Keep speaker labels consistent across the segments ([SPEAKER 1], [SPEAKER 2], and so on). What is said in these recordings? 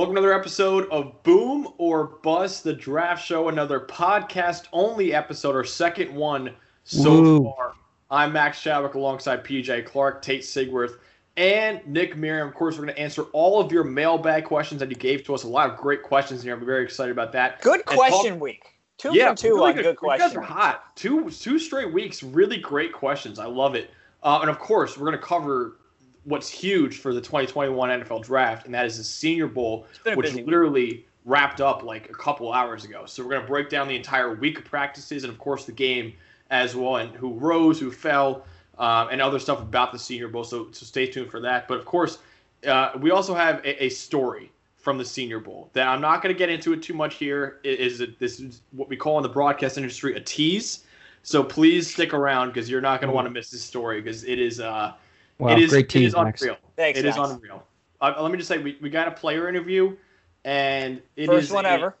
[SPEAKER 1] Welcome to another episode of Boom or Bust, the draft show. Another podcast only episode, our second one so
[SPEAKER 2] Woo.
[SPEAKER 1] far. I'm Max Chadwick alongside PJ Clark, Tate Sigworth, and Nick Merriam. Of course, we're going to answer all of your mailbag questions that you gave to us. A lot of great questions here. I'm very excited about that.
[SPEAKER 3] Good question
[SPEAKER 1] talk-
[SPEAKER 3] week. Two
[SPEAKER 1] yeah,
[SPEAKER 3] from two
[SPEAKER 1] really
[SPEAKER 3] on good, questions.
[SPEAKER 1] You guys are hot. Two two straight weeks, really great questions. I love it. Uh, and of course, we're going to cover what's huge for the 2021 NFL Draft, and that is the Senior Bowl, which literally wrapped up like a couple hours ago. So we're going to break down the entire week of practices and of course the game as well, and who rose, who fell, um, and other stuff about the Senior Bowl. So so stay tuned for that. But of course, uh, we also have a, a story from the Senior Bowl that I'm not going to get into it too much here. It is it, this is what we call in the broadcast industry a tease. So please stick around because you're not going to want to miss this story because it is uh
[SPEAKER 2] Wow,
[SPEAKER 1] it is
[SPEAKER 2] great
[SPEAKER 1] it
[SPEAKER 2] team,
[SPEAKER 1] is unreal.
[SPEAKER 3] Thanks,
[SPEAKER 1] It is
[SPEAKER 3] Max.
[SPEAKER 1] unreal. Uh, let me just say we, we got a player interview and it is
[SPEAKER 3] First one
[SPEAKER 1] a-
[SPEAKER 3] ever.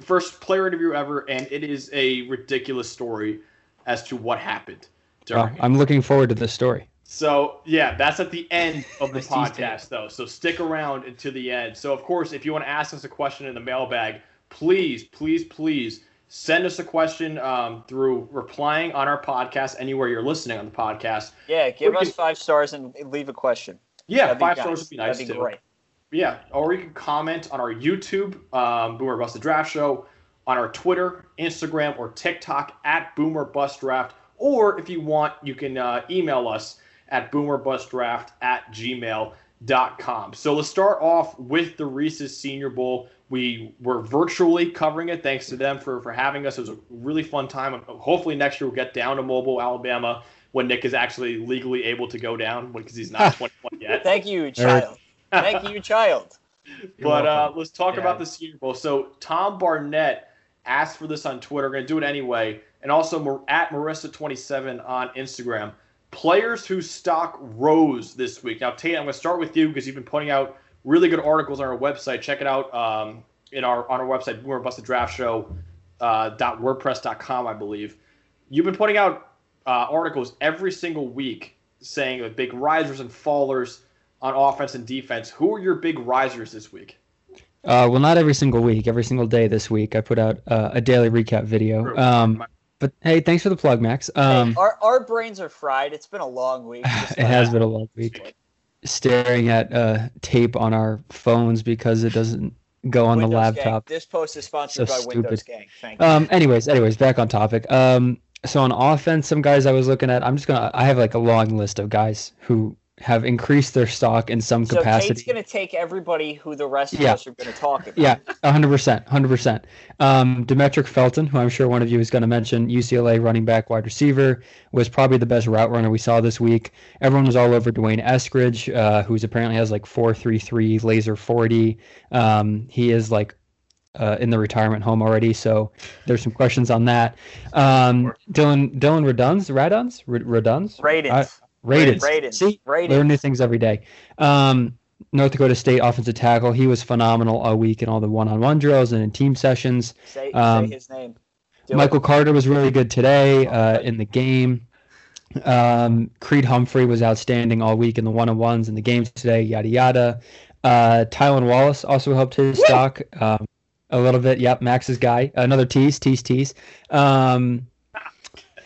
[SPEAKER 1] first player interview ever and it is a ridiculous story as to what happened
[SPEAKER 2] Wow. I'm looking forward to this story.
[SPEAKER 1] So yeah, that's at the end of the
[SPEAKER 4] Nice tease, Tate.
[SPEAKER 1] podcast, though. So stick around until the end. So of course, if you want to ask us a question in the mailbag, please, please, please send us a question um, through replying on our podcast anywhere you're listening on the podcast.
[SPEAKER 3] Yeah, give
[SPEAKER 1] Or
[SPEAKER 3] us
[SPEAKER 1] you-
[SPEAKER 3] five stars and leave a question.
[SPEAKER 1] Yeah,
[SPEAKER 3] That'd
[SPEAKER 1] five
[SPEAKER 3] nice.
[SPEAKER 1] stars would be nice
[SPEAKER 3] That'd be
[SPEAKER 1] too.
[SPEAKER 3] great.
[SPEAKER 1] Yeah, or you can comment on our YouTube, um, Boomer Bust the Draft Show, on our Twitter, Instagram, or TikTok at Boomer Bust Draft. Or if you want, you can uh, email us at boomerbustdraft at gmail.com. So let's start off with the Reese's Senior Bowl. We were virtually covering it. Thanks to them for, for having us. It was a really fun time. Hopefully next year we'll get down to Mobile, Alabama, when Nick is actually legally able to go down because he's not 21 yet.
[SPEAKER 3] Thank you, child. Thank you, child.
[SPEAKER 4] You're
[SPEAKER 1] But uh, let's talk
[SPEAKER 4] Yeah.
[SPEAKER 1] about the Senior Bowl. So Tom Barnett asked for this on Twitter. We're going to do it anyway. And also at Marissa27 on Instagram. Players whose stock rose this week. Now, Tate, I'm going to start with you because you've been putting out really good articles on our website. Check it out um, in our on our website, Boomer Busted Draft Show uh, WordPress.com, I believe. You've been putting out uh, articles every single week saying the big risers and fallers on offense and defense. Who are your big risers this week?
[SPEAKER 2] Uh, well, not every single week. Every single day this week, I put out uh, a daily recap video. Um, but hey, thanks for the plug, Max. Um,
[SPEAKER 3] Hey, our, our brains are fried. It's been a long week.
[SPEAKER 2] It has been a long week. Staring at uh, tape on our phones because it doesn't go on the
[SPEAKER 3] Windows Gang.
[SPEAKER 2] laptop.
[SPEAKER 3] This post is sponsored
[SPEAKER 2] So
[SPEAKER 3] by Windows
[SPEAKER 2] stupid.
[SPEAKER 3] Gang. Thank you.
[SPEAKER 2] Um, anyways, anyways, back on topic. Um, so on offense, some guys I was looking at, I'm just gonna, I have like a long list of guys who have increased their stock in some
[SPEAKER 3] so
[SPEAKER 2] capacity.
[SPEAKER 3] Tate's going to take everybody who the rest of
[SPEAKER 2] Yeah.
[SPEAKER 3] us are going to talk about.
[SPEAKER 2] Yeah, hundred percent, hundred percent. Um, Demetric Felton, who I'm sure one of you is going to mention, UCLA running back, wide receiver, was probably the best route runner we saw this week. Everyone was all over Dwayne Eskridge, uh, who's apparently has like four three three laser forty. Um, he is like uh, in the retirement home already, so there's some questions on that. Um, Dylan Dylan Reduns, Raduns, Red- Reduns,
[SPEAKER 3] Ratings.
[SPEAKER 2] I- Rated. See,
[SPEAKER 3] Ratings.
[SPEAKER 2] learn new things every day. Um, North Dakota State offensive tackle. He was phenomenal all week in all the one-on-one drills and in team sessions.
[SPEAKER 3] Say,
[SPEAKER 2] um,
[SPEAKER 3] say his name. Do
[SPEAKER 2] Michael
[SPEAKER 3] it.
[SPEAKER 2] Carter was really good today uh, in the game. Um, Creed Humphrey was outstanding all week in the one-on-ones in the games today. Yada yada. Uh, Tylan Wallace also helped his stock um, a little bit. Yep, Max's guy. Another tease, tease, tease. Um,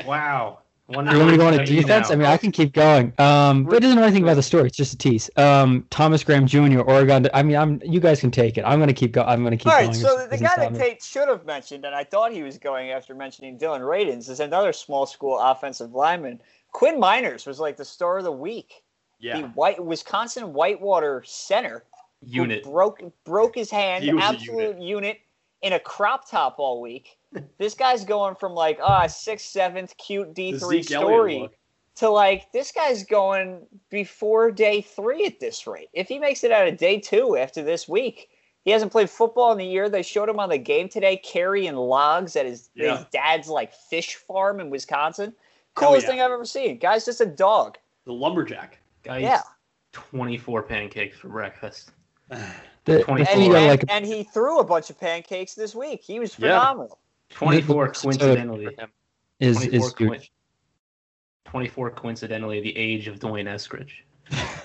[SPEAKER 4] wow.
[SPEAKER 2] You want me to go on a defense? I mean, I can keep going. Um, but it doesn't know anything about the story. It's just a tease. Um, Thomas Graham Jr. Oregon. I mean, I'm. You guys can take it. I'm gonna keep going. I'm gonna keep
[SPEAKER 3] All right,
[SPEAKER 2] going.
[SPEAKER 3] so the guy that
[SPEAKER 2] stop.
[SPEAKER 3] Tate should have mentioned, and I thought he was going after mentioning Dillon Radunz, is another small school offensive lineman. Quinn Meinerz was like the star of the week. Yeah. The
[SPEAKER 1] Yeah.
[SPEAKER 3] white Wisconsin Whitewater center who
[SPEAKER 4] unit.
[SPEAKER 3] broke broke his hand,
[SPEAKER 1] He was a
[SPEAKER 3] absolute unit. in a crop top all week. This guy's going from like ah sixth, seventh, cute D three story to like this guy's going before day three at this rate. If he makes it out of day two after this week, he hasn't played football in the year. They showed him on the game today carrying logs at his,
[SPEAKER 1] Yeah.
[SPEAKER 3] his dad's like fish farm in Wisconsin. Coolest
[SPEAKER 1] yeah.
[SPEAKER 3] thing I've ever seen. Guy's just a dog.
[SPEAKER 1] The lumberjack.
[SPEAKER 4] Guys,
[SPEAKER 3] Yeah.
[SPEAKER 4] 24 pancakes for breakfast.
[SPEAKER 2] The, the
[SPEAKER 4] 24.
[SPEAKER 3] And,
[SPEAKER 2] you gotta
[SPEAKER 3] and,
[SPEAKER 2] like
[SPEAKER 3] and he threw a bunch of pancakes this week. He was
[SPEAKER 1] Yeah.
[SPEAKER 3] Phenomenal.
[SPEAKER 4] 24 coincidentally.
[SPEAKER 2] is
[SPEAKER 4] 24,
[SPEAKER 2] is dude,
[SPEAKER 4] coin- 24 coincidentally the age of Dwayne Eskridge.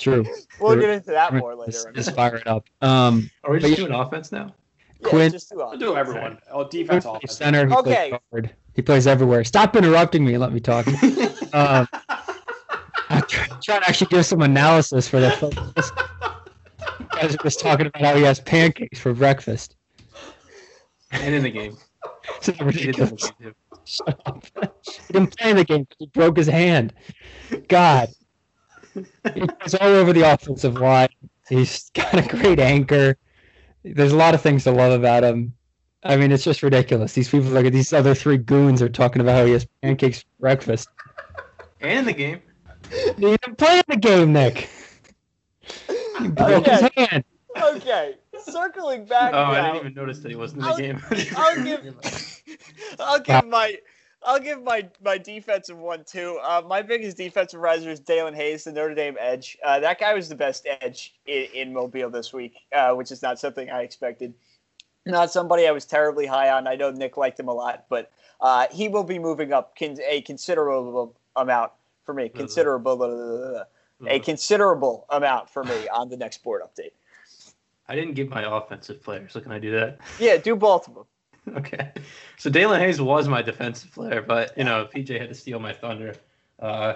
[SPEAKER 2] True.
[SPEAKER 3] We'll
[SPEAKER 2] True.
[SPEAKER 3] get into that more
[SPEAKER 2] Just,
[SPEAKER 3] later.
[SPEAKER 2] just fire it up. Um,
[SPEAKER 4] Are we just doing offense now?
[SPEAKER 3] Yeah,
[SPEAKER 2] Quinn-
[SPEAKER 3] just do
[SPEAKER 1] We'll do everyone. Oh,
[SPEAKER 2] Quinn
[SPEAKER 1] defense,
[SPEAKER 2] plays
[SPEAKER 1] offense.
[SPEAKER 2] center. He
[SPEAKER 3] Okay.
[SPEAKER 2] plays forward. He plays everywhere. Stop interrupting me let me talk. um, I'm try- trying to actually give some analysis for the folks. You guys are just talking about how he has pancakes for breakfast.
[SPEAKER 4] And in the game.
[SPEAKER 2] It's
[SPEAKER 4] He did the game
[SPEAKER 2] Shut up. he didn't play in the game. 'cause He broke his hand. God. He's all over the offensive line. He's got a great anchor. There's a lot of things to love about him. I mean, it's just ridiculous. These people, like these other three goons, are talking about how he has pancakes for breakfast.
[SPEAKER 4] And in the game.
[SPEAKER 2] He didn't play in the game, Nick. He broke his hand.
[SPEAKER 3] Okay, circling back.
[SPEAKER 4] Oh, I didn't even notice that he wasn't in the
[SPEAKER 3] I'll-
[SPEAKER 4] game.
[SPEAKER 3] I'll give I'll give my I'll give my my defensive one too. Uh, my biggest defensive riser is Daelin Hayes, the Notre Dame edge. Uh, that guy was the best edge in, in Mobile this week, uh, which is not something I expected. Not somebody I was terribly high on. I know Nick liked him a lot, but uh, he will be moving up con- a considerable amount for me. Considerable, a considerable amount for me on the next board update.
[SPEAKER 4] I didn't give my offensive player, so can I do that?
[SPEAKER 3] Yeah, do both of them.
[SPEAKER 4] Okay. So Daelin Hayes was my defensive player, but you know, PJ had to steal my thunder. Uh,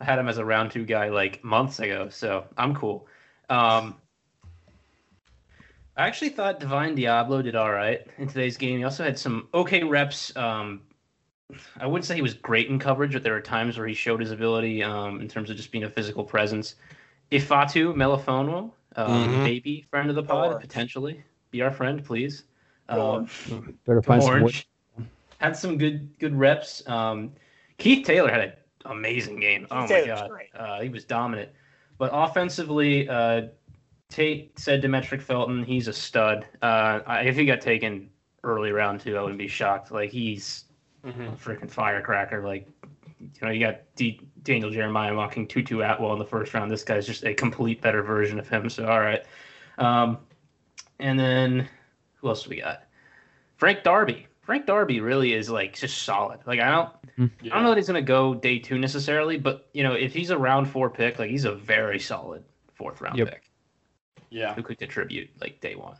[SPEAKER 4] I had him as a round two guy like months ago, so I'm cool. Um, I actually thought Divine Deablo did all right in today's game. He also had some okay reps. Um, I wouldn't say he was great in coverage, but there were times where he showed his ability um, in terms of just being a physical presence. Ifeatu Melifonwu, um,
[SPEAKER 1] Mhm.
[SPEAKER 4] maybe friend of the pod,
[SPEAKER 3] Sure.
[SPEAKER 4] potentially. Be our friend, please. Um,
[SPEAKER 2] Better find some wood.
[SPEAKER 4] Orange had some good good reps. Um, Keith Taylor had an amazing game. oh my god,
[SPEAKER 3] great.
[SPEAKER 4] uh, he was dominant. But offensively, uh, Tate said Demetric Felton, he's a stud. Uh, if he got taken early round two, I wouldn't be shocked. Like he's
[SPEAKER 1] Mhm.
[SPEAKER 4] a freaking firecracker. Like you know, you got D- Daniel Jeremiah mocking Tutu Atwell in the first round. This guy's just a complete better version of him. So all right. Um, and then who else we got? Frank Darby. Frank Darby really is like just solid. Like I don't I don't know that he's gonna go day two necessarily, but you know, if he's a round four pick, like he's a very solid fourth round
[SPEAKER 2] Yep.
[SPEAKER 4] pick
[SPEAKER 1] Yeah.
[SPEAKER 4] who could contribute like day one.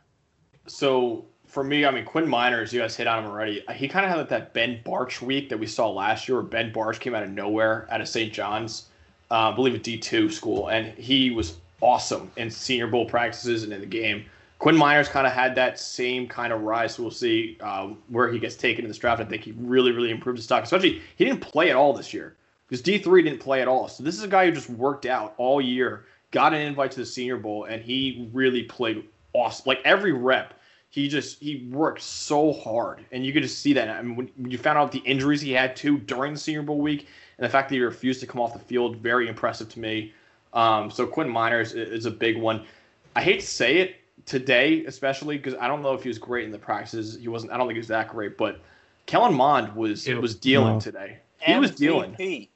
[SPEAKER 1] So for me, I mean, Quinn Meinerz, you guys hit on him already. He kind of had that Ben Bartch week that we saw last year, where Ben Bartch came out of nowhere out of St. John's, uh, I believe a D two school, and he was awesome in Senior Bowl practices and in the game. Quinn Meinerz kind of had that same kind of rise. So we'll see um, where he gets taken in this draft. I think he really, really improved his stock. Especially, he didn't play at all this year because D three didn't play at all. So this is a guy who just worked out all year, got an invite to the Senior Bowl, and he really played awesome. Like every rep, he just he worked so hard, and you could just see that. I mean, when, when you found out the injuries he had too during the Senior Bowl week, and the fact that he refused to come off the field, very impressive to me. Um, so Quinn Meinerz i- is a big one. I hate to say it today, especially because I don't know if he was great in the practices. He wasn't. I don't think he was that great, but Kellen Mond was
[SPEAKER 4] Ew.
[SPEAKER 1] was dealing
[SPEAKER 2] No.
[SPEAKER 1] today. He was dealing.
[SPEAKER 3] MVP.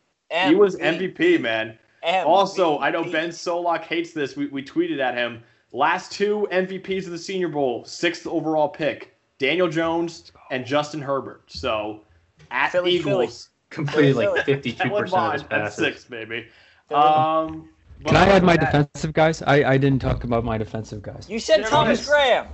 [SPEAKER 1] He was MVP, man.
[SPEAKER 3] MVP.
[SPEAKER 1] Also, I know Ben Solak hates this. We, we tweeted at him. Last two MVPs of the Senior Bowl, sixth overall pick, Daniel Jones and Justin Herbert. So at
[SPEAKER 3] Philly,
[SPEAKER 1] Eagles,
[SPEAKER 4] Completed
[SPEAKER 3] Philly.
[SPEAKER 4] like fifty two percent of his
[SPEAKER 1] Mond
[SPEAKER 4] passes.
[SPEAKER 1] six, baby.
[SPEAKER 3] Philly.
[SPEAKER 1] Um, but
[SPEAKER 2] Can I
[SPEAKER 1] other
[SPEAKER 2] add my
[SPEAKER 1] that-
[SPEAKER 2] defensive guys? I, I didn't talk about my defensive guys.
[SPEAKER 3] You said Thomas. Graham.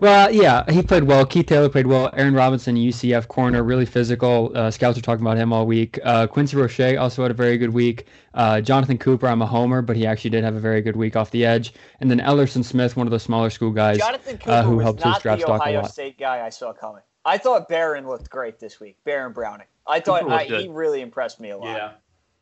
[SPEAKER 2] Well, yeah, he played well. Keith Taylor played well. Aaron Robinson, UCF corner, really physical. Uh, scouts are talking about him all week. Uh, Quincy Roche also had a very good week. Uh, Jonathan Cooper, I'm a homer, but he actually did have a very good week off the edge. And then Ellerson Smith, one of the smaller school guys.
[SPEAKER 3] Jonathan
[SPEAKER 2] uh, who
[SPEAKER 3] was
[SPEAKER 2] helped his draft
[SPEAKER 3] the
[SPEAKER 2] stock a
[SPEAKER 3] Ohio
[SPEAKER 2] lot.
[SPEAKER 3] State guy I saw coming. I thought Baron looked great this week. Baron Browning. I thought I, he really impressed me a lot.
[SPEAKER 1] Yeah,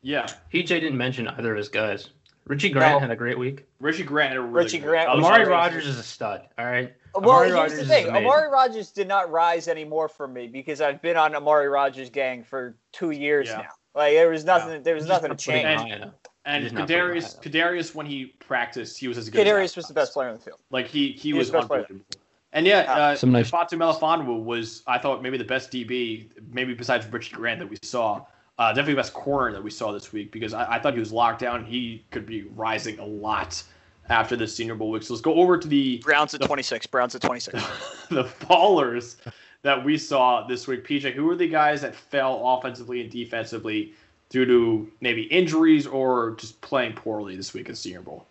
[SPEAKER 1] yeah.
[SPEAKER 4] PJ didn't mention either of his guys. Richie Grant
[SPEAKER 3] No.
[SPEAKER 4] had a great week.
[SPEAKER 1] Richie Grant. had a really
[SPEAKER 3] Richie Grant
[SPEAKER 1] I
[SPEAKER 4] Amari. Rodgers is a stud. All right.
[SPEAKER 3] Well,
[SPEAKER 4] Amari
[SPEAKER 3] here's
[SPEAKER 4] Rodgers
[SPEAKER 3] the thing. Amari Rodgers did not rise anymore for me because I've been on Amari Rodgers gang for two years
[SPEAKER 1] Yeah.
[SPEAKER 3] now. Like there was nothing. There was
[SPEAKER 4] He's
[SPEAKER 3] nothing to
[SPEAKER 4] not putting
[SPEAKER 3] change.
[SPEAKER 4] high enough.
[SPEAKER 1] And
[SPEAKER 4] He's not
[SPEAKER 1] Kadarius, Kadarius, when he practiced, he was as good. as
[SPEAKER 3] Kadarius
[SPEAKER 1] that.
[SPEAKER 3] was the best player on the field.
[SPEAKER 1] Like he he,
[SPEAKER 3] He
[SPEAKER 1] was
[SPEAKER 3] was the best player.
[SPEAKER 1] unbelievable. And yeah,
[SPEAKER 3] Yeah.
[SPEAKER 1] uh,
[SPEAKER 2] Some nice-
[SPEAKER 1] Fatu Melifonwu was I thought maybe the best DB, maybe besides Richie Grant that we saw. Uh, definitely the best corner that we saw this week because I, I thought he was locked down. He could be rising a lot after the Senior Bowl week. So let's go over to the
[SPEAKER 3] Browns at
[SPEAKER 1] The-
[SPEAKER 3] 26. Browns at 26.
[SPEAKER 1] the fallers that we saw this week. PJ, who were the guys that fell offensively and defensively due to maybe injuries or just playing poorly this week at Senior Bowl?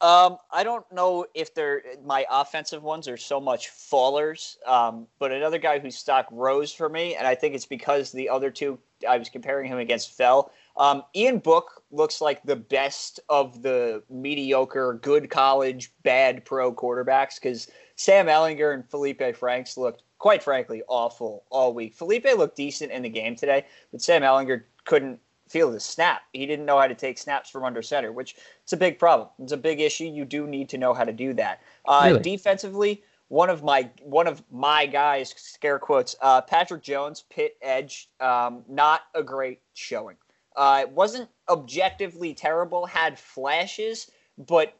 [SPEAKER 3] Um, I don't know if they're my offensive ones are so much fallers. Um, but another guy whose stock rose for me, and I think it's because the other two I was comparing him against fell. Um, Ian Book looks like the best of the mediocre, good college, bad pro quarterbacks because Sam Ehlinger and Felipe Franks looked, quite frankly, awful all week. Felipe looked decent in the game today, but Sam Ehlinger couldn't feel the snap. He didn't know how to take snaps from under center, which it's a big problem. It's a big issue. You do need to know how to do that. Uh,
[SPEAKER 2] Really?
[SPEAKER 3] Defensively, one of my one of my guys, scare quotes, uh, Patrick Jones, Pitt edge, um, not a great showing. Uh, it wasn't objectively terrible, had flashes, but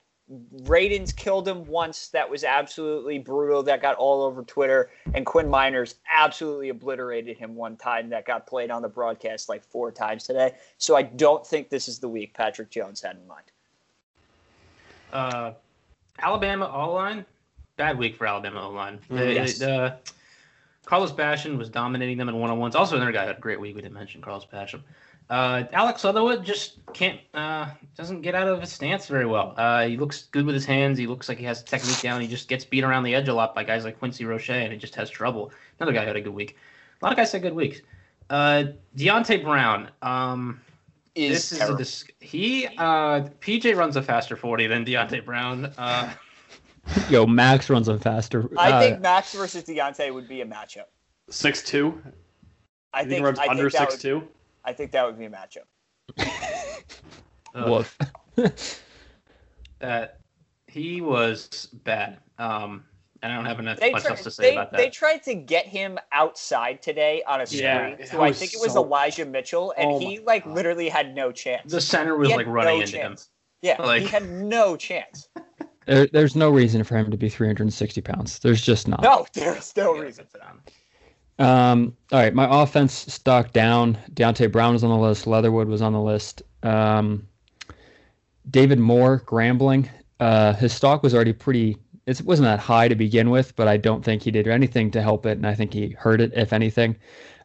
[SPEAKER 3] Radunz killed him once. That was absolutely brutal. That got all over Twitter. And Quinn Meinerz absolutely obliterated him one time. That got played on the broadcast like four times today. So I don't think this is the week Patrick Jones had in mind.
[SPEAKER 4] Uh, Alabama all line, bad week for Alabama O line.
[SPEAKER 1] Mm,
[SPEAKER 3] yes.
[SPEAKER 4] uh, Carlos Basham was dominating them in one on ones. Also, another guy had a great week. We didn't mention Carlos Basham. Uh, Alex Leatherwood just can't uh, doesn't get out of his stance very well. Uh, he looks good with his hands. He looks like he has technique down. He just gets beat around the edge a lot by guys like Quincy Roche, and he just has trouble. Another guy had a good week. A lot of guys had good weeks. Uh, Deonte Brown. Um,
[SPEAKER 3] Is
[SPEAKER 4] this is a dis- he uh PJ runs a faster 40 than Deonte Brown. Uh
[SPEAKER 2] Yo, Max runs on faster.
[SPEAKER 3] I
[SPEAKER 2] Uh,
[SPEAKER 3] think Max versus Deonte would be a matchup.
[SPEAKER 1] Six two.
[SPEAKER 3] I
[SPEAKER 1] think,
[SPEAKER 3] think,
[SPEAKER 1] runs
[SPEAKER 3] I
[SPEAKER 1] under
[SPEAKER 3] think that
[SPEAKER 1] six
[SPEAKER 3] would,
[SPEAKER 1] two.
[SPEAKER 3] I think that would be a matchup.
[SPEAKER 4] uh,
[SPEAKER 2] woof.
[SPEAKER 4] that he was bad. Um and I don't have enough
[SPEAKER 3] They,
[SPEAKER 4] much
[SPEAKER 3] tri-
[SPEAKER 4] else to say
[SPEAKER 3] they,
[SPEAKER 4] about
[SPEAKER 3] they tried to get him outside today on a screen.
[SPEAKER 1] Yeah,
[SPEAKER 3] so I think it was
[SPEAKER 1] so-
[SPEAKER 3] Elijah Mitchell, and
[SPEAKER 1] Oh
[SPEAKER 3] he like
[SPEAKER 1] God.
[SPEAKER 3] literally had no chance.
[SPEAKER 4] the center was like running
[SPEAKER 3] no
[SPEAKER 4] into him.
[SPEAKER 3] chance. Yeah, he had no chance.
[SPEAKER 2] There, there's no reason for him to be 360 pounds. There's just not.
[SPEAKER 3] No, there's no
[SPEAKER 4] Yeah,
[SPEAKER 3] reason.
[SPEAKER 4] for down.
[SPEAKER 2] Um, all right, my offense stock down. Deonte Brown was on the list. Leatherwood was on the list. Um, David Moore, Grambling. Uh, his stock was already pretty. It wasn't that high to begin with, but I don't think he did anything to help it, and I think he hurt it, if anything.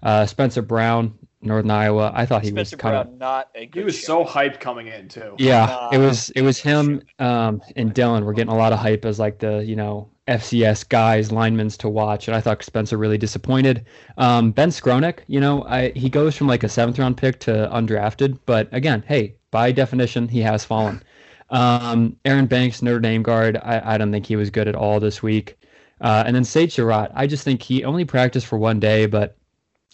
[SPEAKER 2] Uh, Spencer Brown, Northern Iowa. I thought he
[SPEAKER 3] Spencer
[SPEAKER 2] was kind of
[SPEAKER 3] Brown, not a
[SPEAKER 1] He was
[SPEAKER 3] show.
[SPEAKER 1] so hyped coming in too.
[SPEAKER 2] Yeah,
[SPEAKER 3] Nah.
[SPEAKER 2] it was it was him um, and Dylan. We're getting a lot of hype as like the you know FCS guys, linemen's to watch, and I thought Spencer really disappointed. Um, ben Skowronek, you know, I, he goes from like a seventh round pick to undrafted, but again, hey, by definition, he has fallen. Um, Aaron Banks, Notre Dame guard, I, I don't think he was good at all this week. Uh, and then Sage Surratt, I just think he only practiced for one day, but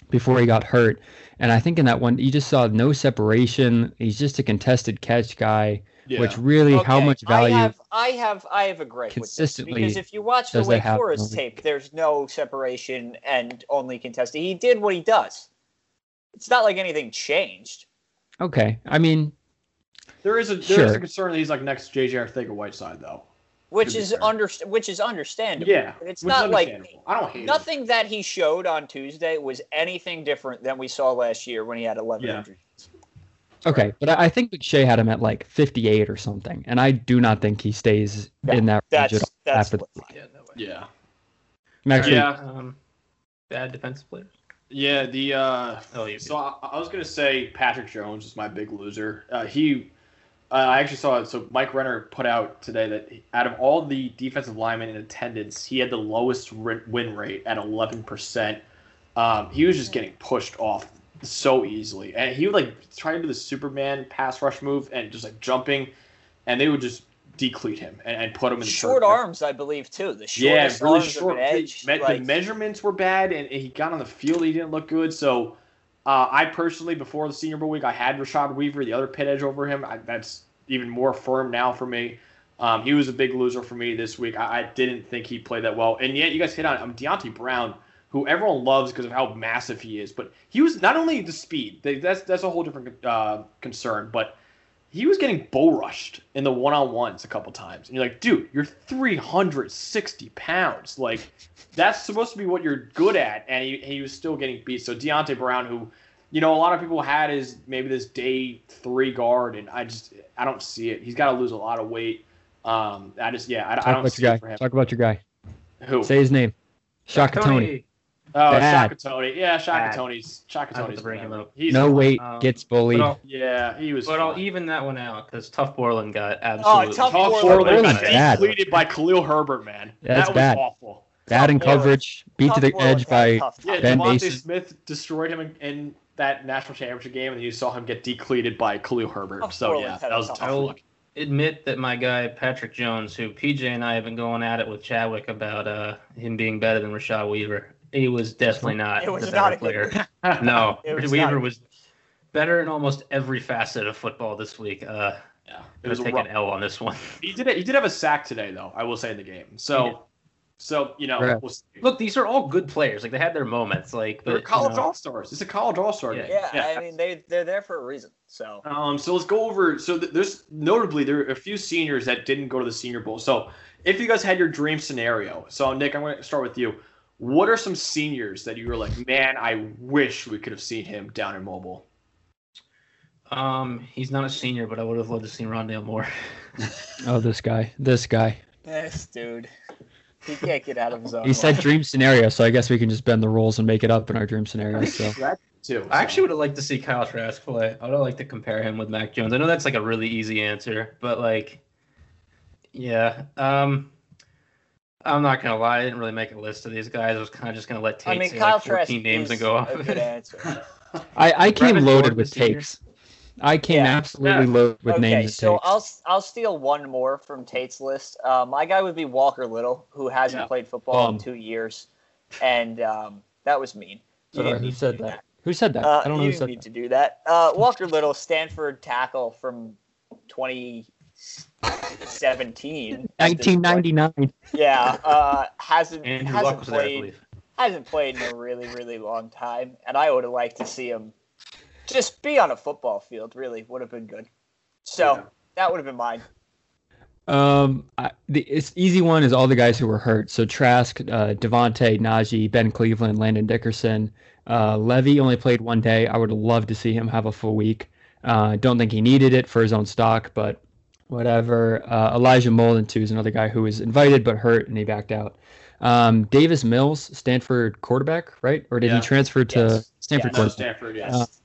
[SPEAKER 2] before he got hurt. And I think in that one, you just saw no separation. He's just a contested catch guy,
[SPEAKER 1] Yeah.
[SPEAKER 2] which really, how much value?
[SPEAKER 3] I have, I have, I have a gripe with this
[SPEAKER 2] consistently
[SPEAKER 3] because if you watch the
[SPEAKER 2] does that
[SPEAKER 3] Wake
[SPEAKER 2] happen
[SPEAKER 3] Forest tape, there's no separation and only contested. He did what he does. It's not like anything changed.
[SPEAKER 2] Okay, I mean,
[SPEAKER 1] There is a there is
[SPEAKER 2] Sure.
[SPEAKER 1] a concern that he's like next JJ Arcega-Whiteside though.
[SPEAKER 3] Which is under, which is understandable.
[SPEAKER 1] Yeah,
[SPEAKER 3] it's
[SPEAKER 1] which is
[SPEAKER 3] not like.
[SPEAKER 1] I don't hate it.
[SPEAKER 3] nothing that he showed on Tuesday was anything different than we saw last year when he had 11
[SPEAKER 1] Yeah.
[SPEAKER 3] injuries.
[SPEAKER 2] okay, but I I think McShay had him at like 58 or something, and I do not think he stays
[SPEAKER 3] Yeah,
[SPEAKER 2] in that range
[SPEAKER 3] That's
[SPEAKER 2] at all
[SPEAKER 3] that's
[SPEAKER 2] after the
[SPEAKER 3] line.
[SPEAKER 4] Yeah, no way.
[SPEAKER 1] Yeah,
[SPEAKER 2] I'm actually,
[SPEAKER 1] Yeah.
[SPEAKER 4] Um, bad defensive players.
[SPEAKER 1] yeah. The uh,
[SPEAKER 4] Oh,
[SPEAKER 1] so I, I was gonna say Patrick Jones is my big loser. Uh, he, uh, I actually saw it. So Mike Renner put out today that out of all the defensive linemen in attendance, he had the lowest win rate at 11 percent. Um, he was just getting pushed off so easily, and he would like try to do the Superman pass rush move and just like jumping, and they would just decleat him and, and put him in the
[SPEAKER 3] Short arms, I believe, too. The
[SPEAKER 1] Yeah, really short.
[SPEAKER 3] edge.
[SPEAKER 1] The,
[SPEAKER 3] like-
[SPEAKER 1] the measurements were bad, and he got on the field. He didn't look good. So, uh, I personally, before the Senior Bowl week, I had Rashad Weaver, the other Pitt edge, over him. I, that's even more firm now for me. Um, he was a big loser for me this week. I, I didn't think he played that well, and yet you guys hit on. Um, Deonte Brown, who everyone loves because of how massive he is, but he was not only the speed. they- That's that's a whole different uh, concern, but he was getting bull rushed in the one on ones a couple times. And you're like, dude, you're 360 pounds. Like, that's supposed to be what you're good at. And he, he was still getting beat. So Deonte Brown, who, you know, a lot of people had is maybe this day three guard. And I just, I don't see it. He's got to lose a lot of weight. Um, I just, yeah, I, I don't see
[SPEAKER 2] your
[SPEAKER 1] it for him.
[SPEAKER 2] Talk about your guy.
[SPEAKER 1] Who?
[SPEAKER 2] Say his name. Shaka Toney.
[SPEAKER 1] Oh,
[SPEAKER 2] Bad.
[SPEAKER 1] Shaka Toney. Yeah,
[SPEAKER 4] Bad.
[SPEAKER 1] Shaka Toney's
[SPEAKER 4] I have
[SPEAKER 1] Shaka Toney's
[SPEAKER 4] to bring him up.
[SPEAKER 1] He's
[SPEAKER 2] no weight
[SPEAKER 4] um,
[SPEAKER 2] gets bullied.
[SPEAKER 1] Yeah, he was.
[SPEAKER 4] but I'll even that one out because Tuf Borland got absolutely.
[SPEAKER 3] Oh, Tough
[SPEAKER 1] Todd
[SPEAKER 3] Borland
[SPEAKER 1] Borland got
[SPEAKER 2] bad.
[SPEAKER 1] depleted by Khalil Herbert, man.
[SPEAKER 2] That's
[SPEAKER 1] that was
[SPEAKER 2] bad.
[SPEAKER 1] awful.
[SPEAKER 2] Bad in
[SPEAKER 3] Tuf Borland.
[SPEAKER 2] coverage, beat to the edge by
[SPEAKER 3] tough
[SPEAKER 1] Yeah.
[SPEAKER 2] Ben
[SPEAKER 1] DeVonta
[SPEAKER 2] Mason.
[SPEAKER 1] Smith destroyed him in, in that national championship game, and you saw him get decleated by Khalil Herbert.
[SPEAKER 3] Tough
[SPEAKER 1] so yeah, that was a
[SPEAKER 3] tough
[SPEAKER 1] tough
[SPEAKER 4] I'll
[SPEAKER 1] look.
[SPEAKER 4] admit that my guy Patrick Jones, who PJ and I have been going at it with Chadwick about uh, him being better than Rashad Weaver, he was definitely not
[SPEAKER 3] It was
[SPEAKER 4] the
[SPEAKER 3] not
[SPEAKER 4] better
[SPEAKER 3] a good
[SPEAKER 4] player. no,
[SPEAKER 3] was
[SPEAKER 4] Weaver
[SPEAKER 3] not-
[SPEAKER 4] was better in almost every facet of football this week. Uh,
[SPEAKER 1] Yeah, it was
[SPEAKER 4] gonna take
[SPEAKER 1] rough.
[SPEAKER 4] an L on this one.
[SPEAKER 1] He did. He did have a sack today, though. I will say in the game. So,
[SPEAKER 4] He did.
[SPEAKER 1] So you know,
[SPEAKER 2] Right.
[SPEAKER 1] we'll see.
[SPEAKER 4] Look, these are all good players. Like they had their moments. Like
[SPEAKER 1] they're
[SPEAKER 4] but, you
[SPEAKER 1] college
[SPEAKER 4] know,
[SPEAKER 1] all stars. It's a college all star
[SPEAKER 4] Yeah.
[SPEAKER 1] game.
[SPEAKER 3] Yeah, I mean they they're there for a reason. So
[SPEAKER 1] Um, so let's go over. So th- there's notably there are a few seniors that didn't go to the Senior Bowl. So if you guys had your dream scenario, so Nick, I'm going to start with you. What are some seniors that you were like, man, I wish we could have seen him down in Mobile?
[SPEAKER 4] Um, he's not a senior, but I would have loved to see Rondale Moore.
[SPEAKER 2] oh this guy, this guy.
[SPEAKER 3] this dude, he can't get out of his own.
[SPEAKER 2] He said dream scenario, so I guess we can just bend the rules and make it up in our dream scenario. So
[SPEAKER 1] That too.
[SPEAKER 4] I actually would have liked to see Kyle Trask play. I would have liked to compare him with Mac Jones. I know that's like a really easy answer, but like, yeah. Um, I'm not gonna lie. I didn't really make a list of these guys. I was kind of just gonna let Tate
[SPEAKER 3] I mean,
[SPEAKER 4] say
[SPEAKER 3] Kyle
[SPEAKER 4] like 14
[SPEAKER 3] Trask
[SPEAKER 4] names and go off.
[SPEAKER 3] a good answer.
[SPEAKER 2] I, I came
[SPEAKER 4] Brevin
[SPEAKER 2] loaded
[SPEAKER 4] Jordan,
[SPEAKER 2] with
[SPEAKER 4] the senior.
[SPEAKER 2] takes. I came
[SPEAKER 3] Yeah.
[SPEAKER 2] absolutely
[SPEAKER 1] Yeah.
[SPEAKER 2] loaded with
[SPEAKER 3] okay,
[SPEAKER 2] names and
[SPEAKER 3] so. I'll I'll steal one more from Tate's list. Uh, my guy would be Walker Little, who hasn't
[SPEAKER 1] Yeah.
[SPEAKER 3] played football
[SPEAKER 2] Bum.
[SPEAKER 3] in two years, and um, that was mean. You
[SPEAKER 2] Sorry, who said
[SPEAKER 3] do
[SPEAKER 2] that? Who said that?
[SPEAKER 3] Uh,
[SPEAKER 2] I don't know who
[SPEAKER 3] didn't
[SPEAKER 2] said
[SPEAKER 3] need
[SPEAKER 2] that.
[SPEAKER 3] to do that. Uh, Walker Little, Stanford tackle from 2017.
[SPEAKER 2] 1999.
[SPEAKER 3] Yeah, uh, hasn't
[SPEAKER 4] Andrew
[SPEAKER 3] hasn't
[SPEAKER 4] Luck was there,
[SPEAKER 3] played hasn't played in a really really long time, and I would have liked to see him just be on a football field. Really would have been good. So
[SPEAKER 1] Yeah.
[SPEAKER 3] that would have been mine.
[SPEAKER 2] Um, I, the it's easy one is all the guys who were hurt. So Trask, uh, DeVonta, Najee, Ben Cleveland, Landon Dickerson. Uh, Levy only played one day. I would love to see him have a full week. Uh, don't think he needed it for his own stock, but whatever. Uh, Elijah Molden too is another guy who was invited but hurt and he backed out. Um, Davis Mills, Stanford quarterback, right? Or did
[SPEAKER 1] Yeah.
[SPEAKER 2] he transfer to
[SPEAKER 3] Yes.
[SPEAKER 2] Stanford
[SPEAKER 3] Yeah,
[SPEAKER 1] No. Stanford, yes.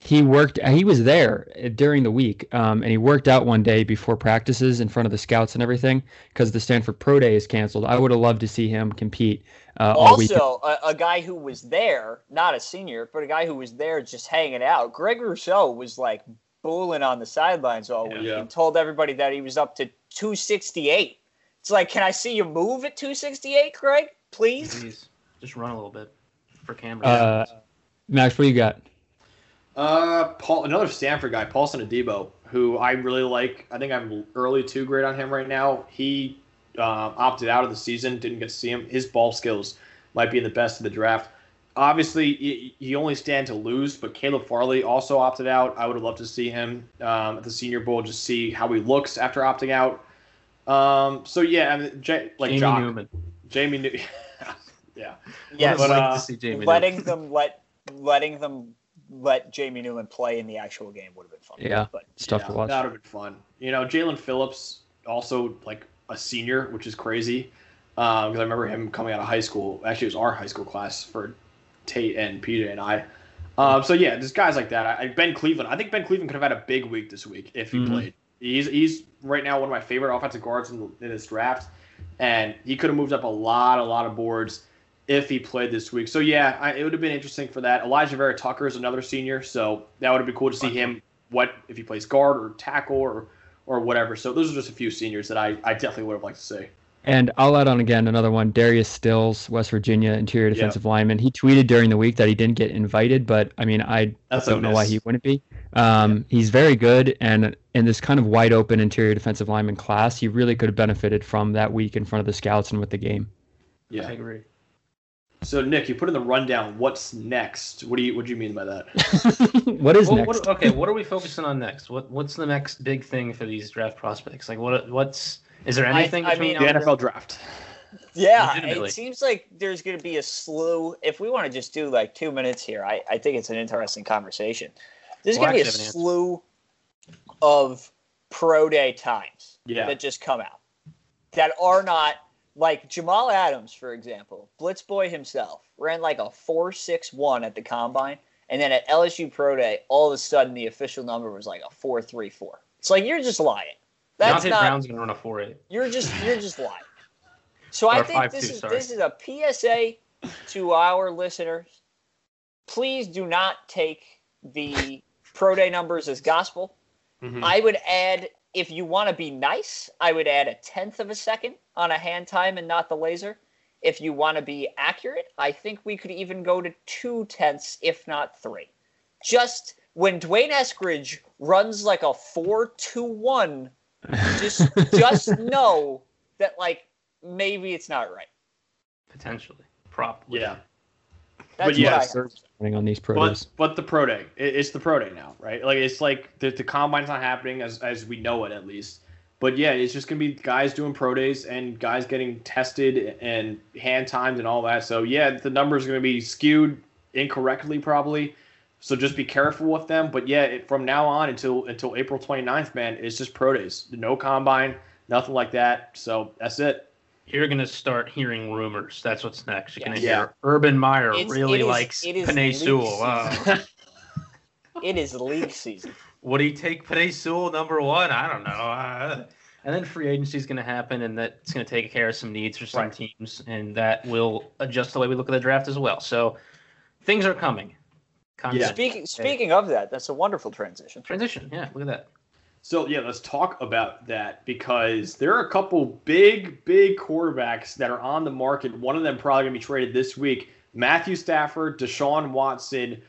[SPEAKER 2] He worked he was there during the week um, and he worked out one day before practices in front of the scouts and everything because the stanford pro day is canceled i would have loved to see him compete uh, all weekend
[SPEAKER 3] Also, a, a guy who was there, not a senior, but a guy who was there just hanging out. Greg Rousseau was like booling on the sidelines all week
[SPEAKER 1] Yeah.
[SPEAKER 3] and told everybody that he was up to 268. It's like, can I see you move at 268, Greg? Please?
[SPEAKER 4] Please, just run a little bit for Cameron.
[SPEAKER 2] uh, max what you got
[SPEAKER 1] Uh, Paul, another Stanford guy, Paulson Adebo, who I really like. I think I'm early two grade on him right now. He um, opted out of the season, didn't get to see him. His ball skills might be in the best of the draft. Obviously, he, he only stand to lose, but Caleb Farley also opted out. I would have loved to see him um, at the Senior Bowl, just see how he looks after opting out. Um, so yeah, I mean, J- like
[SPEAKER 4] Jamie
[SPEAKER 1] Jock,
[SPEAKER 4] Newman.
[SPEAKER 1] Jamie, New- yeah,
[SPEAKER 3] Yes.
[SPEAKER 1] But,
[SPEAKER 4] I'd like
[SPEAKER 1] uh,
[SPEAKER 4] to see Jamie
[SPEAKER 3] letting
[SPEAKER 4] Newman.
[SPEAKER 3] them let letting them let Jamie Newman play in the actual game would have been fun.
[SPEAKER 2] Yeah.
[SPEAKER 3] But
[SPEAKER 2] stuff
[SPEAKER 1] Yeah,
[SPEAKER 2] to watch
[SPEAKER 1] That would have been fun. You know, Jaelan Phillips also like a senior, which is crazy. Because I remember him coming out of high school. Actually, it was our high school class for Tate and PJ and I. Um, so yeah, there's guys like that. I, I- Ben Cleveland. I think Ben Cleveland could have had a big week this week if he
[SPEAKER 2] Mhm.
[SPEAKER 1] played. He's he's right now one of my favorite offensive guards in, the, in this draft, and he could have moved up a lot, a lot of boards if he played this week. So yeah, I, it would have been interesting for that. Alijah Vera-Tucker is another senior, so that would have been cool to see him. What if he plays guard or tackle or or whatever. So those are just a few seniors that I, I definitely would have liked to see.
[SPEAKER 2] And I'll add on again another one. Darius Stills, West Virginia interior
[SPEAKER 1] Yeah.
[SPEAKER 2] defensive lineman. He tweeted during the week that he didn't get invited, but I mean, I
[SPEAKER 1] That's
[SPEAKER 2] don't know why he wouldn't be. Um, He's very good, and in this kind of wide open interior defensive lineman class, he really could have benefited from that week in front of the scouts and with the game.
[SPEAKER 4] Yeah, I
[SPEAKER 1] Yeah.
[SPEAKER 4] agree.
[SPEAKER 1] So Nick, you put in the rundown. What's next? What do you what do you mean by that?
[SPEAKER 2] what is
[SPEAKER 4] Well,
[SPEAKER 2] next?
[SPEAKER 4] what- okay, what are we focusing on next? What What's the next big thing for these draft prospects? Like, what What's is there anything
[SPEAKER 3] I
[SPEAKER 4] between
[SPEAKER 3] mean,
[SPEAKER 1] The NFL draft.
[SPEAKER 3] Yeah, it seems like there's going to be a slew. If we want to just do like two minutes here, I, I think it's an interesting conversation. There's
[SPEAKER 4] Well,
[SPEAKER 3] going to be a
[SPEAKER 4] I actually have an
[SPEAKER 3] slew of pro day times
[SPEAKER 1] Yeah.
[SPEAKER 3] that just come out that are not like Jamal Adams, for example, Blitz Boy himself ran like a four six one at the combine, and then at LSU Pro Day, all of a sudden the official number was like a four three four. It's like you're just lying. That's
[SPEAKER 4] Deonte
[SPEAKER 3] not.
[SPEAKER 4] Brown's gonna run a four eight.
[SPEAKER 3] You're just you're just lying. So I think
[SPEAKER 4] 5'2",
[SPEAKER 3] this is
[SPEAKER 4] sorry.
[SPEAKER 3] this is a PSA to our listeners. Please do not take the pro day numbers as gospel.
[SPEAKER 1] Mhm.
[SPEAKER 3] I would add if you want to be nice, I would add a tenth of a second on a hand time and not the laser. If you want to be accurate, I think we could even go to two tenths, if not three. Just when Dwayne Eskridge runs like a four to one, just just know that like maybe it's not right.
[SPEAKER 4] Potentially. Probably.
[SPEAKER 1] yeah.
[SPEAKER 3] That's
[SPEAKER 1] But yeah,
[SPEAKER 3] what I
[SPEAKER 2] running on these
[SPEAKER 1] But
[SPEAKER 2] pros.
[SPEAKER 1] but the pro day, it, it's the pro day now, right? Like it's like the, the combine's not happening as as we know it at least. But yeah, it's just gonna be guys doing pro days and guys getting tested and hand timed and all that. So yeah, the numbers are gonna be skewed incorrectly probably. So just be careful with them. But yeah, it, from now on until until April 29th, man, it's just pro days. No combine, nothing like that. So that's it.
[SPEAKER 4] You're gonna start hearing rumors. That's what's next. You're gonna
[SPEAKER 1] Yeah.
[SPEAKER 4] hear Urban Meyer
[SPEAKER 3] It's-
[SPEAKER 4] really
[SPEAKER 3] it is-
[SPEAKER 4] likes
[SPEAKER 3] it is
[SPEAKER 4] Panay
[SPEAKER 3] league
[SPEAKER 4] Sewell.
[SPEAKER 3] Season. It is league season.
[SPEAKER 4] would he take Penei Sewell number one? I don't know. Uh, and then free agency is going to happen, and that's going to take care of some needs for some
[SPEAKER 1] Right.
[SPEAKER 4] teams, and that will adjust the way we look at the draft as well. So things are coming. Content.
[SPEAKER 1] Yeah.
[SPEAKER 3] Speaking speaking of that, that's a wonderful transition.
[SPEAKER 4] Transition. Yeah, look at that.
[SPEAKER 1] So yeah, let's talk about that because there are a couple big, big quarterbacks that are on the market. One of them probably gonna be traded this week. Matthew Stafford, Deshaun Watson.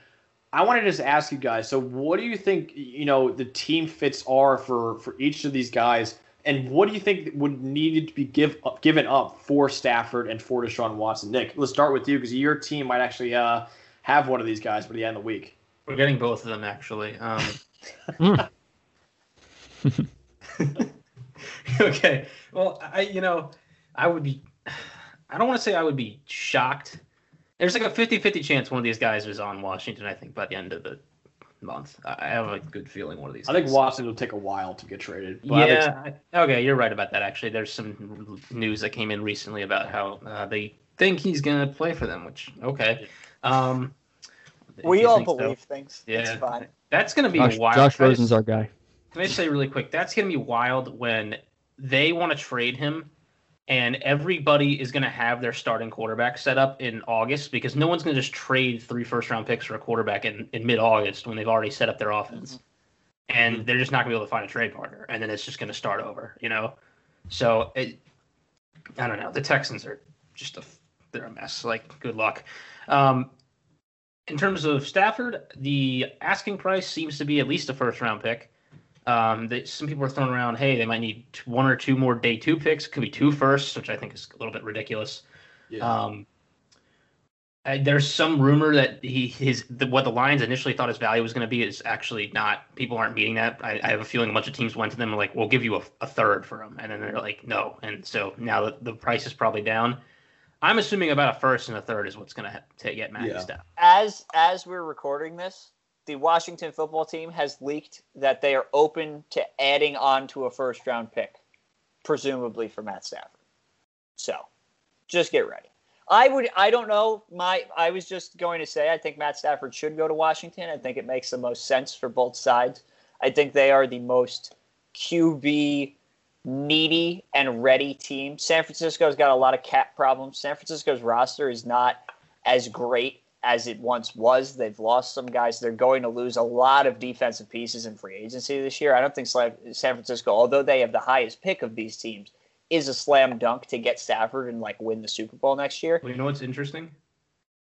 [SPEAKER 1] I want to just ask you guys. So, what do you think? You know, the team fits are for for each of these guys, and what do you think would need to be give given up for Stafford and for Deshaun Watson? Nick, let's start with you because your team might actually uh, have one of these guys by the end of the week.
[SPEAKER 4] We're getting both of them actually. Um,
[SPEAKER 2] Mm.
[SPEAKER 4] okay. Well, I you know, I would be I don't want to say I would be shocked. There's like a 50-50 chance one of these guys is on Washington, I think, by the end of the month. I I have a good feeling one of these
[SPEAKER 1] I think
[SPEAKER 4] guys.
[SPEAKER 1] Watson will take a while to get traded. but I think
[SPEAKER 4] Yeah. Okay, you're right about that. Actually, there's some news that came in recently about how uh, they think he's gonna play for them. Which okay. Um,
[SPEAKER 3] We all
[SPEAKER 4] think so.
[SPEAKER 3] believe things. It's
[SPEAKER 4] Yeah.
[SPEAKER 3] fine.
[SPEAKER 4] That's gonna be
[SPEAKER 2] Josh,
[SPEAKER 4] wild.
[SPEAKER 2] Josh Rosen's our guy.
[SPEAKER 4] Can I just say really quick? That's gonna be wild when they want to trade him, and everybody is gonna have their starting quarterback set up in August because no one's gonna just trade three first round picks for a quarterback in, in mid August when they've already set up their offense, and they're just not gonna be able to find a trade partner, and then it's just gonna start over, you know. So it, I don't know. The Texans are just a they're a mess. Like good luck. Um, in terms of Stafford, the asking price seems to be at least a first round pick. Um, that some people are throwing around, hey, they might need one or two more day two picks. Could be two firsts, which I think is a little bit ridiculous.
[SPEAKER 1] yeah.
[SPEAKER 4] Um, there's some rumor that he his the, what the Lions initially thought his value was going to be is actually not. People aren't meeting that. I, I have a feeling a bunch of teams went to them and like, we'll give you a, a third for him, and then they're like, no. And so now the, the price is probably down. I'm assuming about a first and a third is what's going to to get Matthew
[SPEAKER 1] Yeah.
[SPEAKER 4] Stafford.
[SPEAKER 3] As as we're recording this, the Washington football team has leaked that they are open to adding on to a first round pick, presumably for Matt Stafford. So, just get ready. I would I don't know. My I was just going to say I think Matt Stafford should go to Washington. I think it makes the most sense for both sides. I think they are the most QB needy and ready team. San Francisco's got a lot of cap problems. San Francisco's roster is not as great as it once was. They've lost some guys. They're going to lose a lot of defensive pieces in free agency this year. I don't think San Francisco, although they have the highest pick of these teams, is a slam dunk to get Stafford and like win the Super Bowl next year.
[SPEAKER 4] Well, you know what's interesting?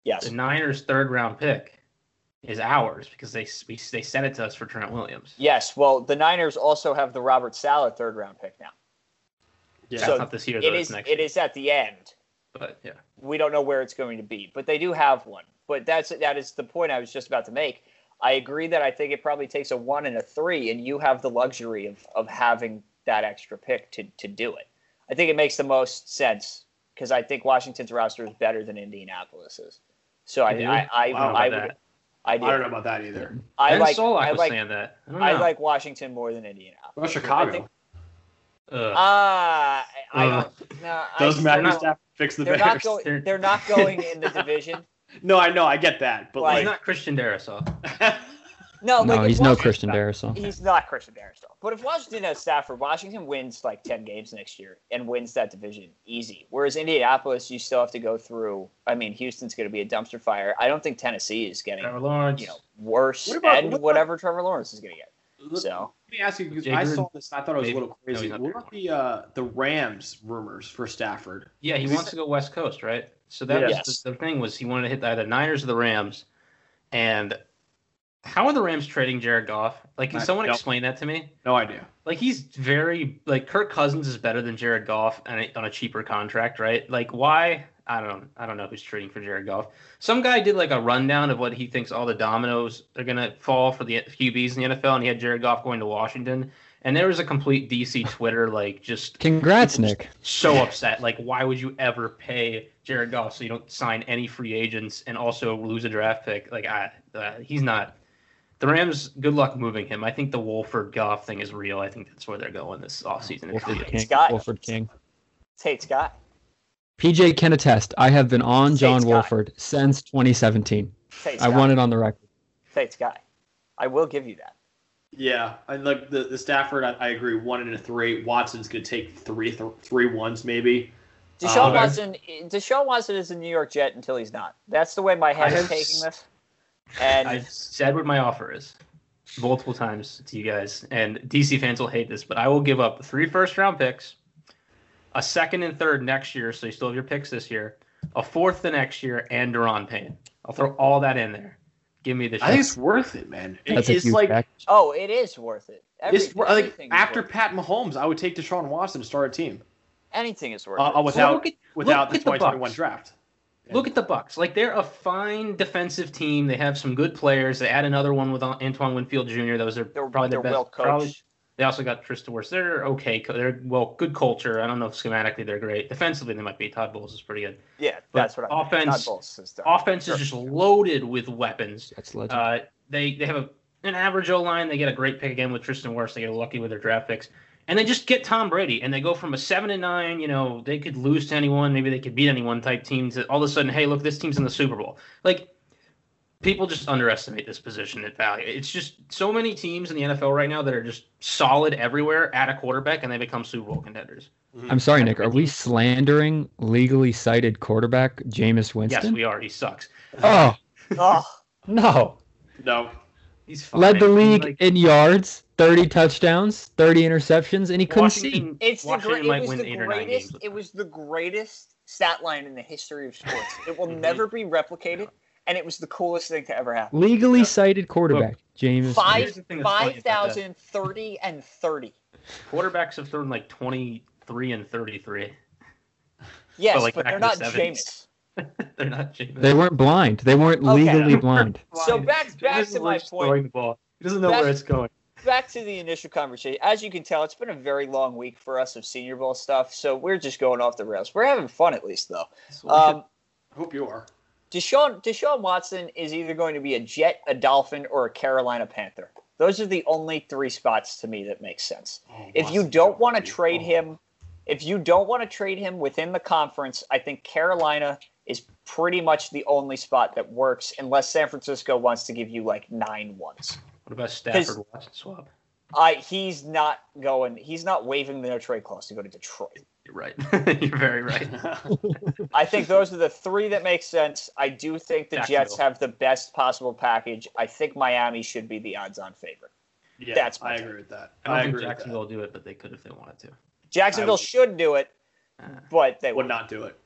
[SPEAKER 3] Yes.
[SPEAKER 4] The Niners' third round pick is ours because they we, they sent it to us for Trent Williams.
[SPEAKER 3] Yes. Well, the Niners also have the Robert Saleh third round pick now.
[SPEAKER 1] yeah.
[SPEAKER 3] So
[SPEAKER 4] not this year. Though,
[SPEAKER 3] It
[SPEAKER 4] it's next
[SPEAKER 3] it
[SPEAKER 4] year.
[SPEAKER 3] is at the end.
[SPEAKER 4] But yeah,
[SPEAKER 3] we don't know where it's going to be, but they do have one. But that's that is the point I was just about to make. I agree that I think it probably takes a one and a three, and you have the luxury of of having that extra pick to to do it. I think it makes the most sense because I think Washington's roster is better than Indianapolis's. So I
[SPEAKER 4] do?
[SPEAKER 3] I I,
[SPEAKER 4] Wow, about
[SPEAKER 3] I, would
[SPEAKER 4] that.
[SPEAKER 3] I,
[SPEAKER 1] I
[SPEAKER 3] do.
[SPEAKER 1] don't know about that either.
[SPEAKER 3] I
[SPEAKER 4] ben
[SPEAKER 3] like
[SPEAKER 4] Solak
[SPEAKER 3] I
[SPEAKER 4] was
[SPEAKER 3] like
[SPEAKER 4] saying that. I
[SPEAKER 3] I like Washington more than Indianapolis.
[SPEAKER 1] Well, Chicago.
[SPEAKER 3] I think-
[SPEAKER 4] Ugh.
[SPEAKER 3] Ah, I
[SPEAKER 4] Uh,
[SPEAKER 3] don't. No,
[SPEAKER 1] Does
[SPEAKER 3] I,
[SPEAKER 1] Matthew Stafford fix the
[SPEAKER 3] they're
[SPEAKER 1] Bears?
[SPEAKER 3] not going.
[SPEAKER 4] They're-
[SPEAKER 3] They're not going in the division.
[SPEAKER 1] No, I know, I get that, but
[SPEAKER 3] Like-
[SPEAKER 4] he's not Christian Darrisaw.
[SPEAKER 3] No,
[SPEAKER 2] no,
[SPEAKER 3] like if
[SPEAKER 2] he's no Christian Darrisaw.
[SPEAKER 3] He's not Christian Darrisaw. But if Washington has Stafford, Washington wins like ten games next year and wins that division easy. Whereas Indianapolis, you still have to go through. I mean, Houston's going to be a dumpster fire. I don't think Tennessee is getting
[SPEAKER 4] Trevor Lawrence.
[SPEAKER 3] you know worse,
[SPEAKER 1] What about-
[SPEAKER 3] and
[SPEAKER 1] what about-
[SPEAKER 3] whatever Trevor Lawrence is going to get. So
[SPEAKER 1] let me ask you because
[SPEAKER 4] Jay
[SPEAKER 1] I saw this and I thought it was
[SPEAKER 4] Maybe.
[SPEAKER 1] a little crazy.
[SPEAKER 4] not
[SPEAKER 1] what
[SPEAKER 4] there.
[SPEAKER 1] about the uh, the Rams rumors for Stafford?
[SPEAKER 4] Yeah, he wants
[SPEAKER 1] it-
[SPEAKER 4] to go West Coast, right? So that was the, the thing was he wanted to hit either Niners or the Rams. And how are the Rams trading Jared Goff? Like, can
[SPEAKER 1] I
[SPEAKER 4] someone
[SPEAKER 1] don't-
[SPEAKER 4] explain that to me?
[SPEAKER 1] No idea.
[SPEAKER 4] Like, he's very like Kirk Cousins is better than Jared Goff on a, on a cheaper contract, right? Like, why? I don't I don't know who's trading for Jared Goff. Some guy did like a rundown of what he thinks all the dominoes are gonna fall for the QBs in the NFL, and he had Jared Goff going to Washington. And there was a complete DC Twitter like just
[SPEAKER 2] Congrats, Nick.
[SPEAKER 4] so upset. Like, why would you ever pay Jared Goff so you don't sign any free agents and also lose a draft pick? Like, I, uh, he's not. The Rams, good luck moving him. I think the Wolford Goff thing is real. I think that's where they're going this offseason.
[SPEAKER 2] Wolford
[SPEAKER 3] It's
[SPEAKER 2] King.
[SPEAKER 3] got-
[SPEAKER 2] Wolford King.
[SPEAKER 3] Tate Scott.
[SPEAKER 2] PJ can attest. I have been on
[SPEAKER 3] Say
[SPEAKER 2] John
[SPEAKER 3] Scott.
[SPEAKER 2] Wolford since 2017.
[SPEAKER 3] Tate
[SPEAKER 2] I
[SPEAKER 3] Scott.
[SPEAKER 2] want it on the record.
[SPEAKER 3] Tate guy. I will give you that.
[SPEAKER 1] Yeah, I like the the Stafford. I, I agree. One and a three. Watson's gonna take three th- three ones maybe.
[SPEAKER 3] Deshaun
[SPEAKER 1] Um,
[SPEAKER 3] Watson. Deshaun Watson is a New York Jet until he's not. That's the way my head
[SPEAKER 4] I
[SPEAKER 3] is
[SPEAKER 4] have
[SPEAKER 3] taking this. And
[SPEAKER 4] I've said what my offer is multiple times to you guys, and DC fans will hate this, but I will give up three first round picks, a second and third next year, so you still have your picks this year, a fourth the next year, and Daron Payne. I'll throw all that in there. Give me the
[SPEAKER 1] I think it's worth it, man. It-
[SPEAKER 2] That's
[SPEAKER 1] it's like
[SPEAKER 2] package.
[SPEAKER 3] oh, it is worth it. Every,
[SPEAKER 1] it's like after
[SPEAKER 3] worth.
[SPEAKER 1] Pat Mahomes, I would take Deshaun Watson to start a team
[SPEAKER 3] anything is worth
[SPEAKER 1] uh, uh,
[SPEAKER 3] it.
[SPEAKER 1] without
[SPEAKER 4] look at-
[SPEAKER 1] without
[SPEAKER 4] look
[SPEAKER 1] the 2021
[SPEAKER 4] Bucks.
[SPEAKER 1] draft.
[SPEAKER 4] Look at the Bucks. Like they're a fine defensive team. They have some good players. They add another one with Antoine Winfield Jr. That was their
[SPEAKER 3] They're-
[SPEAKER 4] probably their
[SPEAKER 3] they're
[SPEAKER 4] best.
[SPEAKER 3] well
[SPEAKER 4] probably-
[SPEAKER 3] coached.
[SPEAKER 4] They also got Tristan Wirfs. They're okay. They're well, good culture. I don't know if schematically they're great. Defensively, they might be. Todd Bowles is pretty good.
[SPEAKER 3] Yeah,
[SPEAKER 4] But
[SPEAKER 3] that's what I meant.
[SPEAKER 4] offense-
[SPEAKER 3] Todd Bowles is.
[SPEAKER 4] Offense
[SPEAKER 3] Sure.
[SPEAKER 4] is just loaded with weapons.
[SPEAKER 2] That's legend.
[SPEAKER 4] Uh, they they have a, an average O line. They get a great pick again with Tristan Wirfs. They get lucky with their draft picks, and they just get Tom Brady. And they go from a seven and nine, you know, they could lose to anyone, maybe they could beat anyone type team to all of a sudden, hey, look, this team's in the Super Bowl. Like people just underestimate this position at value. It's just so many teams in the NFL right now that are just solid everywhere at a quarterback, and they become Super Bowl contenders. Mm-hmm.
[SPEAKER 2] I'm sorry, Nick. Are we slandering legally sighted quarterback Jameis Winston?
[SPEAKER 4] Yes, we are. He sucks.
[SPEAKER 2] Oh
[SPEAKER 3] oh,
[SPEAKER 2] no!
[SPEAKER 1] No,
[SPEAKER 4] He's fine.
[SPEAKER 2] Led the league
[SPEAKER 4] like-
[SPEAKER 2] in yards, 30 touchdowns, 30 interceptions, and he couldn't see.
[SPEAKER 3] It's the
[SPEAKER 4] Washington
[SPEAKER 3] great.
[SPEAKER 4] might
[SPEAKER 3] It was the
[SPEAKER 4] eight or nine games
[SPEAKER 3] greatest. It was the greatest stat line in the history of sports. It will never be replicated, and it was the coolest thing to ever happen.
[SPEAKER 2] Legally
[SPEAKER 4] Yeah.
[SPEAKER 2] sighted quarterback Jameis.
[SPEAKER 3] Five,
[SPEAKER 4] Here's the thing that's funny
[SPEAKER 3] five
[SPEAKER 4] about that.
[SPEAKER 3] thousand, thirty, and thirty.
[SPEAKER 4] Quarterbacks have thrown like 23 and 33.
[SPEAKER 3] Yes,
[SPEAKER 4] But, like,
[SPEAKER 3] but
[SPEAKER 4] back
[SPEAKER 3] they're
[SPEAKER 4] in the
[SPEAKER 3] not
[SPEAKER 4] 70s. They're not Jameis.
[SPEAKER 2] They weren't blind. They weren't
[SPEAKER 3] Okay.
[SPEAKER 2] legally blind.
[SPEAKER 3] So back- back
[SPEAKER 4] Jameis
[SPEAKER 3] to my point.
[SPEAKER 4] the ball. He doesn't know
[SPEAKER 3] Back-
[SPEAKER 4] where it's going.
[SPEAKER 3] Back to the initial conversation. As you can tell, it's been a very long week for us of Senior Bowl stuff, so we're just going off the rails. We're having fun at least, though. Um,
[SPEAKER 1] I hope you are.
[SPEAKER 3] Deshaun Deshaun Watson is either going to be a Jet, a Dolphin, or a Carolina Panther. Those are the only three spots to me that make sense.
[SPEAKER 1] Oh,
[SPEAKER 3] If you don't want to trade him, if you don't want to trade him within the conference, I think Carolina is pretty much the only spot that works, unless San Francisco wants to give you like nine ones.
[SPEAKER 4] What about Stafford Watson swap?
[SPEAKER 3] I he's not going. He's not waiving the no trade clause to go to Detroit.
[SPEAKER 4] You're right. You're very right.
[SPEAKER 3] I think those are the three that make sense. I do think the Jets have the best possible package. I think Miami should be the odds-on favorite.
[SPEAKER 1] yeah,
[SPEAKER 3] That's
[SPEAKER 1] I agree with that.
[SPEAKER 4] I don't
[SPEAKER 1] I
[SPEAKER 4] think
[SPEAKER 1] agree with
[SPEAKER 4] Jacksonville will do it, but they could if they wanted to.
[SPEAKER 3] Jacksonville
[SPEAKER 1] would-
[SPEAKER 3] should do it,
[SPEAKER 4] Uh,
[SPEAKER 3] but they.
[SPEAKER 1] Would
[SPEAKER 3] would
[SPEAKER 1] not do it.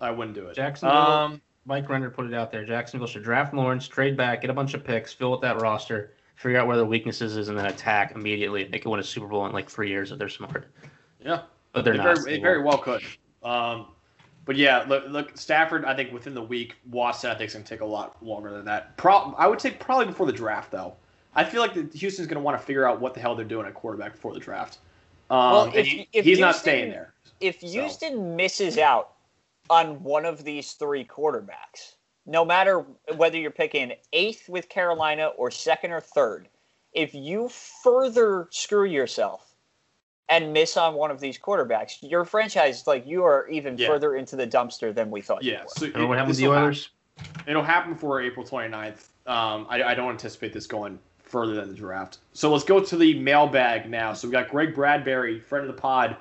[SPEAKER 1] I wouldn't do it.
[SPEAKER 4] Jacksonville.
[SPEAKER 1] Um,
[SPEAKER 4] Mike Renner put it out there. Jacksonville should draft Lawrence, trade back, get a bunch of picks, fill out that roster, figure out where their weaknesses is, and then attack immediately. They could win a Super Bowl in like three years if they're smart.
[SPEAKER 1] yeah,
[SPEAKER 4] But they're
[SPEAKER 1] they
[SPEAKER 4] not.
[SPEAKER 1] very, they very well could. Um, but yeah, look, look, Stafford. I think within the week, Watson. I think is going to take a lot longer than that. Pro- I would say probably before the draft, though. I feel like the, Houston's going to want to figure out what the hell they're doing at quarterback before the draft. Um,
[SPEAKER 3] Well, if-
[SPEAKER 1] he-
[SPEAKER 3] if
[SPEAKER 1] he's not staying there.
[SPEAKER 3] if
[SPEAKER 1] So-
[SPEAKER 3] Houston misses out on one of these three quarterbacks, no matter whether you're picking eighth with Carolina or second or third, if you further screw yourself and miss on one of these quarterbacks, your franchise, like you are even
[SPEAKER 1] Yeah.
[SPEAKER 3] further into the dumpster than we thought.
[SPEAKER 1] Yeah.
[SPEAKER 3] You
[SPEAKER 1] So
[SPEAKER 4] Remember what
[SPEAKER 1] it-
[SPEAKER 4] happened with
[SPEAKER 1] this'll
[SPEAKER 4] the
[SPEAKER 1] hap-
[SPEAKER 4] Oilers?
[SPEAKER 1] It'll happen before April 29th. Um, I, I don't anticipate this going further than the draft. So let's go to the mailbag now. So we got Greg Bradbury, friend of the pod,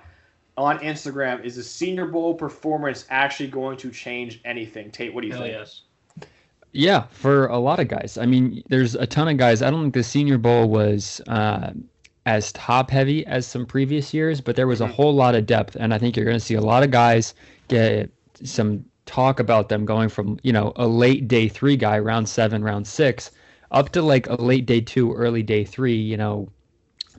[SPEAKER 1] on Instagram. Is the Senior Bowl performance actually going to change anything? Tate, what do you
[SPEAKER 4] Hell
[SPEAKER 1] think?
[SPEAKER 4] yes.
[SPEAKER 2] Yeah, for a lot of guys. I mean, there's a ton of guys. I don't think the Senior Bowl was uh, as top heavy as some previous years, but there was a
[SPEAKER 1] Mhm.
[SPEAKER 2] whole lot of depth, and I think you're going to see a lot of guys get some talk about them going from you know a late day three guy, round seven, round six, up to like a late day two, early day three, you know,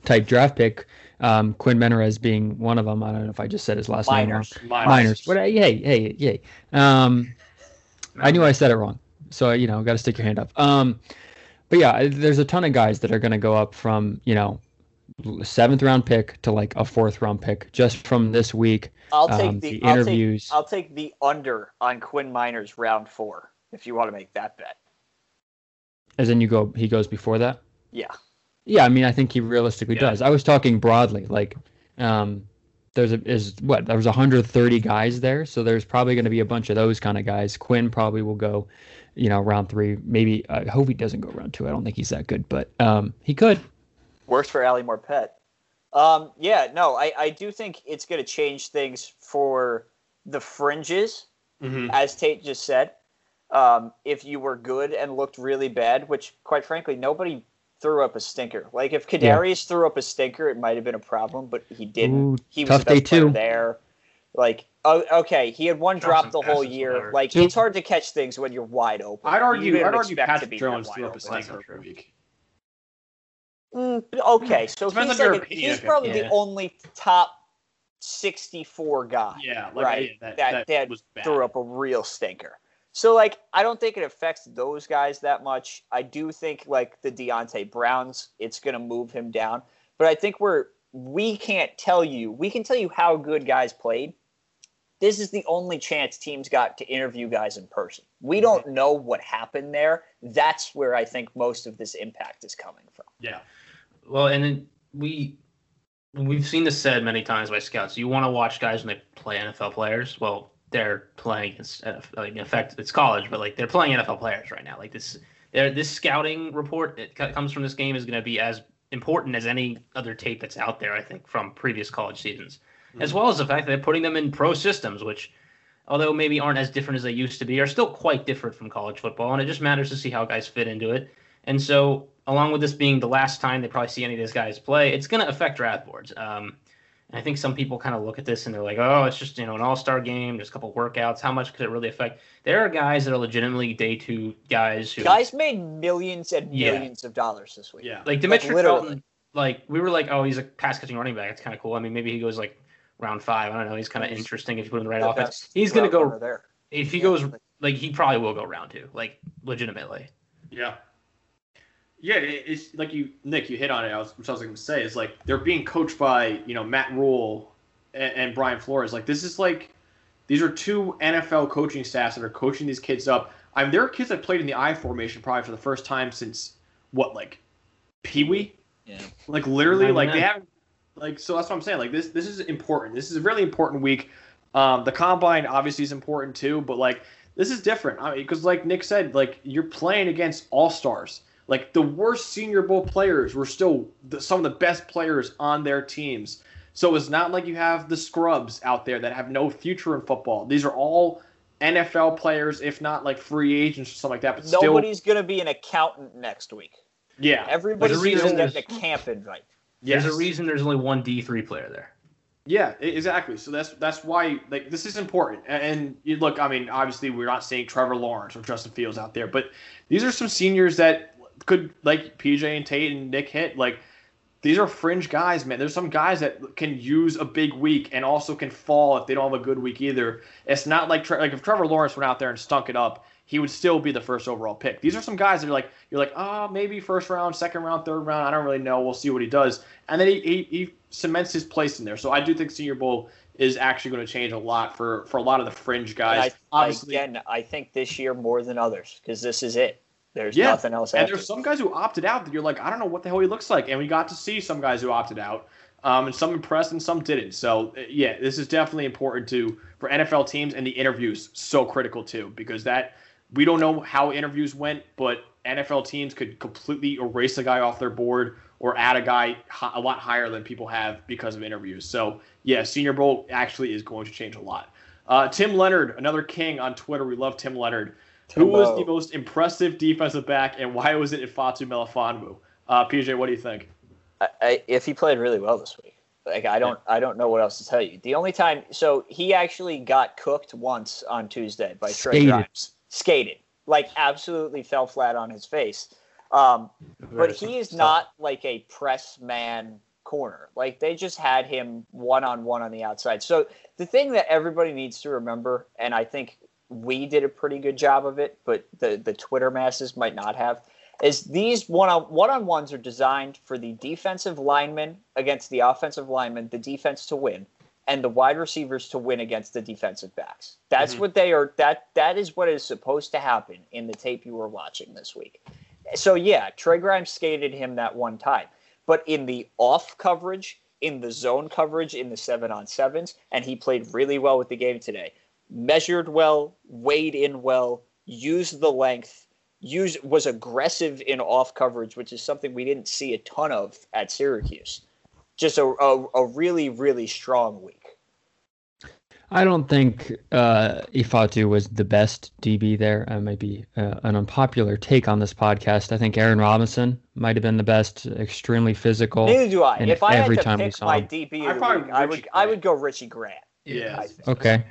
[SPEAKER 2] type draft pick. Um, Quinn Menarez being one of them. I don't know if I just said his last name wrong.
[SPEAKER 3] Meinerz.
[SPEAKER 1] Meinerz.
[SPEAKER 2] Meinerz. What? Hey, hey, hey. Um, I knew I said it wrong. So, you know, got to stick your hand up. Um, but yeah, there's a ton of guys that are going to go up from, you know, seventh round pick to like a fourth round pick just from this week.
[SPEAKER 3] I'll take
[SPEAKER 2] Um,
[SPEAKER 3] the,
[SPEAKER 2] the
[SPEAKER 3] I'll take-
[SPEAKER 2] interviews.
[SPEAKER 3] I'll take the under on Quinn Meinerz round four if you want to make that bet.
[SPEAKER 2] As in, you go, he goes before that.
[SPEAKER 3] Yeah.
[SPEAKER 2] Yeah, I mean, I think he realistically
[SPEAKER 4] Yeah.
[SPEAKER 2] does. I was talking broadly, like, um, there's a is what there was 130 guys there, so there's probably going to be a bunch of those kind of guys. Quinn probably will go, you know, round three. Maybe I hope he doesn't go round two. I don't think he's that good, but um, he could.
[SPEAKER 3] Works for Ali Morpet. Um, yeah, no, I, I do think it's going to change things for the fringes,
[SPEAKER 1] Mhm.
[SPEAKER 3] as Tate just said. Um, if you were good and looked really bad, which quite frankly, nobody threw up a stinker. Like if Kadarius threw up a stinker, it might have been a problem, but he didn't.
[SPEAKER 2] Ooh,
[SPEAKER 3] he was
[SPEAKER 2] tough
[SPEAKER 3] the best
[SPEAKER 2] day
[SPEAKER 3] player
[SPEAKER 2] two.
[SPEAKER 3] there. Like, oh, okay, he had one drop the whole year.
[SPEAKER 4] whatever.
[SPEAKER 3] Like,
[SPEAKER 2] Two.
[SPEAKER 3] it's hard to catch things when you're wide open.
[SPEAKER 1] I'd argue.
[SPEAKER 3] didn't
[SPEAKER 1] I'd argue
[SPEAKER 3] to
[SPEAKER 1] Patrick
[SPEAKER 3] be
[SPEAKER 1] Jones threw up a stinker
[SPEAKER 4] not
[SPEAKER 1] for a week.
[SPEAKER 3] Mm, okay, so
[SPEAKER 1] Depends
[SPEAKER 3] he's like a- he's probably the only top sixty-four guy
[SPEAKER 1] Yeah, like,
[SPEAKER 3] Right,
[SPEAKER 1] yeah, that,
[SPEAKER 3] that-
[SPEAKER 1] that,
[SPEAKER 3] that
[SPEAKER 1] was
[SPEAKER 3] threw up a real stinker. So like, I don't think it affects those guys that much. I do think like the Deonte Browns, it's gonna move him down. But I think we're we can't tell you. We can tell you how good guys played. This is the only chance teams got to interview guys in person. We don't know what happened there. That's where I think most of this impact is coming from.
[SPEAKER 1] Yeah.
[SPEAKER 4] Well, and then we we've seen this said many times by scouts. You want to watch guys when they play NFL players. Well, they're playing against NFL, like in effect it's college, but like they're playing NFL players right now. Like this, this scouting report that comes from this game is going to be as important as any other tape that's out there. I think from previous college seasons, hmm. as well as the fact that they're putting them in pro systems, which. Although maybe aren't as different as they used to be, are still quite different from college football, and it just matters to see how guys fit into it. And so, along with this being the last time they probably see any of these guys play, it's going to affect draft boards. Um, and I think some people kind of look at this and they're like, "Oh, it's just you know an all-star game, just a couple workouts. How much could it really affect?" There are guys that are legitimately day two guys who,
[SPEAKER 3] Guys made millions and
[SPEAKER 4] Yeah.
[SPEAKER 3] millions of dollars this week.
[SPEAKER 1] Yeah.
[SPEAKER 4] like Demetric
[SPEAKER 3] literally.
[SPEAKER 4] Felton, like we were like, "Oh, he's a pass-catching running back. It's kind of cool." I mean, maybe he goes like round five. I don't know. He's kind of interesting if you put him in the right
[SPEAKER 3] The
[SPEAKER 4] offense. He's going to go
[SPEAKER 3] there.
[SPEAKER 4] if he
[SPEAKER 3] Yeah.
[SPEAKER 4] goes like he probably will go round two, like legitimately.
[SPEAKER 1] Yeah. Yeah, it's like you, Nick. You hit on it. I was, which I was going to say is like they're being coached by you know Matt Rhule and, and Brian Flores. Like this is like these are two NFL coaching staffs that are coaching these kids up. I mean, there are kids that played in the I formation probably for the first time since what, like Pee Wee?
[SPEAKER 3] Yeah.
[SPEAKER 1] Like literally, like they haven't. Like so, that's what I'm saying. Like this, this is important. This is a really important week. Um, the combine obviously is important too, but like this is different. I mean, because like Nick said, like you're playing against all stars. Like the worst Senior Bowl players were still the, some of the best players on their teams. So it's not like you have the scrubs out there that have no future in football. These are all NFL players, if not like free agents or something like that. But still,
[SPEAKER 3] Nobody's going to be an accountant next week.
[SPEAKER 1] yeah,
[SPEAKER 3] Everybody's
[SPEAKER 4] a reason
[SPEAKER 3] getting a camp invite.
[SPEAKER 1] yes.
[SPEAKER 4] There's a reason there's only one D three player there.
[SPEAKER 1] Yeah, exactly. So that's that's why like this is important. A- And you look, I mean, obviously we're not seeing Trevor Lawrence or Justin Fields out there, but these are some seniors that could like PJ and Tate and Nick hit like these are fringe guys, man. There's some guys that can use a big week and also can fall if they don't have a good week either. It's not like like if Trevor Lawrence went out there and stunk it up, he would still be the first overall pick. These are some guys that are like you're like, oh, maybe first round, second round, third round. I don't really know. We'll see what he does, and then he he, he cements his place in there. So I do think Senior Bowl is actually going to change a lot for for a lot of the fringe guys.
[SPEAKER 3] I,
[SPEAKER 1] Obviously,
[SPEAKER 3] again, I think this year more than others because this is it. There's
[SPEAKER 1] Yeah,
[SPEAKER 3] nothing else.
[SPEAKER 1] And
[SPEAKER 3] after.
[SPEAKER 1] there's some guys who opted out that you're like, I don't know what the hell he looks like. And we got to see some guys who opted out, um, and some impressed and some didn't. So uh, yeah, this is definitely important to for NFL teams and the interviews so critical too because that we don't know how interviews went, but NFL teams could completely erase a guy off their board or add a guy a lot higher than people have because of interviews. So yeah, Senior Bowl actually is going to change a lot. Uh, Tim Leonard, another king on Twitter. We love Tim Leonard. Who was the most impressive defensive back, and why was it Ifeatu Melifonwu? Uh, PJ, what do you think?
[SPEAKER 3] I, I, if he played really well this week. Like I don't, I don't know what else to tell you. The only time, so he actually got cooked once on Tuesday by Trey
[SPEAKER 2] Skated.
[SPEAKER 3] Grimes. Skated, like absolutely fell flat on his face. Um, but he is not like a press man corner. Like they just had him one on one on the outside. So the thing that everybody needs to remember, and I think we did a pretty good job of it, but the the Twitter masses might not have, is these one on one on ones are designed for the defensive lineman against the offensive lineman, the defense to win, and the wide receivers to win against the defensive backs. That's
[SPEAKER 1] Mhm.
[SPEAKER 3] what they are. That that is what is supposed to happen in the tape you were watching this week. So yeah, Trey Grimes skated him that one time, but in the off coverage, in the zone coverage, in the seven on sevens, and he played really well with the game today. Measured well, weighed in well, used the length, used was aggressive in off coverage, which is something we didn't see a ton of at Syracuse. Just a a, a really really strong week.
[SPEAKER 2] I don't think uh, Ifeatu was the best DB there. I might be uh, an unpopular take on this podcast. I think Aaron Robinson might have been the best, extremely physical.
[SPEAKER 3] Neither do I.
[SPEAKER 2] and
[SPEAKER 3] if I had to
[SPEAKER 2] time we
[SPEAKER 3] pick
[SPEAKER 2] saw
[SPEAKER 3] my
[SPEAKER 2] him-
[SPEAKER 3] DB,
[SPEAKER 1] I'd
[SPEAKER 3] of the
[SPEAKER 1] probably
[SPEAKER 3] week, I
[SPEAKER 1] Richie
[SPEAKER 3] would I would go Richie Grant.
[SPEAKER 1] Yeah.
[SPEAKER 2] Okay.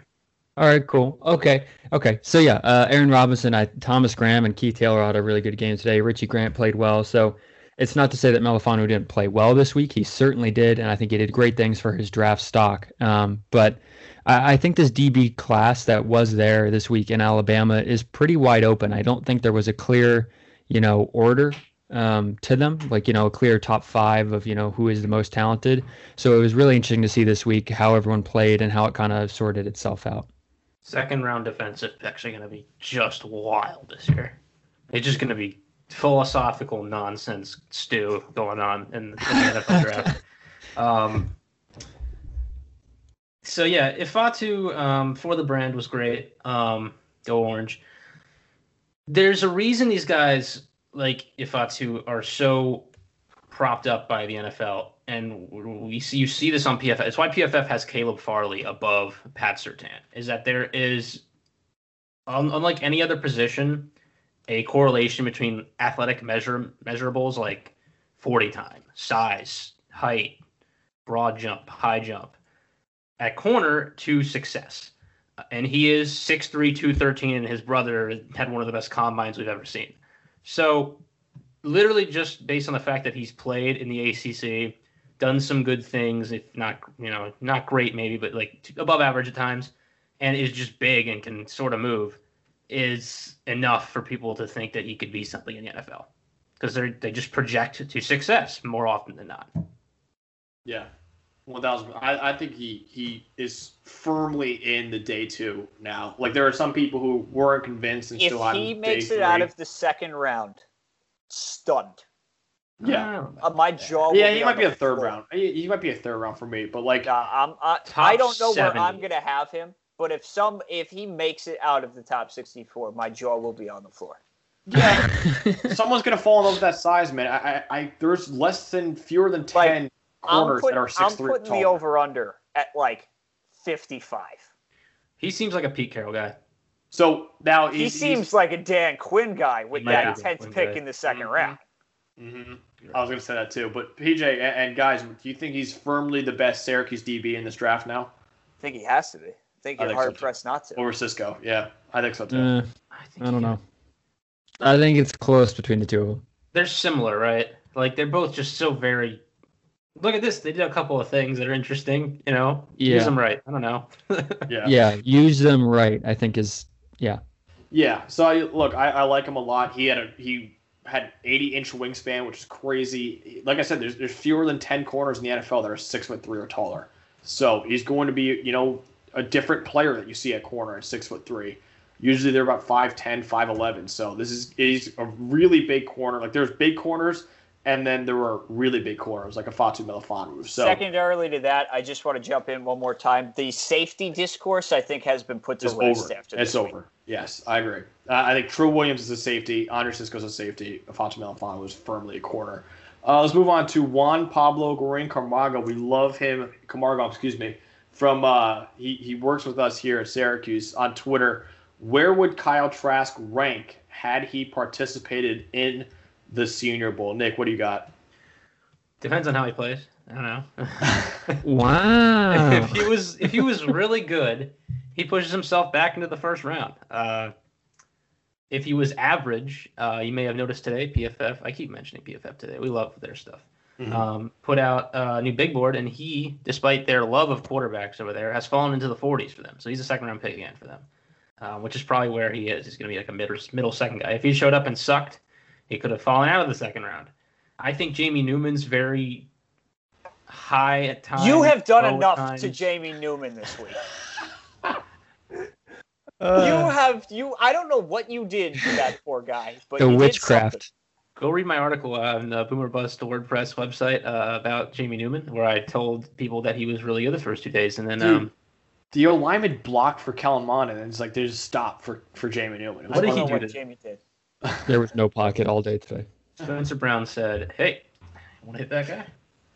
[SPEAKER 2] All right, cool. Okay. Okay. So yeah, uh, Aaron Robinson, I, Thomas Graham, and Keith Taylor had a really good game today. Richie Grant played well. So it's not to say that Melifonwu didn't play well this week. He certainly did, and I think he did great things for his draft stock. Um, but I, I think this DB class that was there this week in Alabama is pretty wide open. I don't think there was a clear, you know, order um, to them, like you know, a clear top five of you know who is the most talented. So it was really interesting to see this week how everyone played and how it kind of sorted itself out.
[SPEAKER 4] Second round defensive picks are going to be just wild this year. It's just going to be philosophical nonsense stew going on in, in the NFL draft. Um, so yeah, Ifeatu um, for the brand was great. Um, go orange. There's a reason these guys like Ifeatu are so propped up by the NFL, and we see you see this on PFF. It's why PFF has Caleb Farley above Pat Surtain. Is that there is, un- unlike any other position, a correlation between athletic measure measurables like forty time, size, height, broad jump, high jump, at corner to success. And he is 6'3", 213, and his brother had one of the best combines we've ever seen. So literally just based on the fact that he's played in the ACC, done some good things, if not you know not great maybe, but like above average at times, and is just big and can sort of move, is enough for people to think that he could be something in the NFL because they they just project to success more often than not.
[SPEAKER 1] Yeah, one thousand. I, I think he he is firmly in the day two now. Like there are some people who weren't convinced and
[SPEAKER 3] If
[SPEAKER 1] still have
[SPEAKER 3] he
[SPEAKER 1] him
[SPEAKER 3] makes
[SPEAKER 1] day
[SPEAKER 3] it out of the second round, stunned.
[SPEAKER 1] Yeah.
[SPEAKER 4] I don't know.
[SPEAKER 3] Uh, my jaw.
[SPEAKER 1] Yeah, he might be a third
[SPEAKER 3] floor.
[SPEAKER 1] round. He, he might be a third round for me, but like,
[SPEAKER 3] Nah, I'm, I, I don't know where I'm gonna have him, but if some if he makes it out of the top 64, my jaw will be on the floor.
[SPEAKER 1] yeah, someone's gonna fall in love with that size, man. I, I, I there's less than fewer than ten
[SPEAKER 3] I'm
[SPEAKER 1] corners
[SPEAKER 3] putting,
[SPEAKER 1] that are
[SPEAKER 3] I'm
[SPEAKER 1] six three
[SPEAKER 3] putting the over under at like 55.
[SPEAKER 4] He seems like a Pete Carroll guy.
[SPEAKER 1] So now
[SPEAKER 3] He
[SPEAKER 1] he's,
[SPEAKER 3] seems like a Dan Quinn guy with that
[SPEAKER 4] be
[SPEAKER 3] 10th pick
[SPEAKER 4] guy.
[SPEAKER 3] in the 2nd
[SPEAKER 1] Mhm.
[SPEAKER 3] round.
[SPEAKER 1] Hmm I was gonna say that too, but PJ and, and guys, do you think he's firmly the best Syracuse DB in this draft now
[SPEAKER 3] I think he has to be. I think
[SPEAKER 1] I
[SPEAKER 3] you're
[SPEAKER 1] think so,
[SPEAKER 3] hard
[SPEAKER 1] too.
[SPEAKER 3] pressed not to.
[SPEAKER 1] over Cisco? Yeah, I think so too.
[SPEAKER 2] Uh,
[SPEAKER 4] I, think
[SPEAKER 2] I don't know. I think it's close between the two of them.
[SPEAKER 4] They're similar, right? Like they're both just so very. Look at this. They did a couple of things that are interesting. You know,
[SPEAKER 2] Yeah.
[SPEAKER 4] use them right. I don't know.
[SPEAKER 1] yeah.
[SPEAKER 2] Yeah, use them right. I think is yeah.
[SPEAKER 1] Yeah. So I, look, I, I like him a lot. He had a he had 80 inch wingspan, which is crazy. Like I said, there's there's fewer than 10 corners in the NFL that are six foot three or taller. So he's going to be you know a different player that you see at corner at six foot three. Usually they're about 5'10", 5'11". So this is he's a really big corner. Like there's big corners, and then there were really big corners like a Fatu Melifonwu. So
[SPEAKER 3] Secondarily to that, I just want to jump in one more time. The safety discourse, I think, has been put to rest
[SPEAKER 1] over.
[SPEAKER 3] after
[SPEAKER 1] It's
[SPEAKER 3] week.
[SPEAKER 1] over. Yes, I agree. Uh, I think Trill Williams is a safety. Andre Cisco's a safety. Fatu Melifonwu was firmly a corner. Uh, let's move on to Juan Pablo Guarin Camargo. We love him. Camargo, excuse me. From uh, he he works with us here at Syracuse on Twitter. Where would Kyle Trask rank had he participated in the Senior Bowl? Nick, what do you got?
[SPEAKER 4] Depends on how he plays. I don't know.
[SPEAKER 2] Wow.
[SPEAKER 4] if he was if he was really good, he pushes himself back into the first round. Uh, if he was average, uh, you may have noticed today, PFF. I keep mentioning PFF today. We love their stuff.
[SPEAKER 1] Mhm.
[SPEAKER 4] Um, put out a new big board, and he, despite their love of quarterbacks over there, has fallen into the 40s for them. So he's a second round pick again for them, uh, which is probably where he is. He's going to be like a middle, middle second guy. If he showed up and sucked, he could have fallen out of the second round. I think Jamie Newman's very high at times.
[SPEAKER 3] You have done enough
[SPEAKER 4] times.
[SPEAKER 3] to Jamie Newman this week.
[SPEAKER 2] Uh,
[SPEAKER 3] you have you. I don't know what you did to that poor guy, but
[SPEAKER 2] the witchcraft.
[SPEAKER 4] Go read my article on the Boomer Bust the WordPress website uh, about Jamie Newman, where I told people that he was really good the first two days, and then
[SPEAKER 1] Dude.
[SPEAKER 4] um,
[SPEAKER 1] The O lineman blocked for Kellen Mond, and then it's like there's a stop for for Jamie Newman.
[SPEAKER 4] What did he
[SPEAKER 3] don't
[SPEAKER 4] do
[SPEAKER 3] what
[SPEAKER 4] to-
[SPEAKER 3] Jamie did.
[SPEAKER 2] There was no pocket all day today.
[SPEAKER 4] Spencer Brown said, "Hey, want to hit that guy?"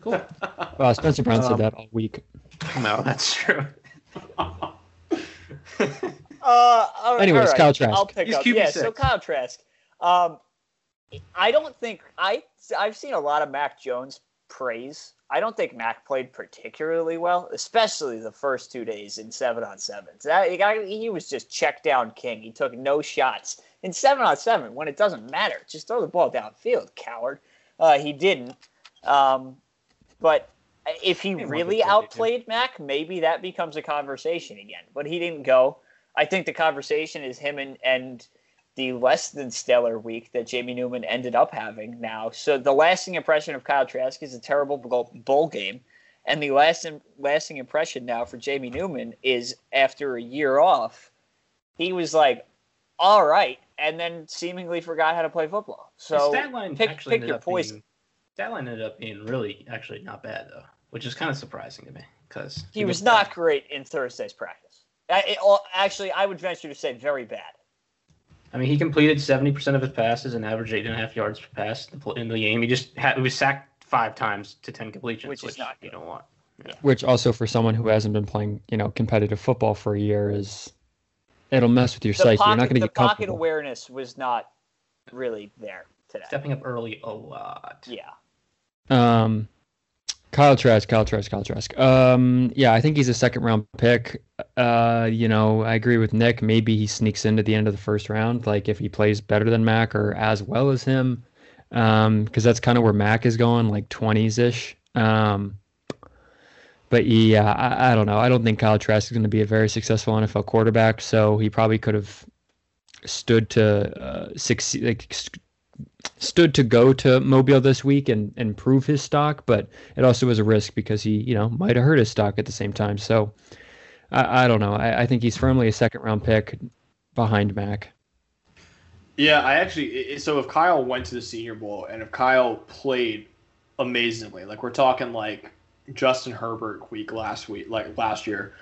[SPEAKER 4] Cool.
[SPEAKER 2] Well, Spencer Brown said
[SPEAKER 4] Um,
[SPEAKER 2] that all week.
[SPEAKER 4] no, that's true.
[SPEAKER 3] Uh, all right,
[SPEAKER 2] Anyways,
[SPEAKER 3] all right.
[SPEAKER 2] Kyle Trask.
[SPEAKER 3] I'll pick
[SPEAKER 4] He's
[SPEAKER 3] up.
[SPEAKER 4] QB6.
[SPEAKER 3] Yeah, so Kyle Trask. Um, I don't think I I've seen a lot of Mac Jones praise. I don't think Mac played particularly well, especially the first two days in seven on sevens. That he, got, he was just check down king. He took no shots in seven on seven when it doesn't matter. Just throw the ball downfield, coward. Uh, he didn't. Um, but if he really outplayed Mac, maybe that becomes a conversation again. But he didn't go. I think the conversation is him and, and the less than stellar week that Jamie Newman ended up having now. So the lasting impression of Kyle Trask is a terrible bowl bowl game. And the last lasting impression now for Jamie Newman is after a year off, he was like, all right, and then seemingly forgot how to play football.
[SPEAKER 4] His
[SPEAKER 3] So
[SPEAKER 4] stat line
[SPEAKER 3] pick-
[SPEAKER 4] actually
[SPEAKER 3] pick
[SPEAKER 4] ended
[SPEAKER 3] your
[SPEAKER 4] up
[SPEAKER 3] poison.
[SPEAKER 4] being stat line ended up being really actually not bad though, which is kind of surprising to me because
[SPEAKER 3] he was not great in Thursday's practice. I, it, actually, I would venture to say very bad.
[SPEAKER 4] I mean, he completed seventy percent of his passes and averaged eight and a half yards per pass in the- game. He just had, he was sacked five times to ten completions,
[SPEAKER 3] Which
[SPEAKER 4] which,
[SPEAKER 3] is not
[SPEAKER 4] you
[SPEAKER 3] good.
[SPEAKER 4] don't want.
[SPEAKER 2] Which also for someone who hasn't been playing, you know, competitive football for a year is it'll mess with your
[SPEAKER 3] The
[SPEAKER 2] psyche.
[SPEAKER 3] pocket,
[SPEAKER 2] You're not going to
[SPEAKER 3] the
[SPEAKER 2] get
[SPEAKER 3] pocket awareness was not really there today.
[SPEAKER 4] Stepping up early a lot.
[SPEAKER 3] Yeah.
[SPEAKER 2] Um, Kyle Trask, Kyle Trask, Kyle Trask. Um, yeah, I think he's a second round pick. Uh, you know, I agree with Nick. Maybe he sneaks into the end of the first round, like if he plays better than Mac or as well as him. Um, because that's kind of where Mac is going, like twenties ish. Um, but yeah, I, I don't know. I don't think Kyle Trask is going to be a very successful NFL quarterback. So he probably could have stood to uh, succeed, like s- stood to go to Mobile this week and and prove his stock. But it also was a risk because he, you know, might have hurt his stock at the same time. So I, I don't know. I, I think he's firmly a second round pick behind Mac.
[SPEAKER 1] Yeah, I actually. So if Kyle went to the Senior Bowl and if Kyle played amazingly, like we're talking like Justin Herbert week last week, like last year,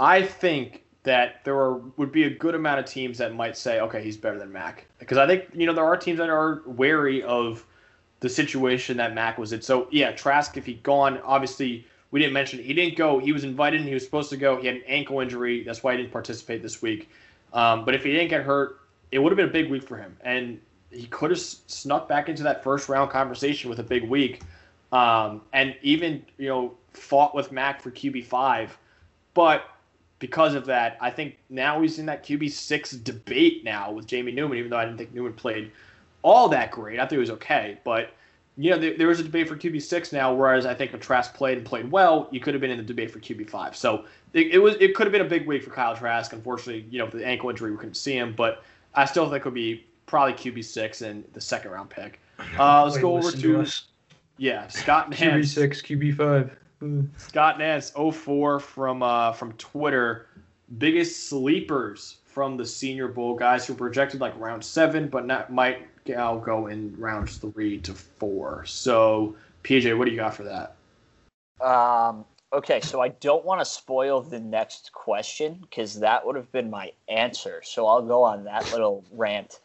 [SPEAKER 1] I think that there are, would be a good amount of teams that might say, okay, he's better than Mac, because I think you know there are teams that are wary of the situation that Mac was in. So yeah, Trask, if he'd gone, obviously we didn't mention he didn't go. He was invited and he was supposed to go. He had an ankle injury, that's why he didn't participate this week. Um, but if he didn't get hurt, it would have been a big week for him, and he could have snuck back into that first round conversation with a big week, um, and even you know fought with Mac for QB five, but because of that, I think now he's in that QB six debate now with Jamie Newman. Even though I didn't think Newman played all that great, I thought he was okay, but you know there, there was a debate for QB six now. Whereas I think if Trask played and played well, you could have been in the debate for QB five. So it, it was it could have been a big week for Kyle Trask. Unfortunately, you know with the ankle injury, we couldn't see him, but I still think it would be probably QB six and the second round pick. Uh, let's go over to yeah Scott Nance.
[SPEAKER 4] QB six, QB five.
[SPEAKER 1] Scott Nance 04 from uh, from Twitter. Biggest sleepers from the Senior Bowl, guys who projected like round seven, but not might now go in rounds three to four. So, PJ, what do you got for that?
[SPEAKER 3] Um, okay, so I don't want to spoil the next question because that would have been my answer. So I'll go on that little rant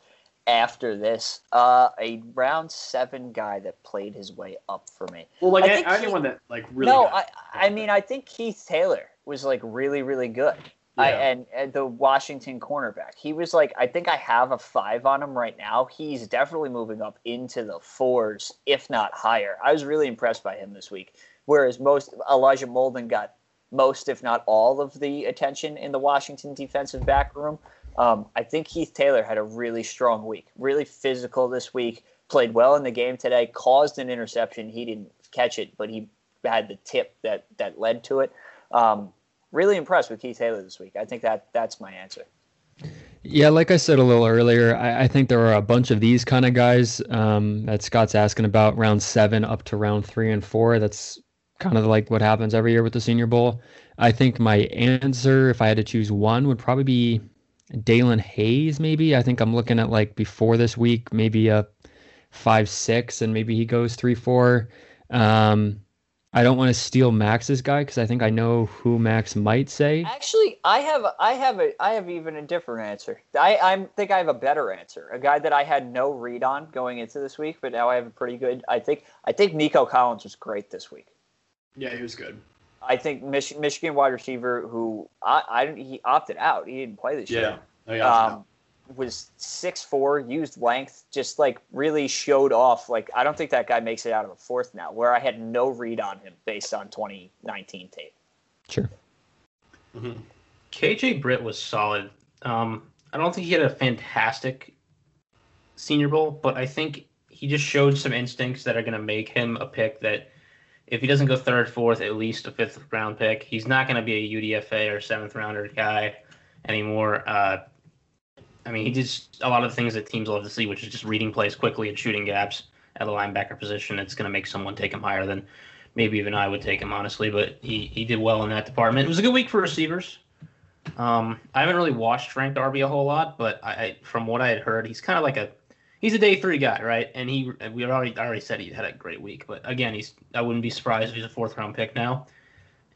[SPEAKER 3] after this. Uh, a round seven guy that played his way up for me.
[SPEAKER 1] Well, like
[SPEAKER 3] I think
[SPEAKER 1] anyone
[SPEAKER 3] he-
[SPEAKER 1] that like really.
[SPEAKER 3] no, I, I mean, I think Keith Taylor was like really, really good. I, and, and the Washington cornerback, he was like, I think I have a five on him right now. He's definitely moving up into the fours, if not higher. I was really impressed by him this week. Whereas most Elijah Molden got most, if not all, of the attention in the Washington defensive back room. Um, I think Keith Taylor had a really strong week, really physical this week. Played well in the game today. Caused an interception. He didn't catch it, but he had the tip that that led to it. Um, really impressed with Keith Taylor this week. I think that that's my answer.
[SPEAKER 2] Yeah, like I said a little earlier, I, I think there are a bunch of these kind of guys um, that Scott's asking about round seven up to round three and four. That's kind of like what happens every year with the Senior Bowl. I think my answer, if I had to choose one, would probably be Daelin Hayes. Maybe I think I'm looking at like before this week, maybe a five six, and maybe he goes three four. Um, I don't want to steal Max's guy because I think I know who Max might say.
[SPEAKER 3] Actually, I have I have a I have even a different answer. I I think I have a better answer. A guy that I had no read on going into this week, but now I have a pretty good. I think I think Nico Collins was great this week.
[SPEAKER 1] yeah, he was good.
[SPEAKER 3] I think Mich- Michigan wide receiver who I, I he opted out. He didn't play this
[SPEAKER 1] Yeah.
[SPEAKER 3] year.
[SPEAKER 1] Oh, yeah,
[SPEAKER 3] um, was six four, used length, just like really showed off. Like I don't think that guy makes it out of the fourth now. Where I had no read on him based on 2019 tape.
[SPEAKER 2] Sure.
[SPEAKER 1] Mhm.
[SPEAKER 4] KJ Britt was solid. Um, I don't think he had a fantastic Senior Bowl, but I think he just showed some instincts that are going to make him a pick that, if he doesn't go third, fourth, at least a fifth round pick, he's not going to be a UDFA or seventh rounder guy anymore. Uh, I mean, he does a lot of things that teams love to see, which is just reading plays quickly and shooting gaps at the linebacker position. It's going to make someone take him higher than maybe even I would take him, honestly. But he, he did well in that department. It was a good week for receivers. Um, I haven't really watched Frank Darby a whole lot, but I, I from what I had heard, he's kind of like a he's a day three guy, right? And he we already I already said he had a great week, but again, he's I wouldn't be surprised if he's a fourth round pick now.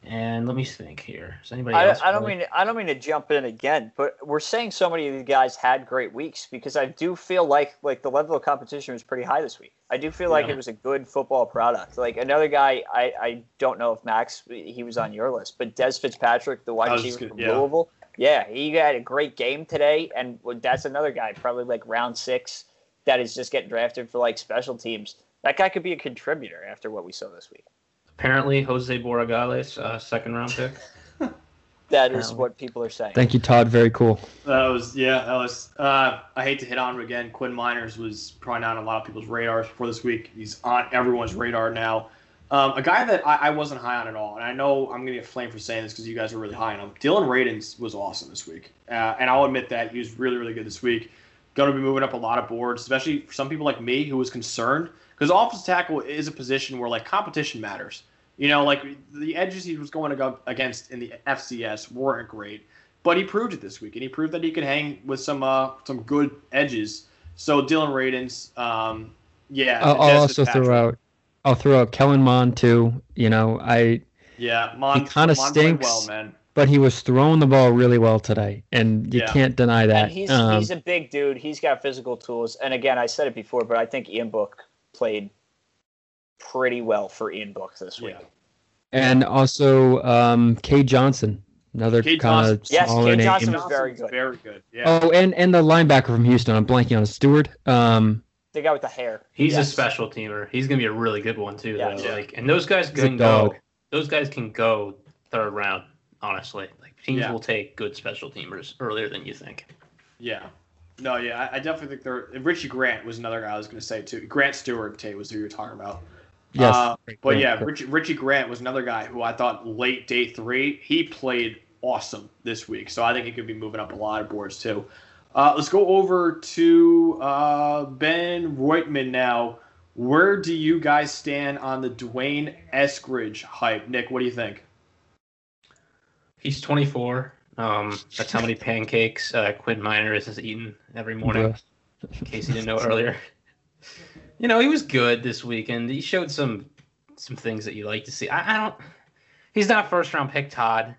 [SPEAKER 4] And let me think here. Is anybody
[SPEAKER 3] I,
[SPEAKER 4] else?
[SPEAKER 3] I don't
[SPEAKER 4] really-
[SPEAKER 3] mean I don't mean to jump in again, but we're saying so many of these guys had great weeks because I do feel like like the level of competition was pretty high this week. I do feel like
[SPEAKER 4] Yeah.
[SPEAKER 3] it was a good football product. Like another guy, I, I don't know if Max he was on your list, but Dez Fitzpatrick, the wide
[SPEAKER 1] I was just
[SPEAKER 3] receiver
[SPEAKER 1] gonna-
[SPEAKER 3] from
[SPEAKER 1] yeah.
[SPEAKER 3] Louisville, yeah, he had a great game today, and that's another guy probably like round six that is just getting drafted for like special teams. That guy could be a contributor after what we saw this week.
[SPEAKER 4] apparently Jose Borregales, uh, second round pick.
[SPEAKER 3] That is
[SPEAKER 4] Um,
[SPEAKER 3] what people are saying.
[SPEAKER 2] Thank you, Todd. Very cool.
[SPEAKER 1] That was yeah. That was. Uh, I hate to hit on him again. Quinn Meinerz was probably not on a lot of people's radars before this week. He's on everyone's radar now. Um, a guy that I, I wasn't high on at all, and I know I'm gonna get flamed for saying this because you guys were really high on him. Dillon Radunz was awesome this week, uh, and I'll admit that he was really really good this week. Going to be moving up a lot of boards, especially for some people like me who was concerned because offensive tackle is a position where like competition matters. You know, like the edges he was going to go against in the FCS weren't great, but he proved it this week, and he proved that he could hang with some uh, some good edges. So Dillon Radunz, um, yeah,
[SPEAKER 2] I'll, I'll also throw out. I'll throw out Kellen Mond too. You know, I
[SPEAKER 1] yeah, Mond,
[SPEAKER 2] he kinda stinks.
[SPEAKER 1] well, man.
[SPEAKER 2] But he was throwing the ball really well today, and you
[SPEAKER 1] Yeah.
[SPEAKER 2] can't deny that.
[SPEAKER 3] And he's
[SPEAKER 2] Um,
[SPEAKER 3] he's a big dude. He's got physical tools. And again, I said it before, but I think Ian Book played pretty well for Ian Book this week.
[SPEAKER 1] Yeah.
[SPEAKER 2] and also um, Kay Johnson, another
[SPEAKER 1] Kay
[SPEAKER 2] kind of
[SPEAKER 1] Johnson.
[SPEAKER 3] Yes,
[SPEAKER 2] smaller
[SPEAKER 3] Kay
[SPEAKER 2] name.
[SPEAKER 3] Johnson was very good.
[SPEAKER 1] Very good. Yeah.
[SPEAKER 2] Oh, and and the linebacker from Houston. I'm blanking on Stuart. Um,
[SPEAKER 3] The guy with the hair.
[SPEAKER 4] He's
[SPEAKER 3] Yes.
[SPEAKER 4] a special teamer. He's gonna be a really good one too.
[SPEAKER 3] Yeah.
[SPEAKER 4] though. Like, and those guys can go. Those guys can go third round. Honestly, like teams
[SPEAKER 1] Yeah.
[SPEAKER 4] will take good special teamers earlier than you think.
[SPEAKER 1] Yeah. No, yeah, I, I definitely think there. Richie Grant was another guy I was going to say too. Grant Stuart, Tate, was who you were talking about.
[SPEAKER 2] yes,
[SPEAKER 1] Uh, but yeah. Richie, Richie Grant was another guy who I thought late day three, he played awesome this week. So I think he could be moving up a lot of boards too. Uh, let's go over to uh, Ben Reutman now. Where do you guys stand on the D'Wayne Eskridge hype? Nick, what do you think?
[SPEAKER 4] He's 24. Um, that's how many pancakes uh, Quinn Meinerz has eaten every morning. In case you didn't know earlier. You know, he was good this weekend. He showed some some things that you like to see. I, I don't. He's not first round pick, Todd.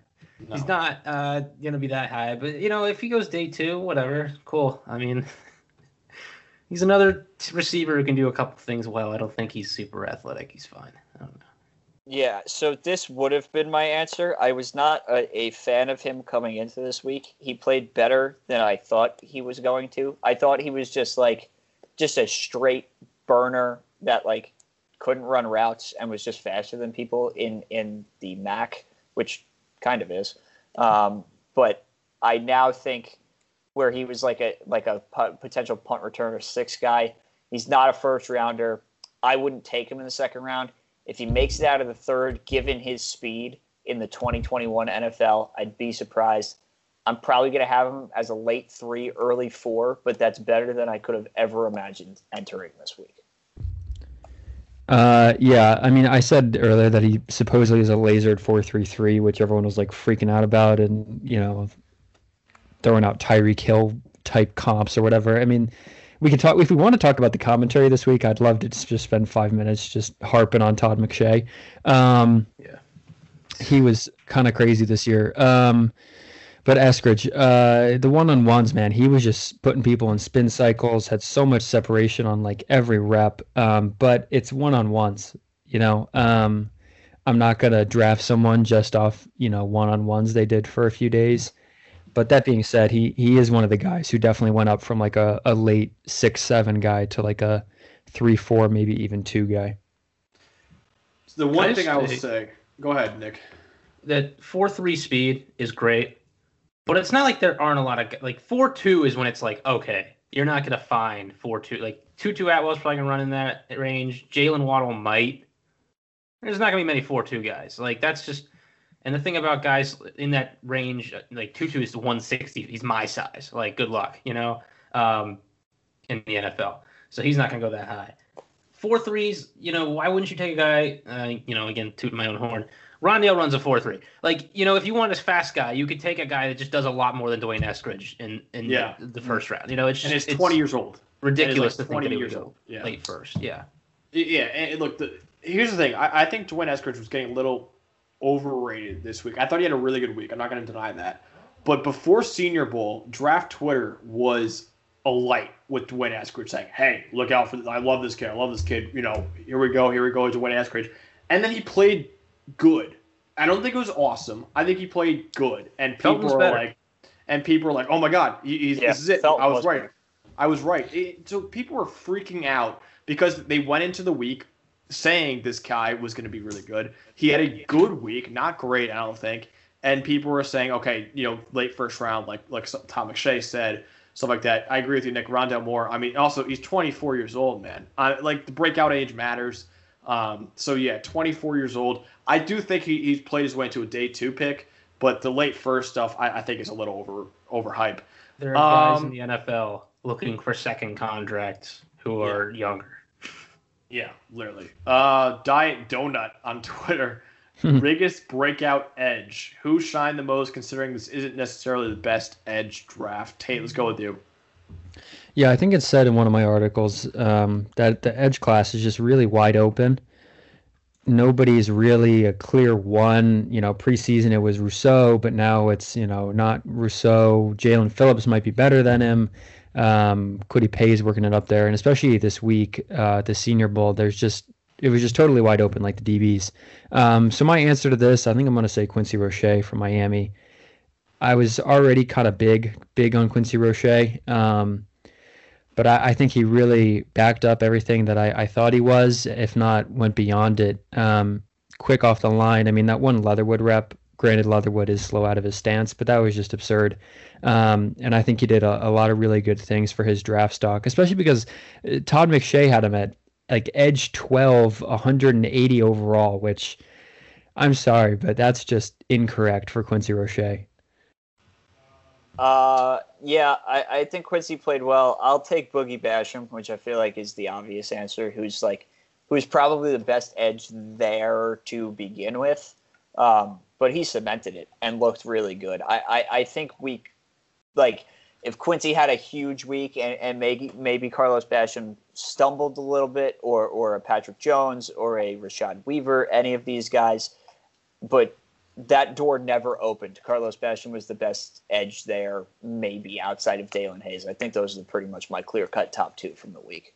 [SPEAKER 1] No.
[SPEAKER 4] He's not uh, gonna be that high, but you know, if he goes day two, whatever, cool. I mean, he's another t- receiver who can do a couple things well. I don't think he's super athletic. He's fine. I don't know.
[SPEAKER 3] Yeah, so this would have been my answer. I was not a, a fan of him coming into this week. He played better than I thought he was going to. I thought he was just like just a straight burner that like couldn't run routes and was just faster than people in in the MAC, which kind of is. Um, but I now think where he was like a like a potential punt returner six guy. He's not a first rounder. I wouldn't take him in the second round. If he makes it out of the third, given his speed in the 2021 NFL, I'd be surprised. I'm probably going to have him as a late three, early four, but that's better than I could have ever imagined entering this week.
[SPEAKER 2] Uh, yeah, I mean, I said earlier that he supposedly is a lasered four three three, which everyone was like freaking out about, and you know, throwing out Tyreek Hill type comps or whatever. I mean, we can talk if we want to talk about the commentary this week. I'd love to just spend five minutes just harping on Todd McShay. Um,
[SPEAKER 4] Yeah.
[SPEAKER 2] he was kind of crazy this year. Um, but Eskridge, uh, the one on ones, man, he was just putting people in spin cycles, had so much separation on like every rep. Um, but it's one on ones, you know. Um, I'm not gonna draft someone just off, you know, one on ones they did for a few days. But that being said, he he is one of the guys who definitely went up from like a, a late six seven guy to like a three four, maybe even two guy.
[SPEAKER 1] The one
[SPEAKER 4] I
[SPEAKER 1] thing I will
[SPEAKER 4] say-
[SPEAKER 1] say, go ahead, Nick.
[SPEAKER 4] that four three speed is great, but it's not like there aren't a lot of like four two is when it's like okay, you're not gonna find four two like Tutu Atwell's probably gonna run in that range. Jaylen Waddle might. There's not gonna be many four two guys. Like that's just. And the thing about guys in that range, like Tutu is 160. He's my size. Like, good luck, you know, um, in the NFL. So he's not going to go that high. Four threes, you know, why wouldn't you take a guy, uh, you know, again, tooting my own horn. Rondale runs a 4 3. Like, you know, if you want a fast guy, you could take a guy that just does a lot more than D'Wayne Eskridge in, in
[SPEAKER 1] Yeah.
[SPEAKER 4] the, the first round. You know, it's
[SPEAKER 1] And
[SPEAKER 4] just
[SPEAKER 1] it's 20 years old.
[SPEAKER 4] ridiculous
[SPEAKER 1] like
[SPEAKER 4] to think
[SPEAKER 1] 20
[SPEAKER 4] that he would
[SPEAKER 1] years old. Yeah.
[SPEAKER 4] late first. Yeah.
[SPEAKER 1] Yeah, and look, the, here's the thing. I, I think D'Wayne Eskridge was getting a little overrated this week. I thought he had a really good week. I'm not going to deny that. But before Senior Bowl, draft Twitter was alight with D'Wayne Eskridge saying, "Hey, look out for this! I love this kid. I love this kid. You know, here we go, here we go, D'Wayne Eskridge." And then he played good. I don't think it was awesome. I think he played good, and people
[SPEAKER 4] Felton's better.
[SPEAKER 1] like, and people are like, "Oh my God, he, he's,
[SPEAKER 3] Yeah,
[SPEAKER 1] this is it."
[SPEAKER 3] Felton
[SPEAKER 1] I was,
[SPEAKER 3] was
[SPEAKER 1] right. I was right. It- so people were freaking out because they went into the week saying this guy was going to be really good. He had a good week, not great, I don't think. And people were saying, okay, you know, late first round, like like Tom McShay said, stuff like that. I agree with you, Nick. Rondale Moore. I mean, also he's 24 years old, man. Uh, like the breakout age matters. Um, so yeah, 24 years old. I do think he, he's played his way into a day two pick, but the late first stuff I, I think is a little over overhype.
[SPEAKER 4] There are guys
[SPEAKER 1] Um,
[SPEAKER 4] in the NFL looking for second contracts who are younger.
[SPEAKER 1] Yeah, literally. Uh, Diet Donut on Twitter. Biggest breakout edge. Who shined the most considering this isn't necessarily the best edge draft? Tate, let's go with you.
[SPEAKER 2] Yeah, I think it's said in one of my articles um, that the edge class is just really wide open. Nobody's really a clear one. You know, preseason it was Rousseau, but now it's you know not Rousseau. Jaelan Phillips might be better than him. Um, Kwity Paye's working it up there, and especially this week, uh, the Senior Bowl. There's just it was just totally wide open, like the DBs. Um, so my answer to this, I think I'm going to say Quincy Roche from Miami. I was already kind of big, big on Quincy Roche. Um, but I, I think he really backed up everything that I, I thought he was, if not went beyond it. Um, quick off the line. I mean, that one Leatherwood rep, granted, Leatherwood is slow out of his stance, but that was just absurd. Um, and I think he did a, a lot of really good things for his draft stock, especially because uh, Todd McShay had him at like edge 12, 180 overall, which I'm sorry, but that's just incorrect for Quincy Roche.
[SPEAKER 3] Uh, yeah, I, I think Quincy played well. I'll take Boogie Basham, which I feel like is the obvious answer. Who's like, who's probably the best edge there to begin with. Um, but he cemented it and looked really good. I, I, I think we, like, if Quincy had a huge week and, and maybe maybe Carlos Basham stumbled a little bit, or or a Patrick Jones or a Rashad Weaver, any of these guys, but that door never opened. Carlos Basham was the best edge there, maybe outside of Daelin Hayes. I think those are pretty much my clear cut top two from the week.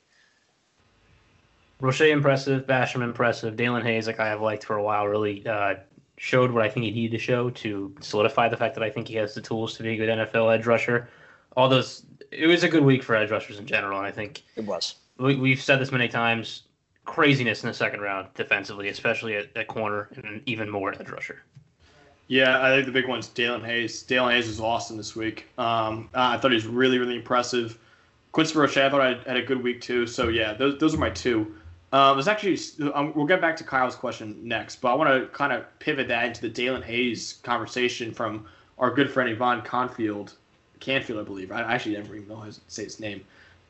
[SPEAKER 4] Roche impressive, Basham impressive, Daelin Hayes, like I have liked for a while, really uh, showed what I think he needed to show to solidify the fact that I think he has the tools to be a good NFL edge rusher. All those, it was a good week for edge rushers in general, and I think
[SPEAKER 3] it was.
[SPEAKER 4] We, we've said this many times. Craziness in the second round defensively, especially at, at corner, and even more at edge rusher.
[SPEAKER 1] Yeah, I think the big one's Daelin Hayes. Daelin Hayes was awesome this week. Um, I thought he was really, really impressive. Quincy Roche, I thought I had a good week too. So yeah, those, those are my two. Um, there's actually um, we'll get back to Kyle's question next, but I want to kind of pivot that into the Daelin Hayes conversation from our good friend Yvonne Confield, Canfield, I believe. I actually never even know how to say his name.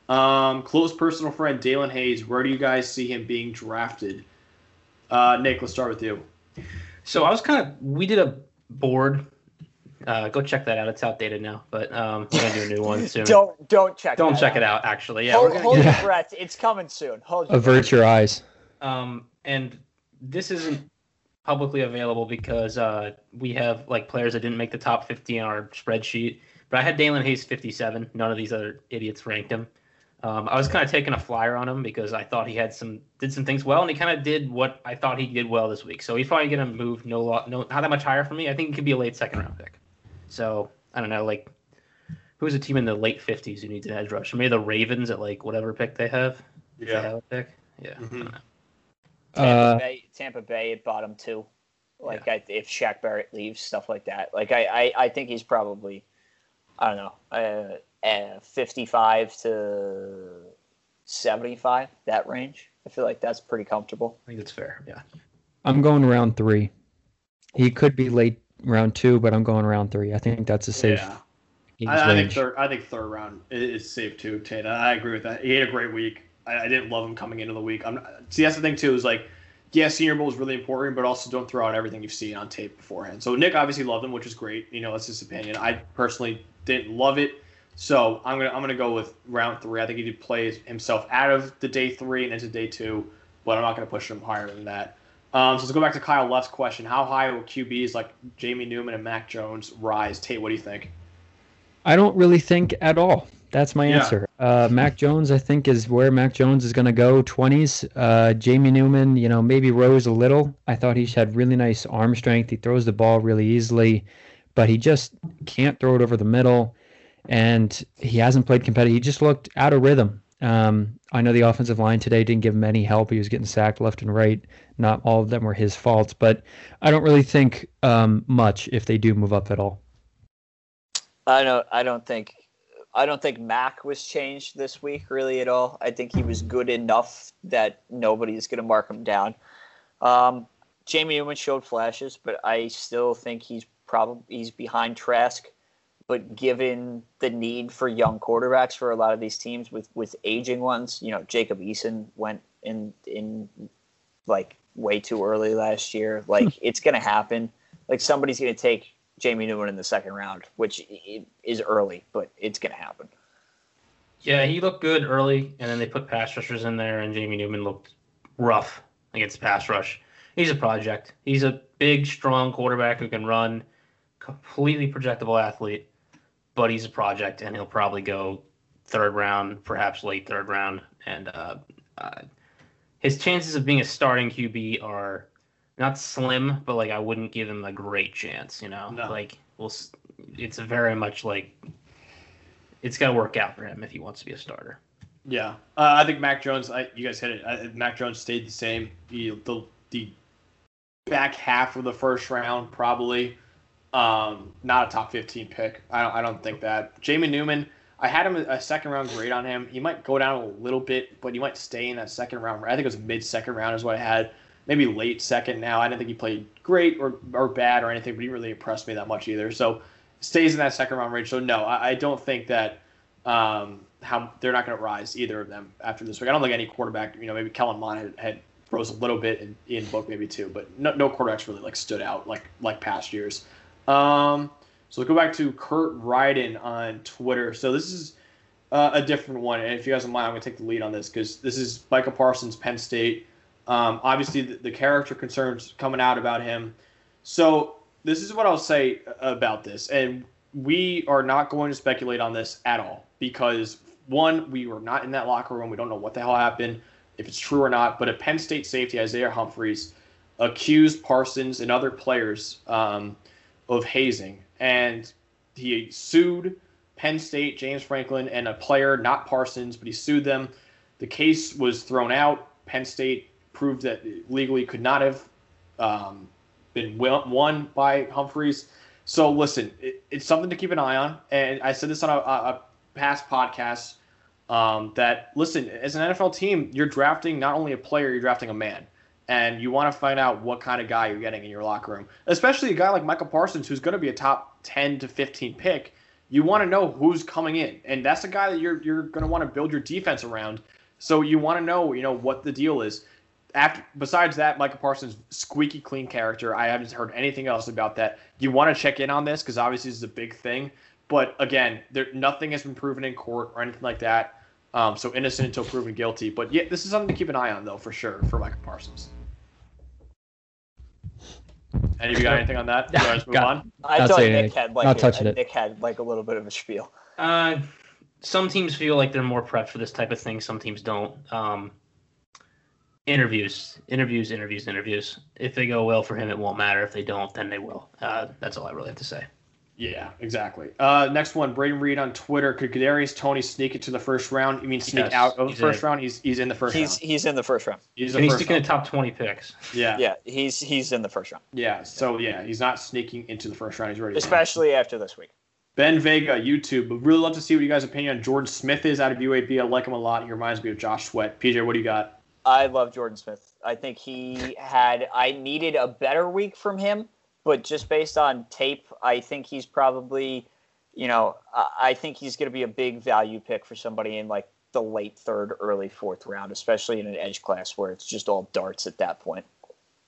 [SPEAKER 1] Um, close personal friend Daelin Hayes. Where do you guys see him being drafted? Uh, Nick, let's start with you.
[SPEAKER 4] So I was kind of we did a board. Uh, go check that out. It's outdated now, but um, we're gonna do a new one soon.
[SPEAKER 3] don't don't check.
[SPEAKER 4] Don't check
[SPEAKER 3] out.
[SPEAKER 4] it out. Actually, yeah.
[SPEAKER 3] Hold, hold
[SPEAKER 2] yeah.
[SPEAKER 3] your breath. It's coming soon. Hold. Your
[SPEAKER 2] Avert
[SPEAKER 3] breath.
[SPEAKER 2] your eyes.
[SPEAKER 4] Um, and this isn't publicly available because uh, we have like players that didn't make the top 50 in our spreadsheet. But I had Daelin Hayes 57. None of these other idiots ranked him. Um, I was kind of taking a flyer on him because I thought he had some did some things well, and he kind of did what I thought he did well this week. So he's probably going to move no lot, no not that much higher for me. I think he could be a late second round pick. So I don't know, like who's a team in the late 50s who needs an edge rusher? Maybe the Ravens at like whatever pick they have. If They have a pick. Yeah. I
[SPEAKER 1] Mhm.
[SPEAKER 3] Tampa,
[SPEAKER 2] Uh,
[SPEAKER 3] Bay, Tampa Bay at bottom two. Like I, if Shaq Barrett leaves, stuff like that. Like I, I, I think he's probably, I don't know, uh, uh, fifty-five to seventy-five. That range. I feel like that's pretty comfortable.
[SPEAKER 4] I think that's fair. Yeah.
[SPEAKER 2] I'm going round three. He could be late round two, but I'm going round three. I think that's a safe
[SPEAKER 1] Yeah. I, I think third. I think third round is safe too, Tate. I agree with that. He had a great week. I, I didn't love him coming into the week. I'm see that's the thing too is like, yeah, Senior Bowl is really important, but also don't throw out everything you've seen on tape beforehand. So Nick obviously loved him, which is great. You know, that's his opinion. I personally didn't love it. So I'm gonna I'm gonna go with round three. I think he did play himself out of the day three and into day two, but I'm not gonna push him higher than that. Um, so let's go back to Kyle Left's question: How high will QBs like Jamie Newman and Mac Jones rise? Tate, what do you think?
[SPEAKER 2] I don't really think at all. That's my
[SPEAKER 1] Yeah.
[SPEAKER 2] answer. Uh, Mac Jones, I think, is where Mac Jones is going to go. Twenties. Uh, Jamie Newman, you know, maybe rose a little. I thought he had really nice arm strength. He throws the ball really easily, but he just can't throw it over the middle. And he hasn't played competitive. He just looked out of rhythm. Um, I know the offensive line today didn't give him any help. He was getting sacked left and right. Not all of them were his faults, but I don't really think um, much if they do move up at all.
[SPEAKER 3] I don't. I don't think. I don't think Mac was changed this week really at all. I think he was good enough that nobody's going to mark him down. Um, Jamie Newman showed flashes, but I still think he's probably he's behind Trask. But given the need for young quarterbacks for a lot of these teams with with aging ones, you know, Jacob Eason went in in like way too early last year. Like it's going to happen. Like somebody's going to take Jamie Newman in the second round, which is early, but it's going to happen.
[SPEAKER 4] Yeah, he looked good early, and then they put pass rushers in there, and Jamie Newman looked rough against pass rush. He's a project. He's a big, strong quarterback who can run, completely projectable athlete, but he's a project, and he'll probably go third round, perhaps late third round. And uh, uh, his chances of being a starting QB are not slim, but like I wouldn't give him a great chance. You know,
[SPEAKER 1] No.
[SPEAKER 4] like we'll. It's very much like it's got to work out for him if he wants to be a starter.
[SPEAKER 1] Yeah, uh, I think Mac Jones. I, you guys hit it. I, Mac Jones stayed the same. The, the the back half of the first round probably. Um, not a top fifteen pick. I don't. I don't think that. Jamie Newman. I had him a, a second round grade on him. He might go down a little bit, but he might stay in that second round. I think it was mid second round is what I had. Maybe late second. Now I didn't think he played great or or bad or anything, but he really impressed me that much either. So stays in that second round range. So no, I, I don't think that. Um, how they're not going to rise either of them after this week. I don't think any quarterback, you know, maybe Kellen Mond had, had Rose a little bit, and Ian Book maybe too, but no, no quarterbacks really like stood out like like past years. Um, so go back to Kurt Ryden on Twitter. So this is uh, a different one, and if you guys don't mind, I'm gonna take the lead on this because this is Micah Parsons, Penn State. Um, obviously, the, the character concerns coming out about him. So this is what I'll say about this, and we are not going to speculate on this at all because one, we were not in that locker room. We don't know what the hell happened, if it's true or not. But a Penn State safety, Isaiah Humphries, accused Parsons and other players um, of hazing, and he sued Penn State, James Franklin, and a player, not Parsons, but he sued them. The case was thrown out. Penn State proved that legally could not have um, been won by Humphries. So listen, it, it's something to keep an eye on. And I said this on a, a past podcast um, that listen, as an NFL team, you're drafting not only a player, you're drafting a man. And you want to find out what kind of guy you're getting in your locker room, especially a guy like Michael Parsons, who's going to be a top 10 to 15 pick. You want to know who's coming in, and that's a guy that you're you're going to want to build your defense around. So you want to know, you know, what the deal is after besides that, Michael Parsons squeaky clean character. I haven't heard anything else about that. You want to check in on this because obviously this is a big thing. But again, there nothing has been proven in court or anything like that. Um, so innocent until proven guilty. But yeah, this is something to keep an eye on though for sure for Michael Parsons. Any of you got anything on that? You guys move
[SPEAKER 2] Got-
[SPEAKER 1] on.
[SPEAKER 3] I
[SPEAKER 2] Not
[SPEAKER 3] thought
[SPEAKER 2] saying
[SPEAKER 3] Nick
[SPEAKER 2] anything.
[SPEAKER 3] had like
[SPEAKER 2] Not
[SPEAKER 3] a,
[SPEAKER 2] touching
[SPEAKER 3] a-
[SPEAKER 2] it.
[SPEAKER 3] Nick had like a little bit of a spiel.
[SPEAKER 4] Uh, some teams feel like they're more prepped for this type of thing. Some teams don't. Um, interviews, interviews, interviews, interviews. If they go well for him, it won't matter. If they don't, then they will. Uh, that's all I really have to say.
[SPEAKER 1] Yeah, exactly. Uh, next one, Braden Reed on Twitter. Could Kadarius Toney sneak it to the first round? You mean sneak
[SPEAKER 4] Yes,
[SPEAKER 1] out of the first
[SPEAKER 4] in.
[SPEAKER 1] round? He's he's in the first
[SPEAKER 3] He's
[SPEAKER 1] round.
[SPEAKER 3] he's in the first round.
[SPEAKER 1] He's
[SPEAKER 4] And he's
[SPEAKER 1] first
[SPEAKER 4] sticking
[SPEAKER 1] round.
[SPEAKER 4] the top 20 picks.
[SPEAKER 1] Yeah.
[SPEAKER 3] Yeah, he's he's in the first round,
[SPEAKER 1] Yeah. So yeah, he's not sneaking into the first round. He's ready.
[SPEAKER 3] especially after this week.
[SPEAKER 1] Ben Vega, YouTube. Would really love to see what you guys' opinion on Jordan Smith is out of UAB. I like him a lot. He reminds me of Josh Sweat. PJ, what do you got?
[SPEAKER 3] I love Jordan Smith. I think he had. I needed a better week from him, but just based on tape, I think he's probably, you know, I I think he's going to be a big value pick for somebody in like the late third, early fourth round, especially in an edge class where it's just all darts at that point.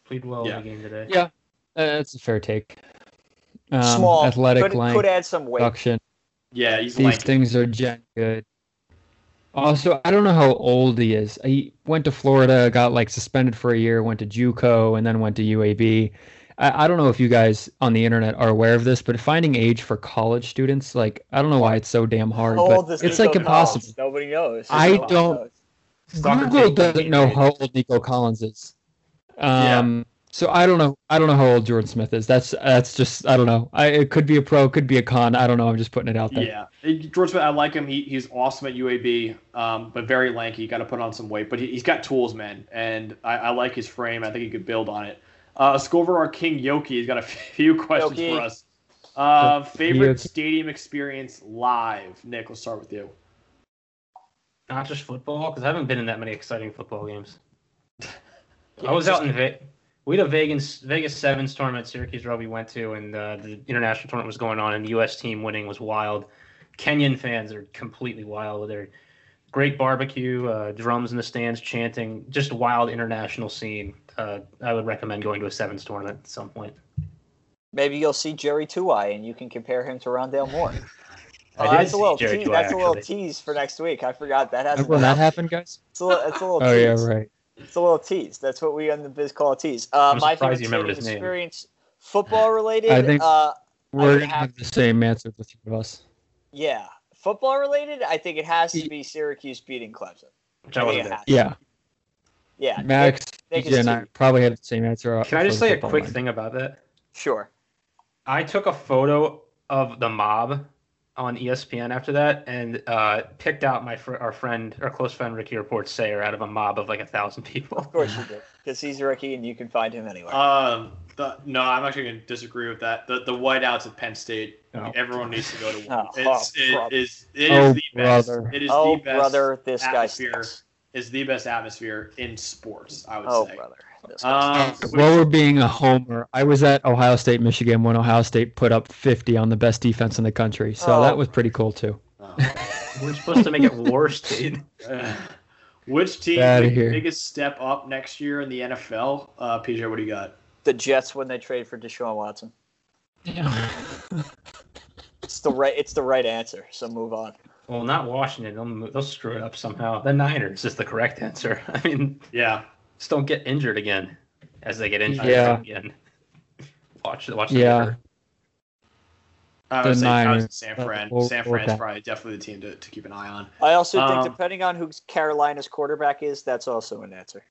[SPEAKER 4] Played well
[SPEAKER 1] Yeah.
[SPEAKER 4] in the game today.
[SPEAKER 2] Yeah. Uh, that's a fair take. Um,
[SPEAKER 3] Small,
[SPEAKER 2] athletic
[SPEAKER 3] could,
[SPEAKER 2] length,
[SPEAKER 3] could add some weight.
[SPEAKER 2] production.
[SPEAKER 1] Yeah, he's
[SPEAKER 2] These
[SPEAKER 1] lanky.
[SPEAKER 2] things are gen good. Also, I don't know how old he is. He went to Florida, got like suspended for a year, went to JUCO, and then went to UAB. I, I don't know if you guys on the internet are aware of this, but finding age for college students, like I don't know why it's so damn hard,
[SPEAKER 3] How old
[SPEAKER 2] but
[SPEAKER 3] is
[SPEAKER 2] it's
[SPEAKER 3] Nico
[SPEAKER 2] like impossible.
[SPEAKER 3] Collins? Nobody knows.
[SPEAKER 2] I
[SPEAKER 3] Nobody
[SPEAKER 2] don't-
[SPEAKER 3] knows.
[SPEAKER 2] Google doesn't know how old Nico Collins is. Um, so I don't know. I don't know how old Jordan Smith is. That's that's just I don't know. I it could be a pro, could be a con. I don't know. I'm just putting it out there.
[SPEAKER 1] Yeah, It- George Smith, I like him. He, he's awesome at UAB, um, but very lanky. Got to put on some weight, but he, he's got tools, man. And I, I like his frame. I think he could build on it. Uh, let's go over our King Yoki. He's got a few questions
[SPEAKER 3] Yoki.
[SPEAKER 1] for us. Uh, favorite
[SPEAKER 2] Yoki.
[SPEAKER 1] stadium experience live. Nick, let's start with you.
[SPEAKER 4] Not just football, because I haven't been in that many exciting football games. I was out in Ve- we had a Vegas Vegas Sevens tournament Syracuse rugby went to, and uh, the international tournament was going on, and the U.S. team winning was wild. Kenyan fans are completely wild with their great barbecue, uh, drums in the stands, chanting, just a wild international scene. Uh, I would recommend going to a sevens tournament at some point.
[SPEAKER 3] Maybe you'll see Jerry Tuwai and you can compare him to Rondale Moore.
[SPEAKER 4] I
[SPEAKER 3] Oh,
[SPEAKER 4] did
[SPEAKER 3] that's a
[SPEAKER 4] see
[SPEAKER 3] little
[SPEAKER 4] Jerry
[SPEAKER 3] te-
[SPEAKER 4] Tuwai,
[SPEAKER 3] that's a little tease for next week. I forgot that hasn't
[SPEAKER 2] Remember when that
[SPEAKER 3] out.
[SPEAKER 2] happened, guys?
[SPEAKER 3] It's a little, it's a little
[SPEAKER 2] Oh yeah, right.
[SPEAKER 3] It's a little tease. That's what we on the biz call a tease. Uh,
[SPEAKER 4] I'm
[SPEAKER 3] my
[SPEAKER 4] surprised
[SPEAKER 3] favorite
[SPEAKER 4] you remembered
[SPEAKER 3] stadium
[SPEAKER 4] his name.
[SPEAKER 3] experience, football related.
[SPEAKER 2] I think-
[SPEAKER 3] uh,
[SPEAKER 2] We're
[SPEAKER 3] would
[SPEAKER 2] gonna
[SPEAKER 3] have
[SPEAKER 2] have the same answer, the three of us.
[SPEAKER 3] yeah, football related. I think it has to be Syracuse beating Clemson.
[SPEAKER 4] Which I
[SPEAKER 3] I
[SPEAKER 4] wasn't there.
[SPEAKER 2] Yeah,
[SPEAKER 3] Yeah,
[SPEAKER 2] Max,
[SPEAKER 3] Nick
[SPEAKER 2] DJ,
[SPEAKER 3] is
[SPEAKER 2] and I probably have the same answer.
[SPEAKER 4] Can I just say a quick
[SPEAKER 2] one.
[SPEAKER 4] thing about that?
[SPEAKER 3] sure.
[SPEAKER 4] I took a photo of the mob on ESPN after that, and uh, picked out my fr- our friend, our close friend Ricky Reports Sayer out of a mob of like a thousand people.
[SPEAKER 3] Of course you did, because he's Ricky and you can find him anywhere.
[SPEAKER 1] Um, the, no, I'm actually going to disagree with that. The the whiteouts at Penn State.
[SPEAKER 4] Oh.
[SPEAKER 1] Everyone needs to go to one.
[SPEAKER 3] Oh,
[SPEAKER 1] it's,
[SPEAKER 3] oh,
[SPEAKER 1] it
[SPEAKER 3] brother.
[SPEAKER 1] is it is
[SPEAKER 2] Oh,
[SPEAKER 1] the best.
[SPEAKER 2] brother.
[SPEAKER 1] It is
[SPEAKER 3] oh
[SPEAKER 1] the best
[SPEAKER 3] brother, this guy
[SPEAKER 1] atmosphere.
[SPEAKER 3] Stinks.
[SPEAKER 1] Is the best atmosphere in sports. I would
[SPEAKER 3] Oh
[SPEAKER 1] say.
[SPEAKER 3] brother, this guy
[SPEAKER 1] Um,
[SPEAKER 3] stinks.
[SPEAKER 2] While we're being a homer, I was at Ohio State, Michigan when Ohio State put up 50 on the best defense in the country. So
[SPEAKER 3] Oh.
[SPEAKER 2] that was pretty cool too.
[SPEAKER 1] uh,
[SPEAKER 4] We're supposed to make it worse, dude.
[SPEAKER 1] uh, Which team
[SPEAKER 2] Get
[SPEAKER 1] the biggest step up next year in the NFL? Uh, PJ, what do you got?
[SPEAKER 3] The Jets when they trade for Deshaun Watson. Yeah. It's the right. It's the right answer. So move on.
[SPEAKER 4] Well, not Washington. They'll, they'll screw it up somehow. The Niners is the correct answer. I mean,
[SPEAKER 1] Yeah.
[SPEAKER 4] just don't get injured again as they get injured
[SPEAKER 2] Yeah.
[SPEAKER 4] again. Watch, watch. the
[SPEAKER 2] Yeah.
[SPEAKER 4] order.
[SPEAKER 1] I
[SPEAKER 2] The
[SPEAKER 1] would say I would
[SPEAKER 2] Niners.
[SPEAKER 1] say San Fran.
[SPEAKER 2] Or-
[SPEAKER 1] San
[SPEAKER 2] or
[SPEAKER 1] Fran's
[SPEAKER 2] that.
[SPEAKER 1] probably definitely the team to, to keep an eye on.
[SPEAKER 3] I also think
[SPEAKER 1] Um,
[SPEAKER 3] depending on who Carolina's quarterback is, that's also an answer.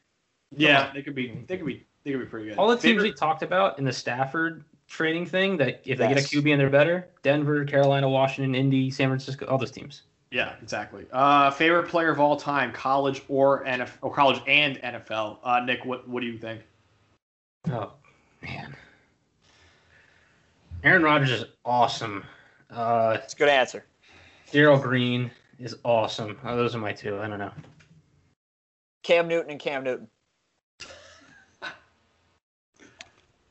[SPEAKER 1] Yeah, they could be. They could be. They could be pretty good.
[SPEAKER 4] All the teams
[SPEAKER 1] Favorite-
[SPEAKER 4] we talked about in the Stafford trading thing, that if they get a QB and they're better, Denver, Carolina, Washington, Indy, San Francisco, all those teams.
[SPEAKER 1] Yeah, exactly. Uh, favorite player of all time, college or NFL, or college and NFL. Uh, Nick, what what do you think?
[SPEAKER 4] Oh man, Aaron Rodgers is awesome. Uh,
[SPEAKER 3] It's a good answer.
[SPEAKER 4] Darrell Green is awesome. Oh, those are my two. I don't know.
[SPEAKER 3] Cam Newton and Cam Newton.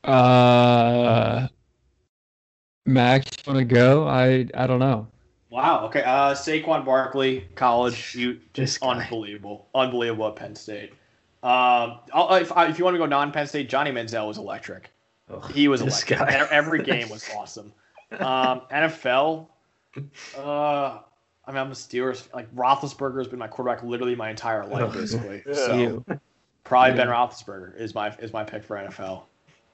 [SPEAKER 2] Uh, Max, want to go? I I don't know.
[SPEAKER 1] Wow. Okay. Uh, Saquon Barkley, college, you just
[SPEAKER 4] guy.
[SPEAKER 1] unbelievable, unbelievable at Penn State. Um, I'll, if, if you want to go non-Penn State, Johnny Manziel was electric.
[SPEAKER 4] Ugh,
[SPEAKER 1] He was
[SPEAKER 4] this
[SPEAKER 1] electric.
[SPEAKER 4] guy.
[SPEAKER 1] Every game was awesome. Um, NFL. Uh, I mean, I'm a Steelers. Like Roethlisberger has been my quarterback literally my entire life,
[SPEAKER 4] Ugh.
[SPEAKER 1] basically.
[SPEAKER 3] Yeah.
[SPEAKER 1] So
[SPEAKER 2] You.
[SPEAKER 1] probably Ben
[SPEAKER 2] Yeah.
[SPEAKER 1] Roethlisberger is my is my pick for NFL.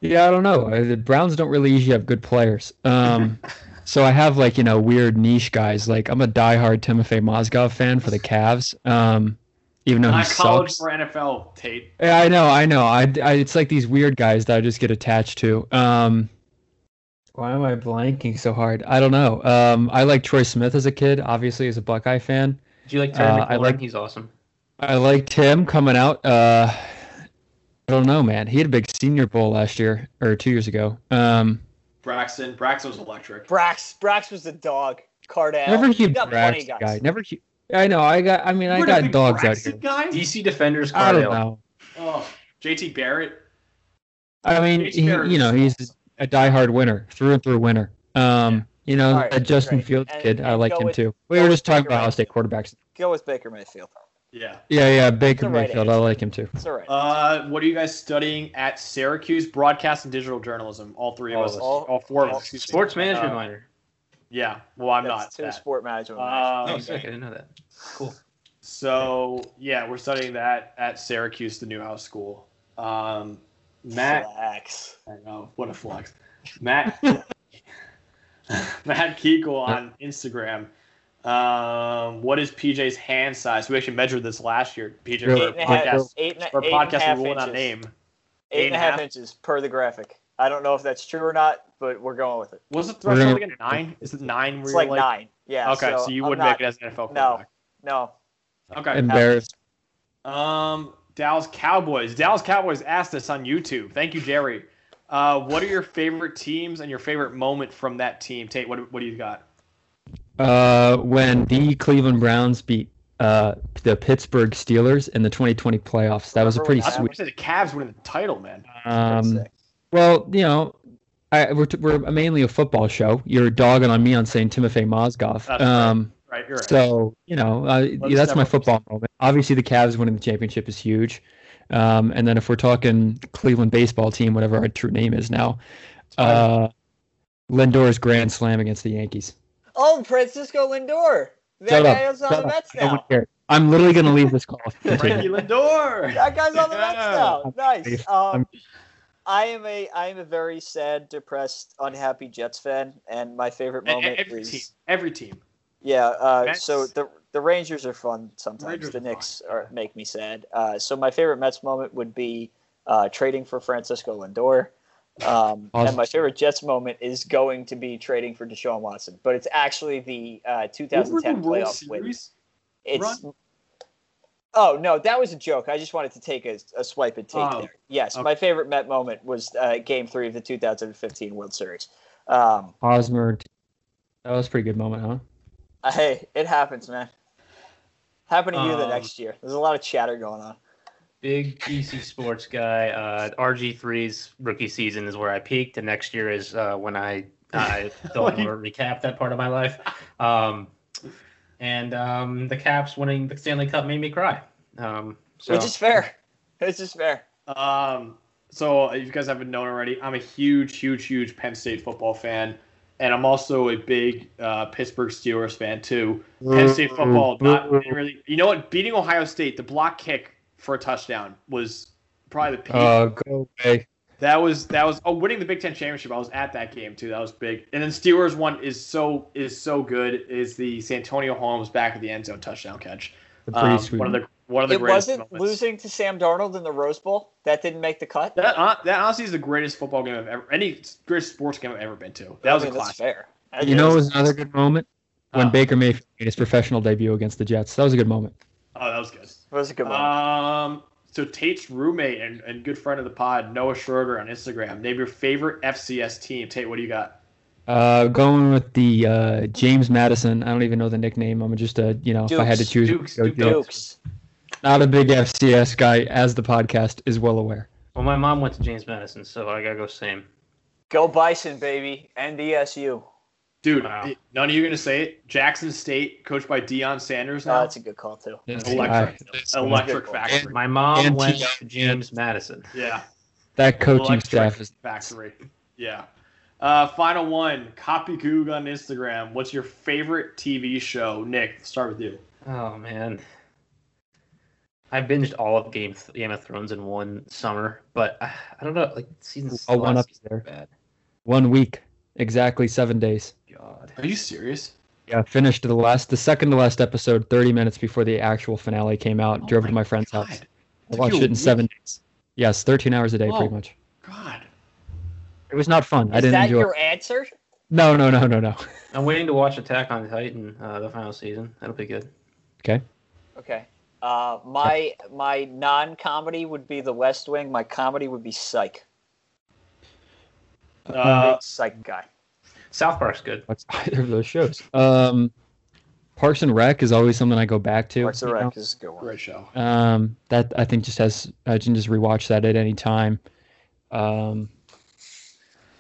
[SPEAKER 2] Yeah, I don't know. Uh, The Browns don't really usually have good players. Um, so I have like you know weird niche guys. Like I'm a diehard Timofey Mozgov fan for the Cavs. Um, even though he
[SPEAKER 1] Not college
[SPEAKER 2] sucks.
[SPEAKER 1] for NFL, Tate.
[SPEAKER 2] Yeah, I know, I know. I, I it's like these weird guys that I just get attached to. Um, why am I blanking so hard? I don't know. Um, I like Troy Smith as a kid, obviously as a Buckeye fan.
[SPEAKER 4] Do you like Terry
[SPEAKER 2] Uh, I like-
[SPEAKER 4] He's awesome.
[SPEAKER 2] I liked him coming out. Uh, I don't know, man. He had a big Senior Bowl last year or two years ago. Um,
[SPEAKER 1] Braxton. Braxton was electric.
[SPEAKER 3] Brax. Brax was the dog. Cardale.
[SPEAKER 2] never
[SPEAKER 3] You
[SPEAKER 2] huge
[SPEAKER 3] got plenty
[SPEAKER 2] Brax guy. Never. hu- I know. I got. I mean, I got
[SPEAKER 1] big
[SPEAKER 2] dogs out
[SPEAKER 1] Braxton
[SPEAKER 2] here.
[SPEAKER 1] Guy?
[SPEAKER 4] DC defenders,
[SPEAKER 2] I don't
[SPEAKER 4] Cardale.
[SPEAKER 2] know.
[SPEAKER 1] Oh, JT Barrett.
[SPEAKER 2] I mean, he, you know, he's a diehard winner, through and through winner. Um, you know,
[SPEAKER 3] All right,
[SPEAKER 2] that Justin
[SPEAKER 3] great.
[SPEAKER 2] Fields
[SPEAKER 3] And-
[SPEAKER 2] kid, I like him
[SPEAKER 3] with-
[SPEAKER 2] too. We were just talking
[SPEAKER 3] Baker
[SPEAKER 2] about Ohio State
[SPEAKER 3] Mayfield.
[SPEAKER 2] quarterbacks.
[SPEAKER 3] Go with Baker Mayfield.
[SPEAKER 1] Yeah.
[SPEAKER 2] Yeah, yeah, Baker
[SPEAKER 3] the right
[SPEAKER 2] Mayfield, I like him too.
[SPEAKER 3] It's all right.
[SPEAKER 1] Uh, what are you guys studying at Syracuse? Broadcast and digital journalism. All three of
[SPEAKER 4] All
[SPEAKER 1] us. All, all four of us. excuse me.
[SPEAKER 4] Sports management
[SPEAKER 1] Uh,
[SPEAKER 4] minor.
[SPEAKER 1] Yeah. Well, I'm
[SPEAKER 3] That's
[SPEAKER 1] not.
[SPEAKER 3] two
[SPEAKER 1] that.
[SPEAKER 3] sport management.
[SPEAKER 1] Um,
[SPEAKER 4] oh, sick. I didn't know that. Cool.
[SPEAKER 1] So yeah, we're studying that at Syracuse, the Newhouse School. Um, Matt,
[SPEAKER 3] Flex.
[SPEAKER 1] I know what a flex. Matt, Matt Keekle on Instagram. Um, what is PJ's hand size? We actually measured this last year. PJ,
[SPEAKER 2] Really?
[SPEAKER 1] for
[SPEAKER 3] Eight and a half.
[SPEAKER 1] podcast,
[SPEAKER 3] Eight and,
[SPEAKER 1] for
[SPEAKER 3] eight and a
[SPEAKER 1] podcast,
[SPEAKER 3] half
[SPEAKER 1] we will not
[SPEAKER 3] inches.
[SPEAKER 1] name.
[SPEAKER 3] Eight and a half inches per the graphic. I don't know if that's true or not, but we're going with it.
[SPEAKER 1] Was it
[SPEAKER 2] We're
[SPEAKER 1] threshold again nine? Is it nine? Where
[SPEAKER 3] It's
[SPEAKER 1] you're
[SPEAKER 3] like, nine. Yeah.
[SPEAKER 1] Okay, so, you wouldn't
[SPEAKER 3] not-
[SPEAKER 1] make it as an NFL
[SPEAKER 3] No. No.
[SPEAKER 1] Okay.
[SPEAKER 2] Embarrassed.
[SPEAKER 1] Um, Dallas Cowboys. Dallas Cowboys asked us on YouTube. Thank you, Jerry. Uh, what are your favorite teams and your favorite moment from that team? Tate, what, what do you got?
[SPEAKER 2] Uh, when the Cleveland Browns beat uh the Pittsburgh Steelers in the 2020 playoffs, that was a pretty
[SPEAKER 1] I
[SPEAKER 2] sweet.
[SPEAKER 1] gonna say the Cavs winning the title, man.
[SPEAKER 2] Um, well, you know, I, we're, t- we're mainly a football show. You're dogging on me on saying Timofey Mozgov.
[SPEAKER 1] Right.
[SPEAKER 2] Um,
[SPEAKER 1] Right, you're right.
[SPEAKER 2] So you know, uh, yeah, that's my football moment. Obviously, the Cavs winning the championship is huge. Um, and then if we're talking Cleveland baseball team, whatever our true name is now, uh, Lindor's grand slam against the Yankees.
[SPEAKER 3] Oh, Francisco Lindor. That
[SPEAKER 2] Shut up.
[SPEAKER 3] is on
[SPEAKER 2] Shut
[SPEAKER 3] the. Mets
[SPEAKER 2] I don't
[SPEAKER 3] now.
[SPEAKER 2] care. I'm literally gonna leave this call.
[SPEAKER 1] Frankie Lindor.
[SPEAKER 3] That guy's on the Mets now. Nice. Um,
[SPEAKER 2] I'm-
[SPEAKER 3] a I am a very sad, depressed, unhappy Jets fan, and my favorite moment
[SPEAKER 1] every
[SPEAKER 3] is
[SPEAKER 1] team. Every team.
[SPEAKER 3] yeah. Uh, so the the Rangers are fun sometimes.
[SPEAKER 1] Rangers
[SPEAKER 3] the
[SPEAKER 1] are
[SPEAKER 3] Knicks are, make me sad. Uh, so my favorite Mets moment would be uh, trading for Francisco Lindor. Um, and my favorite Jets moment is going to be trading for Deshaun Watson, but it's actually the uh,
[SPEAKER 1] What were the
[SPEAKER 3] 2010 playoff win.
[SPEAKER 1] Series?
[SPEAKER 3] It's
[SPEAKER 1] run?
[SPEAKER 3] oh no, that was a joke. I just wanted to take a, a swipe at take
[SPEAKER 1] Oh,
[SPEAKER 3] there. Yes,
[SPEAKER 1] okay.
[SPEAKER 3] my favorite Met moment was uh, Game Three of the 2015 World Series. Um,
[SPEAKER 2] Hosmer. That was a pretty good moment, huh?
[SPEAKER 3] uh, hey, it happens, man. Happened to you the
[SPEAKER 4] Um,
[SPEAKER 3] next year. There's a lot of chatter going on.
[SPEAKER 4] Big DC sports guy. Uh, RG3's rookie season is where I peaked, and next year is uh, when I I don't want to recap that part of my life. Um, and um, the Caps winning the Stanley Cup made me cry. Um, so
[SPEAKER 3] Which is fair. Which is fair.
[SPEAKER 1] Um, so if you guys haven't known already, I'm a huge, huge, huge Penn State football fan, and I'm also a big uh, Pittsburgh Steelers fan too. Penn State football, not really. You know what? Beating Ohio State, the block kick for a touchdown was probably the peak.
[SPEAKER 2] Uh, go away.
[SPEAKER 1] that was that was oh winning the Big Ten championship. I was at that game too. That was big. And then Steelers one is so is so good. Is the Santonio Holmes back at the end zone touchdown catch?
[SPEAKER 2] The
[SPEAKER 1] Um,
[SPEAKER 2] sweet.
[SPEAKER 1] one of the one of the
[SPEAKER 3] It
[SPEAKER 1] greatest
[SPEAKER 3] wasn't
[SPEAKER 1] moments.
[SPEAKER 3] losing to Sam Darnold in the Rose Bowl. That didn't make the cut.
[SPEAKER 1] That, hon- that honestly is the greatest football game I've ever, any greatest sports game I've ever been to. That was
[SPEAKER 3] I
[SPEAKER 1] a
[SPEAKER 3] mean, that's
[SPEAKER 1] classic.
[SPEAKER 3] fair. That
[SPEAKER 2] you know, it
[SPEAKER 3] is-
[SPEAKER 2] was another good moment when
[SPEAKER 1] Oh.
[SPEAKER 2] Baker Mayfield made his professional debut against the Jets. That was a good moment.
[SPEAKER 1] Oh, that was good.
[SPEAKER 3] It was a good one.
[SPEAKER 1] Um, so Tate's roommate and, and good friend of the pod, Noah Schroeder on Instagram. Name your favorite FCS team. Tate, what do you got?
[SPEAKER 2] Uh, going with the uh, James Madison. I don't even know the nickname. I'm just a you know if I had to choose,
[SPEAKER 4] Dukes, Dukes.
[SPEAKER 2] Dukes.
[SPEAKER 3] Dukes.
[SPEAKER 2] not a big FCS guy, as the podcast is well aware.
[SPEAKER 4] well, my mom went to James Madison, so I gotta go same.
[SPEAKER 3] Go Bison, baby. NDSU.
[SPEAKER 1] Dude,
[SPEAKER 4] Wow.
[SPEAKER 1] it- none of you are gonna say it. Jackson State, coached by Deion Sanders
[SPEAKER 3] No,
[SPEAKER 1] now.
[SPEAKER 3] that's a good call too.
[SPEAKER 2] This
[SPEAKER 1] Electric.
[SPEAKER 2] guy-
[SPEAKER 1] Electric Factory.
[SPEAKER 4] My mom
[SPEAKER 2] And
[SPEAKER 4] went to James Madison.
[SPEAKER 1] Yeah.
[SPEAKER 2] that coaching
[SPEAKER 1] Electric
[SPEAKER 2] staff is
[SPEAKER 1] Factory. Yeah. Uh, final one. Copy Goog on Instagram. What's your favorite TV show? Nick, let's start with you.
[SPEAKER 4] Oh man, I binged all of Game Game of Thrones in one summer, but uh, I don't know, like seasons.
[SPEAKER 2] I'll one up you there.
[SPEAKER 4] Bad.
[SPEAKER 2] one week, exactly seven days.
[SPEAKER 4] God.
[SPEAKER 1] Are you serious?
[SPEAKER 2] Yeah, finished the last, the second to last episode, 30 minutes before the actual finale came out.
[SPEAKER 1] Oh
[SPEAKER 2] drove
[SPEAKER 1] my
[SPEAKER 2] to my friend's
[SPEAKER 1] God.
[SPEAKER 2] house. I
[SPEAKER 1] Took
[SPEAKER 2] watched it in
[SPEAKER 1] week?
[SPEAKER 2] seven days. Yes, 13 hours a day,
[SPEAKER 1] Whoa.
[SPEAKER 2] pretty much.
[SPEAKER 1] God.
[SPEAKER 2] It was not fun. I didn't
[SPEAKER 3] that
[SPEAKER 2] enjoy.
[SPEAKER 3] your
[SPEAKER 2] it.
[SPEAKER 3] answer?
[SPEAKER 2] No, no, no, no, no.
[SPEAKER 4] I'm waiting to watch Attack on Titan, uh, the final season. That'll be good.
[SPEAKER 2] Okay.
[SPEAKER 3] Okay. Uh, my my non-comedy would be The West Wing. My comedy would be Psych.
[SPEAKER 1] Uh,
[SPEAKER 3] Big Psych guy.
[SPEAKER 4] South Park's good.
[SPEAKER 2] What's either of those shows? Um, Parks and Rec is always something I go back to.
[SPEAKER 3] Parks and
[SPEAKER 2] you know?
[SPEAKER 3] Rec is a good one.
[SPEAKER 1] great show.
[SPEAKER 2] Um, that I think just has I can just rewatch that at any time. Um,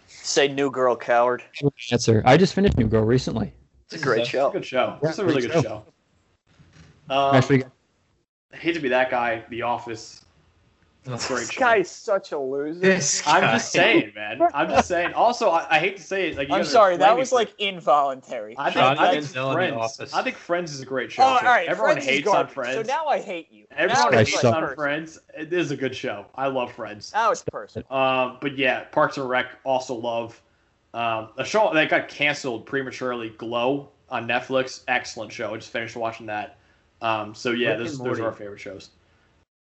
[SPEAKER 3] Say New Girl Coward.
[SPEAKER 2] answer. I just finished New Girl recently.
[SPEAKER 3] It's a great
[SPEAKER 1] It's
[SPEAKER 3] show.
[SPEAKER 1] a good show.
[SPEAKER 2] Yeah,
[SPEAKER 1] It's a really good
[SPEAKER 2] show.
[SPEAKER 1] show. Um,
[SPEAKER 2] Actually,
[SPEAKER 1] I hate to be that guy. The Office. Great
[SPEAKER 3] This
[SPEAKER 1] show.
[SPEAKER 3] guy is such a loser.
[SPEAKER 4] This
[SPEAKER 1] I'm
[SPEAKER 4] guy.
[SPEAKER 1] just saying, man. I'm just saying. Also, I, I hate to say it. Like, you
[SPEAKER 3] I'm sorry, that was like involuntary.
[SPEAKER 1] I think, I think
[SPEAKER 4] Denzel in The
[SPEAKER 1] Friends. I think Friends is a great show.
[SPEAKER 3] oh, all
[SPEAKER 1] too.
[SPEAKER 3] right.
[SPEAKER 1] Everyone
[SPEAKER 3] Friends
[SPEAKER 1] hates on. Friends.
[SPEAKER 3] So now I hate you.
[SPEAKER 1] Everyone
[SPEAKER 3] now it's
[SPEAKER 1] hates on
[SPEAKER 3] personal.
[SPEAKER 1] Friends. It is a good show. I love Friends.
[SPEAKER 3] Now it's personal.
[SPEAKER 1] Um, but yeah, Parks and Rec also love. Um, a show that got canceled prematurely, Glow on Netflix. Excellent show. I just finished watching that. Um, so yeah,
[SPEAKER 4] Rick
[SPEAKER 1] those, those are our favorite shows.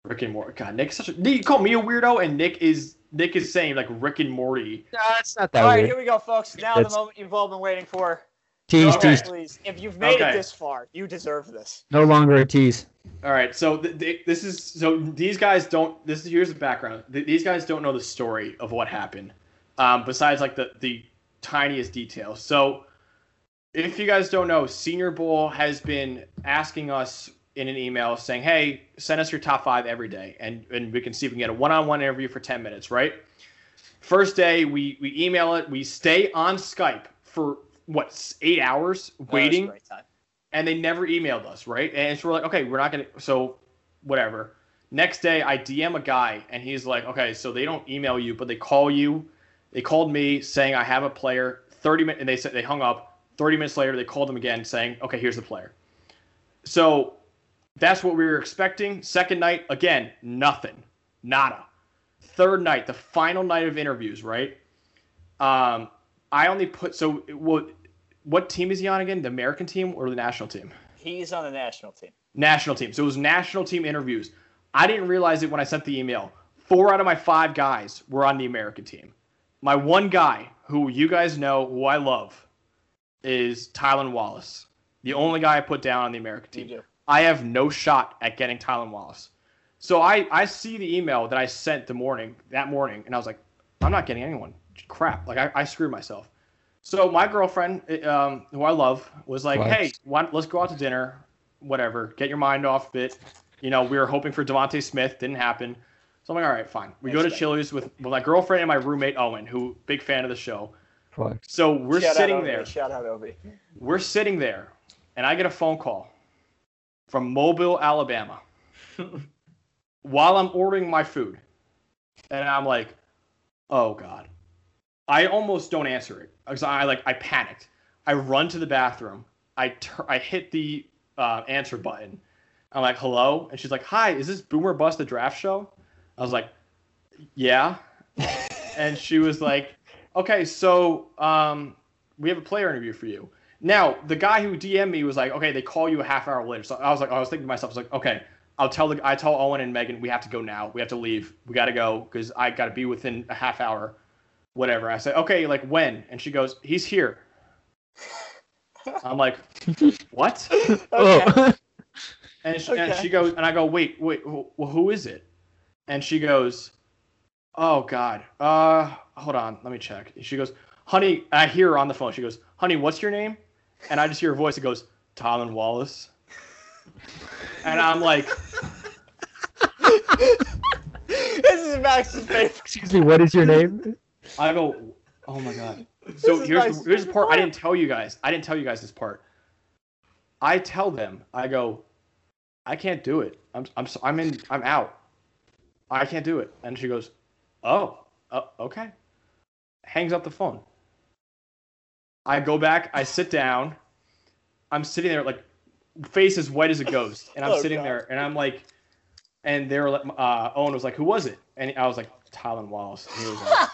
[SPEAKER 1] Rick and Morty. God, Nick's such a. Nick, you call me a weirdo, and Nick is Nick is saying like Rick and Morty.
[SPEAKER 2] no, it's not that
[SPEAKER 3] All right,
[SPEAKER 2] weird.
[SPEAKER 3] here we go, folks. Now
[SPEAKER 2] It's-
[SPEAKER 3] the moment you've all been waiting for.
[SPEAKER 2] Tease,
[SPEAKER 1] Okay.
[SPEAKER 2] tease.
[SPEAKER 3] Please, if you've made
[SPEAKER 1] Okay.
[SPEAKER 3] it this far, you deserve this.
[SPEAKER 2] No longer a tease.
[SPEAKER 1] All right, so th- th- this is so these guys don't. This is here's the background. Th- these guys don't know the story of what happened, um, besides like the the tiniest details. So, if you guys don't know, Senior Bowl has been asking us in an email saying, "Hey, send us your top five every day, and and we can see if we can get a one-on-one interview for ten minutes." Right. First day, we we email it. We stay on Skype for what eight hours
[SPEAKER 3] That was a
[SPEAKER 1] waiting and they never emailed us, right? And so we're like, okay, we're not gonna. So, whatever. Next day, I DM a guy, and he's like, okay, so they don't email you, but they call you. They called me saying I have a player. Thirty minutes, and they said they hung up. Thirty minutes later, they called them again saying, okay, here's the player. So, that's what we were expecting. Second night, again, nothing, nada. Third night, the final night of interviews, right? Um, I only put so what what team is he on again? The American team or the national team?
[SPEAKER 3] He's on the national team.
[SPEAKER 1] National team. So it was national team interviews. I didn't realize it when I sent the email. Four out of my five guys were on the American team. My one guy, who you guys know, who I love, is Tylan Wallace. The only guy I put down on the American
[SPEAKER 3] You
[SPEAKER 1] team.
[SPEAKER 3] Do.
[SPEAKER 1] I have no shot at getting Tylan Wallace. So I, I see the email that I sent the morning that morning, and I was like, I'm not getting anyone. Crap. Like I, I screwed myself. So my girlfriend, um, who I love, was like,
[SPEAKER 2] Right.
[SPEAKER 1] "Hey, why, let's go out to dinner, whatever. Get your mind off a bit." You know, we were hoping for DeVonta Smith, didn't happen. So I'm like, "All right, fine." We go to
[SPEAKER 3] Expect.
[SPEAKER 1] Chili's with, with my girlfriend and my roommate Owen, who big fan of the show.
[SPEAKER 2] Flex.
[SPEAKER 1] So we're
[SPEAKER 3] Shout
[SPEAKER 1] sitting
[SPEAKER 3] Obi.
[SPEAKER 1] there.
[SPEAKER 3] Shout out Obi.
[SPEAKER 1] We're sitting there, and I get a phone call from Mobile, Alabama. while I'm ordering my food. And I'm like, oh God. I almost don't answer it because I like I panicked. I run to the bathroom. I tur- I hit the uh, answer button. I'm like, hello, and she's like, hi, is this Boomer Bust the Draft Show? I was like, yeah, and she was like, okay, so um, we have a player interview for you. Now, the guy who DM'd me was like, okay, they call you a half hour later. So I was like, I was thinking to myself, I was like, okay, I'll tell the I tell Owen and Megan we have to go now. We have to leave. We got to go because I got to be within a half hour, whatever. I said, okay, like when? And she goes, he's here. I'm like, what?
[SPEAKER 2] Oh.
[SPEAKER 1] And she, and she goes, and I go, wait, wait, wh- wh- who is it? And she goes, oh God, uh, hold on, let me check. She goes, honey, I hear her on the phone. She goes, honey, what's your name? And I just hear her voice. It goes, Tom and Wallace. And I'm like,
[SPEAKER 3] this is Max's favorite.
[SPEAKER 2] Excuse me, what is your name?
[SPEAKER 1] I go, oh my God. So here's
[SPEAKER 3] my
[SPEAKER 1] the, here's the part I didn't tell you guys. I didn't tell you guys this part. I tell them, I go, I can't do it. I'm I'm I'm in I'm out. I can't do it. And she goes, oh, uh, okay. Hangs up the phone. I go back. I sit down. I'm sitting there like face as white as a ghost, and I'm
[SPEAKER 3] Oh,
[SPEAKER 1] sitting
[SPEAKER 3] God.
[SPEAKER 1] there, and I'm like, and they were like, uh, Owen was like, who was it? And I was like, Tylan Wallace. And he was like,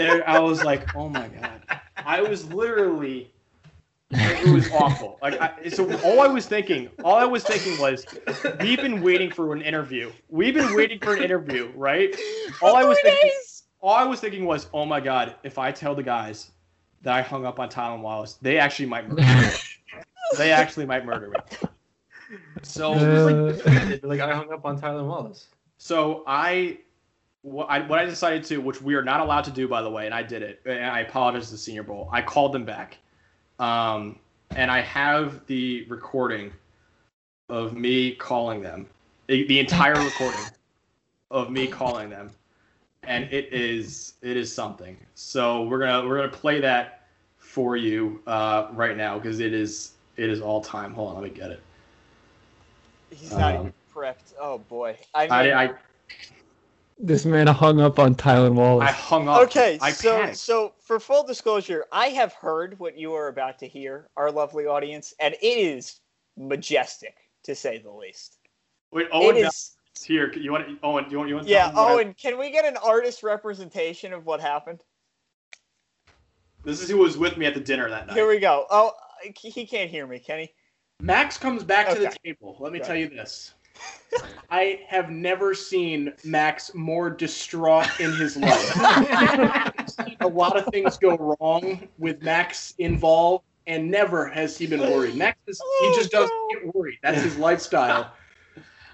[SPEAKER 1] and I was like, oh my god. I was literally, it was awful. Like, I, so all I was thinking, all I was thinking was, we've been waiting for an interview. We've been waiting for an interview, right? All I was thinking. All I was thinking was, oh my god, if I tell the guys that I hung up on Tylan Wallace, they actually might murder me. they actually might murder me. So,
[SPEAKER 2] Uh,
[SPEAKER 4] like I hung up on Tyler Wallace.
[SPEAKER 1] so I what, I, what I decided to, which we are not allowed to do, by the way, and I did it, and I apologize to the Senior Bowl. I called them back, um, and I have the recording of me calling them, the, the entire recording of me calling them, and it is it is something. So we're gonna we're gonna play that for you uh, right now because it is it is all time. Hold on, let me get it.
[SPEAKER 3] He's not
[SPEAKER 1] Um,
[SPEAKER 3] even prepped. Oh boy. I mean,
[SPEAKER 1] I, I
[SPEAKER 2] this man hung up on
[SPEAKER 1] Tylan
[SPEAKER 2] Wallace.
[SPEAKER 1] I hung up.
[SPEAKER 3] okay,
[SPEAKER 1] I
[SPEAKER 3] so
[SPEAKER 1] panicked.
[SPEAKER 3] so for full disclosure, I have heard what you are about to hear, our lovely audience, and it is majestic to say the least.
[SPEAKER 1] Wait,
[SPEAKER 3] It
[SPEAKER 1] Owen
[SPEAKER 3] is.
[SPEAKER 1] Is here. You want Owen? You want you want?
[SPEAKER 3] Yeah,
[SPEAKER 1] tell me what I-
[SPEAKER 3] Owen, can we get an artist representation of what happened?
[SPEAKER 1] this is who was with me at the dinner that night.
[SPEAKER 3] Here we go. Oh, he can't hear me, can he?
[SPEAKER 5] Max comes back to the table. Let me
[SPEAKER 3] Right.
[SPEAKER 5] tell you this. I have never seen Max more distraught in his life. A lot of things go wrong with Max involved, and never has he been worried. Max is he oh, just doesn't
[SPEAKER 3] Oh,
[SPEAKER 5] get worried. That's his lifestyle.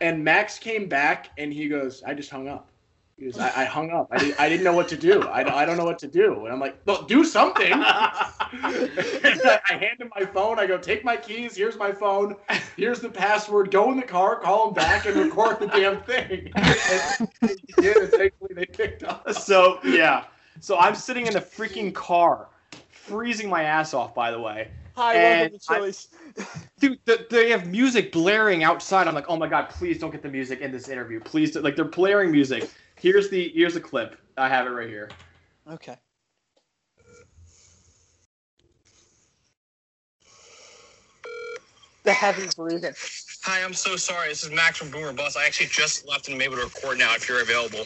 [SPEAKER 5] And Max came back and he goes, I just hung up. He goes, I, I hung up. I, did, I didn't know what to do. I, I don't know what to do. And I'm like, well, do something. and I hand him my phone. I go, take my keys. Here's my phone. Here's the password. Go in the car, call him back, and record the damn thing. And he did. And thankfully, they picked up.
[SPEAKER 1] So yeah, so I'm sitting in the freaking car, freezing my ass off. By the way,
[SPEAKER 3] Hi,
[SPEAKER 1] And
[SPEAKER 3] welcome to
[SPEAKER 1] I-
[SPEAKER 3] Chili's.
[SPEAKER 1] dude, the, they have music blaring outside. I'm like, oh my god, please don't get the music in this interview. Please, do, like they're blaring music. Here's the here's the clip. I have it right here.
[SPEAKER 3] Okay. The heavy breathing.
[SPEAKER 6] Hi, I'm so sorry. This is Max from Boomer Bus. I actually just left and I'm able to record now if you're available.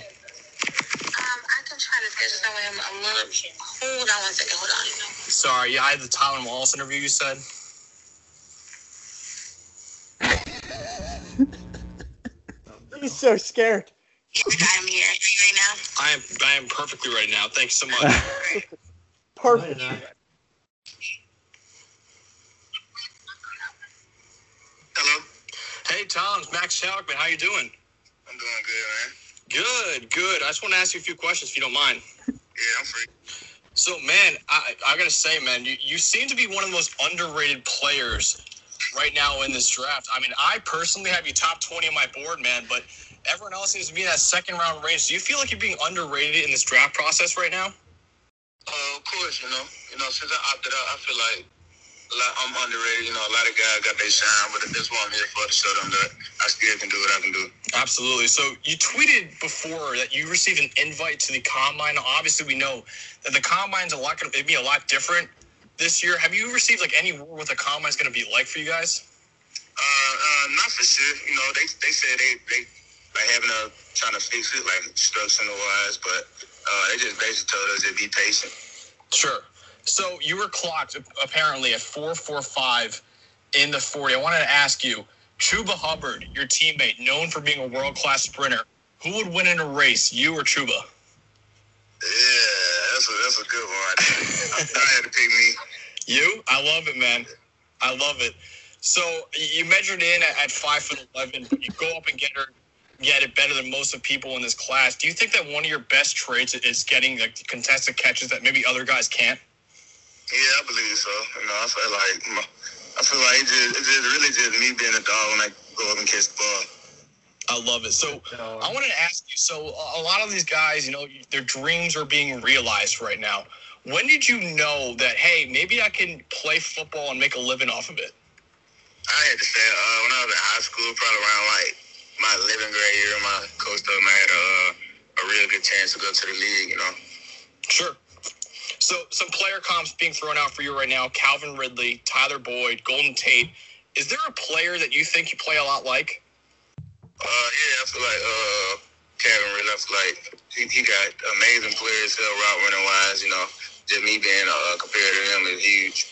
[SPEAKER 7] I can try to schedule someone. I'm a little. Hold on one second. Hold on.
[SPEAKER 6] Sorry, yeah, I had the Tylan Wallace interview you said.
[SPEAKER 3] He's so scared.
[SPEAKER 7] I'm here. Are right now?
[SPEAKER 6] I am I am perfectly ready now. Thanks so much.
[SPEAKER 3] Perfect.
[SPEAKER 6] Hello. Hey Tom, it's Max Chalkman. How you doing?
[SPEAKER 7] I'm doing good, man.
[SPEAKER 6] Good, good. I just want to ask you a few questions if you don't mind.
[SPEAKER 7] Yeah, I'm free.
[SPEAKER 6] So man, I I gotta say, man, you, you seem to be one of the most underrated players right now in this draft. I mean, I personally have you top twenty on my board, man, but everyone else seems to be in that second round range. Do you feel like you're being underrated in this draft process right now?
[SPEAKER 7] Uh, of course, you know. You know, since I opted out, I feel like
[SPEAKER 6] lot, I'm underrated. You know, a lot of guys got their shine, but that's what I'm here for to show them that I still can do what I can do.
[SPEAKER 7] Absolutely. So you tweeted before that you received an invite to the combine. Obviously, we know that the combine's a lot going to be a lot different this year. Have you received like any word what the combine's going to be like for you guys?
[SPEAKER 6] Uh, uh, not for sure. You know, they they said they they like having a trying to fix it like instructional wise, but uh, they just basically told us to be patient.
[SPEAKER 7] Sure. So you were clocked apparently at 445 in the 40. I wanted to ask you, Chuba Hubbard, your teammate, known for being a world class sprinter, who would win in a race, you or Chuba?
[SPEAKER 6] Yeah, that's a that's a good one. I had to pick me.
[SPEAKER 7] You? I love it, man. I love it. So you measured in at, at five foot eleven, but you go up and get her, get it better than most of people in this class. Do you think that one of your best traits is getting the contested catches that maybe other guys can't?
[SPEAKER 6] Yeah, I believe so. You know, I feel like my, I feel like it's just, it's just really just me being a dog when I go up and catch the ball.
[SPEAKER 7] I love it. So I wanted to ask you. So a lot of these guys, you know, their dreams are being realized right now. When did you know that hey, maybe I can play football and make a living off of it?
[SPEAKER 6] I had to say, uh, when I was in high school, probably around like my 11th grade year, my coach told me I had a, uh, a real good chance to go to the league. You know.
[SPEAKER 7] Sure. So some player comps being thrown out for you right now: Calvin Ridley, Tyler Boyd, Golden Tate. Is there a player that you think you play a lot like?
[SPEAKER 6] Uh, yeah, I feel like uh, Calvin Ridley. I feel like he, he got amazing players, uh, route running wise. You know, just me being uh, compared to him is huge.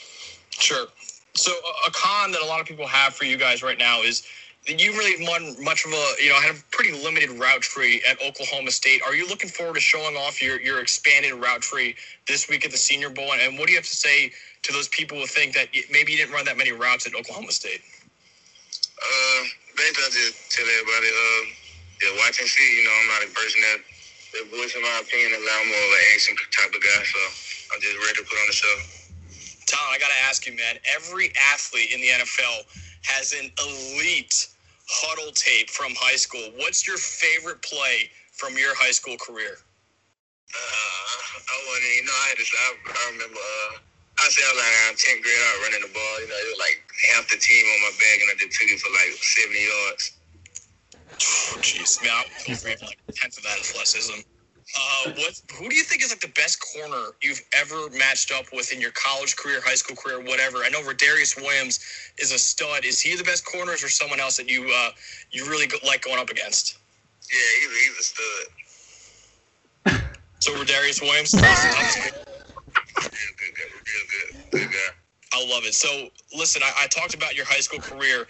[SPEAKER 7] Sure. So a, a con that a lot of people have for you guys right now is you really won much of a you know had a pretty limited route tree at Oklahoma State. Are you looking forward to showing off your your expanded route tree this week at the Senior Bowl? And, what do you have to say to those people who think that maybe you didn't run that many routes at Oklahoma State?
[SPEAKER 6] Uh, basically, I just tell everybody, uh, yeah, watch and see. You know, I'm not a person that that voice in my opinion. I'm more of an action type of guy, so I'm just ready to put on the show.
[SPEAKER 7] Tom, I got to ask you, man. Every athlete in the NFL has an elite huddle tape from high school. What's your favorite play from your high school career?
[SPEAKER 6] Uh, I wasn't know. I had to. I, I remember. Uh, I said I was like around 10th grade. I was running the ball. You know, it was like half the team on my back, and I just took it for like 70 yards.
[SPEAKER 7] Oh, jeez. Man, I'm afraid of like a tenth of that athleticism. Uh, what? Who do you think is like the best corner you've ever matched up with in your college career, high school career, whatever? I know Rodarius Williams is a stud. Is he the best corner, or someone else that you uh, you really like going up against?
[SPEAKER 6] Yeah, he's, a- he's a stud.
[SPEAKER 7] So Rodarius Williams, he's the toughest corner.
[SPEAKER 6] Real good guy. Real good. Good guy.
[SPEAKER 7] I love it. So, listen, I, I talked about your high school career.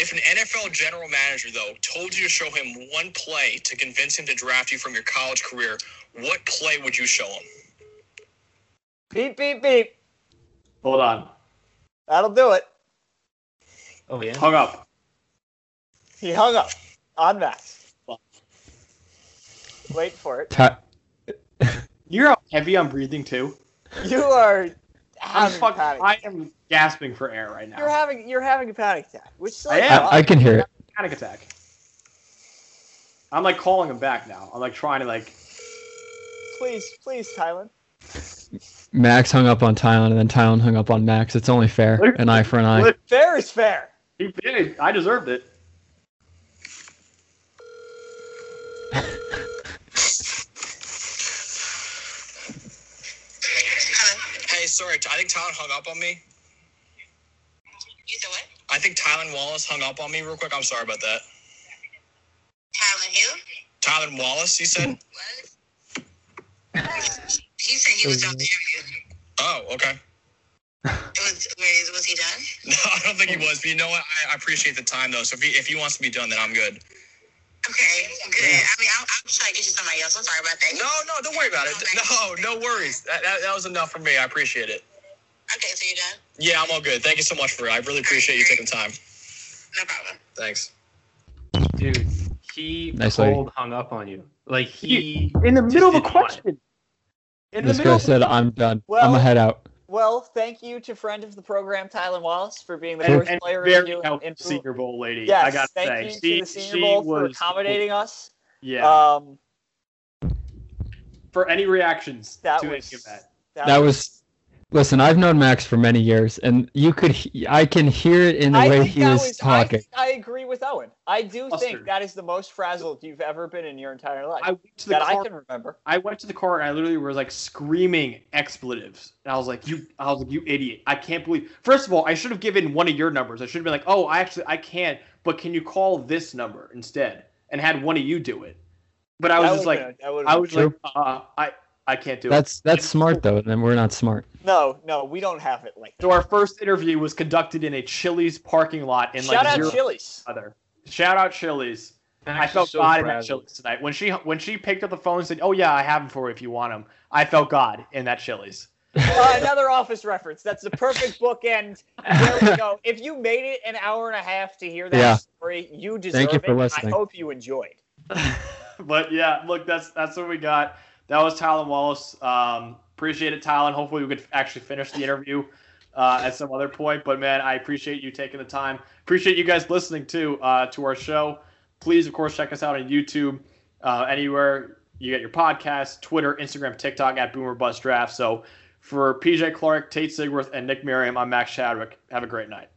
[SPEAKER 7] If an NFL general manager, though, told you to show him one play to convince him to draft you from your college career, what play would you show him?
[SPEAKER 3] Beep, beep, beep.
[SPEAKER 1] Hold on.
[SPEAKER 3] That'll do it.
[SPEAKER 4] Oh yeah.
[SPEAKER 1] Hung up.
[SPEAKER 3] He hung up on Max. Wait for it.
[SPEAKER 2] Ty-
[SPEAKER 1] You're heavy I'm breathing too?
[SPEAKER 3] You are
[SPEAKER 1] I'm
[SPEAKER 3] having a
[SPEAKER 1] fucking,
[SPEAKER 3] panic.
[SPEAKER 1] I am gasping for air right now.
[SPEAKER 3] You're having you're having a panic attack, which is
[SPEAKER 1] I am.
[SPEAKER 2] I, I can hear it.
[SPEAKER 1] panic attack. I'm like calling him back now. I'm like trying to like.
[SPEAKER 3] please, please, Tylan.
[SPEAKER 2] Max hung up on Tylan, and then Tylan hung up on Max. It's only fair. An eye for an eye.
[SPEAKER 3] Fair is fair.
[SPEAKER 1] He did. I deserved it.
[SPEAKER 7] Hello. Hey, sorry. I think Tylan hung up on me.
[SPEAKER 8] You said what?
[SPEAKER 7] I think Tylan Wallace hung up on me real quick. I'm sorry about that.
[SPEAKER 8] Tylen Hill?
[SPEAKER 7] Tylan Wallace, you said?
[SPEAKER 8] What? He said he was on the interview.
[SPEAKER 7] Oh, okay.
[SPEAKER 8] Was, was, was he done?
[SPEAKER 7] No, I don't think he was. But you know what? I, I appreciate the time, though. So if he, if he wants to be done, then I'm good.
[SPEAKER 8] Okay, good. I mean, I'm, I'm trying to get you somebody else. I'm sorry about that.
[SPEAKER 7] No, no, don't worry about it. No, no worries. That, that, that was enough for me. I appreciate it.
[SPEAKER 8] Okay, so you're done?
[SPEAKER 7] Yeah, I'm all good. Thank you so much for it. I really appreciate you taking time.
[SPEAKER 8] No problem.
[SPEAKER 7] Thanks.
[SPEAKER 4] Dude, he
[SPEAKER 2] Nice
[SPEAKER 4] cold hung up on you. Like he
[SPEAKER 1] In the middle of a
[SPEAKER 4] didn't want it.
[SPEAKER 1] question. In
[SPEAKER 2] This
[SPEAKER 1] the
[SPEAKER 2] guy
[SPEAKER 1] middle.
[SPEAKER 2] said, "I'm done. I'm
[SPEAKER 3] Well-
[SPEAKER 2] gonna head out."
[SPEAKER 3] Well, thank you to friend of the program, Tylan Wallace, for being the
[SPEAKER 1] and,
[SPEAKER 3] first
[SPEAKER 1] and
[SPEAKER 3] player
[SPEAKER 1] very
[SPEAKER 3] in,
[SPEAKER 1] helpful
[SPEAKER 3] in
[SPEAKER 1] Senior Bowl lady.
[SPEAKER 3] Yes,
[SPEAKER 1] I gotta
[SPEAKER 3] thank
[SPEAKER 1] say,
[SPEAKER 3] you
[SPEAKER 1] she,
[SPEAKER 3] to the Senior
[SPEAKER 1] she
[SPEAKER 3] Bowl for
[SPEAKER 1] was
[SPEAKER 3] accommodating us.
[SPEAKER 1] Yeah.
[SPEAKER 3] Um,
[SPEAKER 1] for any reactions
[SPEAKER 3] that
[SPEAKER 1] to
[SPEAKER 3] was
[SPEAKER 1] any of that.
[SPEAKER 3] that,
[SPEAKER 2] That
[SPEAKER 3] was
[SPEAKER 2] was Listen, I've known Max for many years, and you could I can hear it in the
[SPEAKER 3] I
[SPEAKER 2] way
[SPEAKER 3] think
[SPEAKER 2] he
[SPEAKER 3] that
[SPEAKER 2] was,
[SPEAKER 3] was. I,
[SPEAKER 2] talking.
[SPEAKER 3] think I agree with Owen. I do think that is the most frazzled you've ever been in your entire life.
[SPEAKER 1] I went to the
[SPEAKER 3] that I can remember.
[SPEAKER 1] I went to the car and I literally was like screaming expletives. And I was like, "You!" I was like, "You idiot! I can't believe." First of all, I should have given one of your numbers. I should have been like, "Oh, I actually I can't, but can you call this number instead?" And had one of you do it. But I was
[SPEAKER 3] That
[SPEAKER 1] just like,
[SPEAKER 3] been- that
[SPEAKER 1] I was
[SPEAKER 2] True.
[SPEAKER 1] like, uh, I I can't do it.
[SPEAKER 2] That's that's smart though, and then we're not smart.
[SPEAKER 3] no, no, we don't have it like that.
[SPEAKER 1] So our first interview was conducted in a Chili's parking lot in
[SPEAKER 3] Shout
[SPEAKER 1] like
[SPEAKER 3] out
[SPEAKER 1] zero
[SPEAKER 3] Chili's.
[SPEAKER 1] weather. Shout out Chili's. I felt
[SPEAKER 4] so
[SPEAKER 1] God in that. Chili's tonight. When she when she picked up the phone and said, "Oh yeah, I have them for you if you want them," I felt God in that Chili's.
[SPEAKER 3] Uh, another office reference. That's the perfect bookend. There we go. If you made it an hour and a half to hear that
[SPEAKER 2] Yeah.
[SPEAKER 3] story, you deserve
[SPEAKER 2] Thank you for
[SPEAKER 3] it.
[SPEAKER 2] listening.
[SPEAKER 3] I hope you enjoyed.
[SPEAKER 1] but yeah, look, that's that's what we got. That was Tylan Wallace. Um, appreciate it, Tylan. Hopefully, we could actually finish the interview uh, at some other point. But man, I appreciate you taking the time. Appreciate you guys listening too uh, to our show. Please, of course, check us out on YouTube, uh, anywhere you get your podcast, Twitter, Instagram, TikTok at Boomer Bust Draft. So for PJ Clark, Tate Sigworth, and Nick Merriam, I'm Max Chadwick. Have a great night.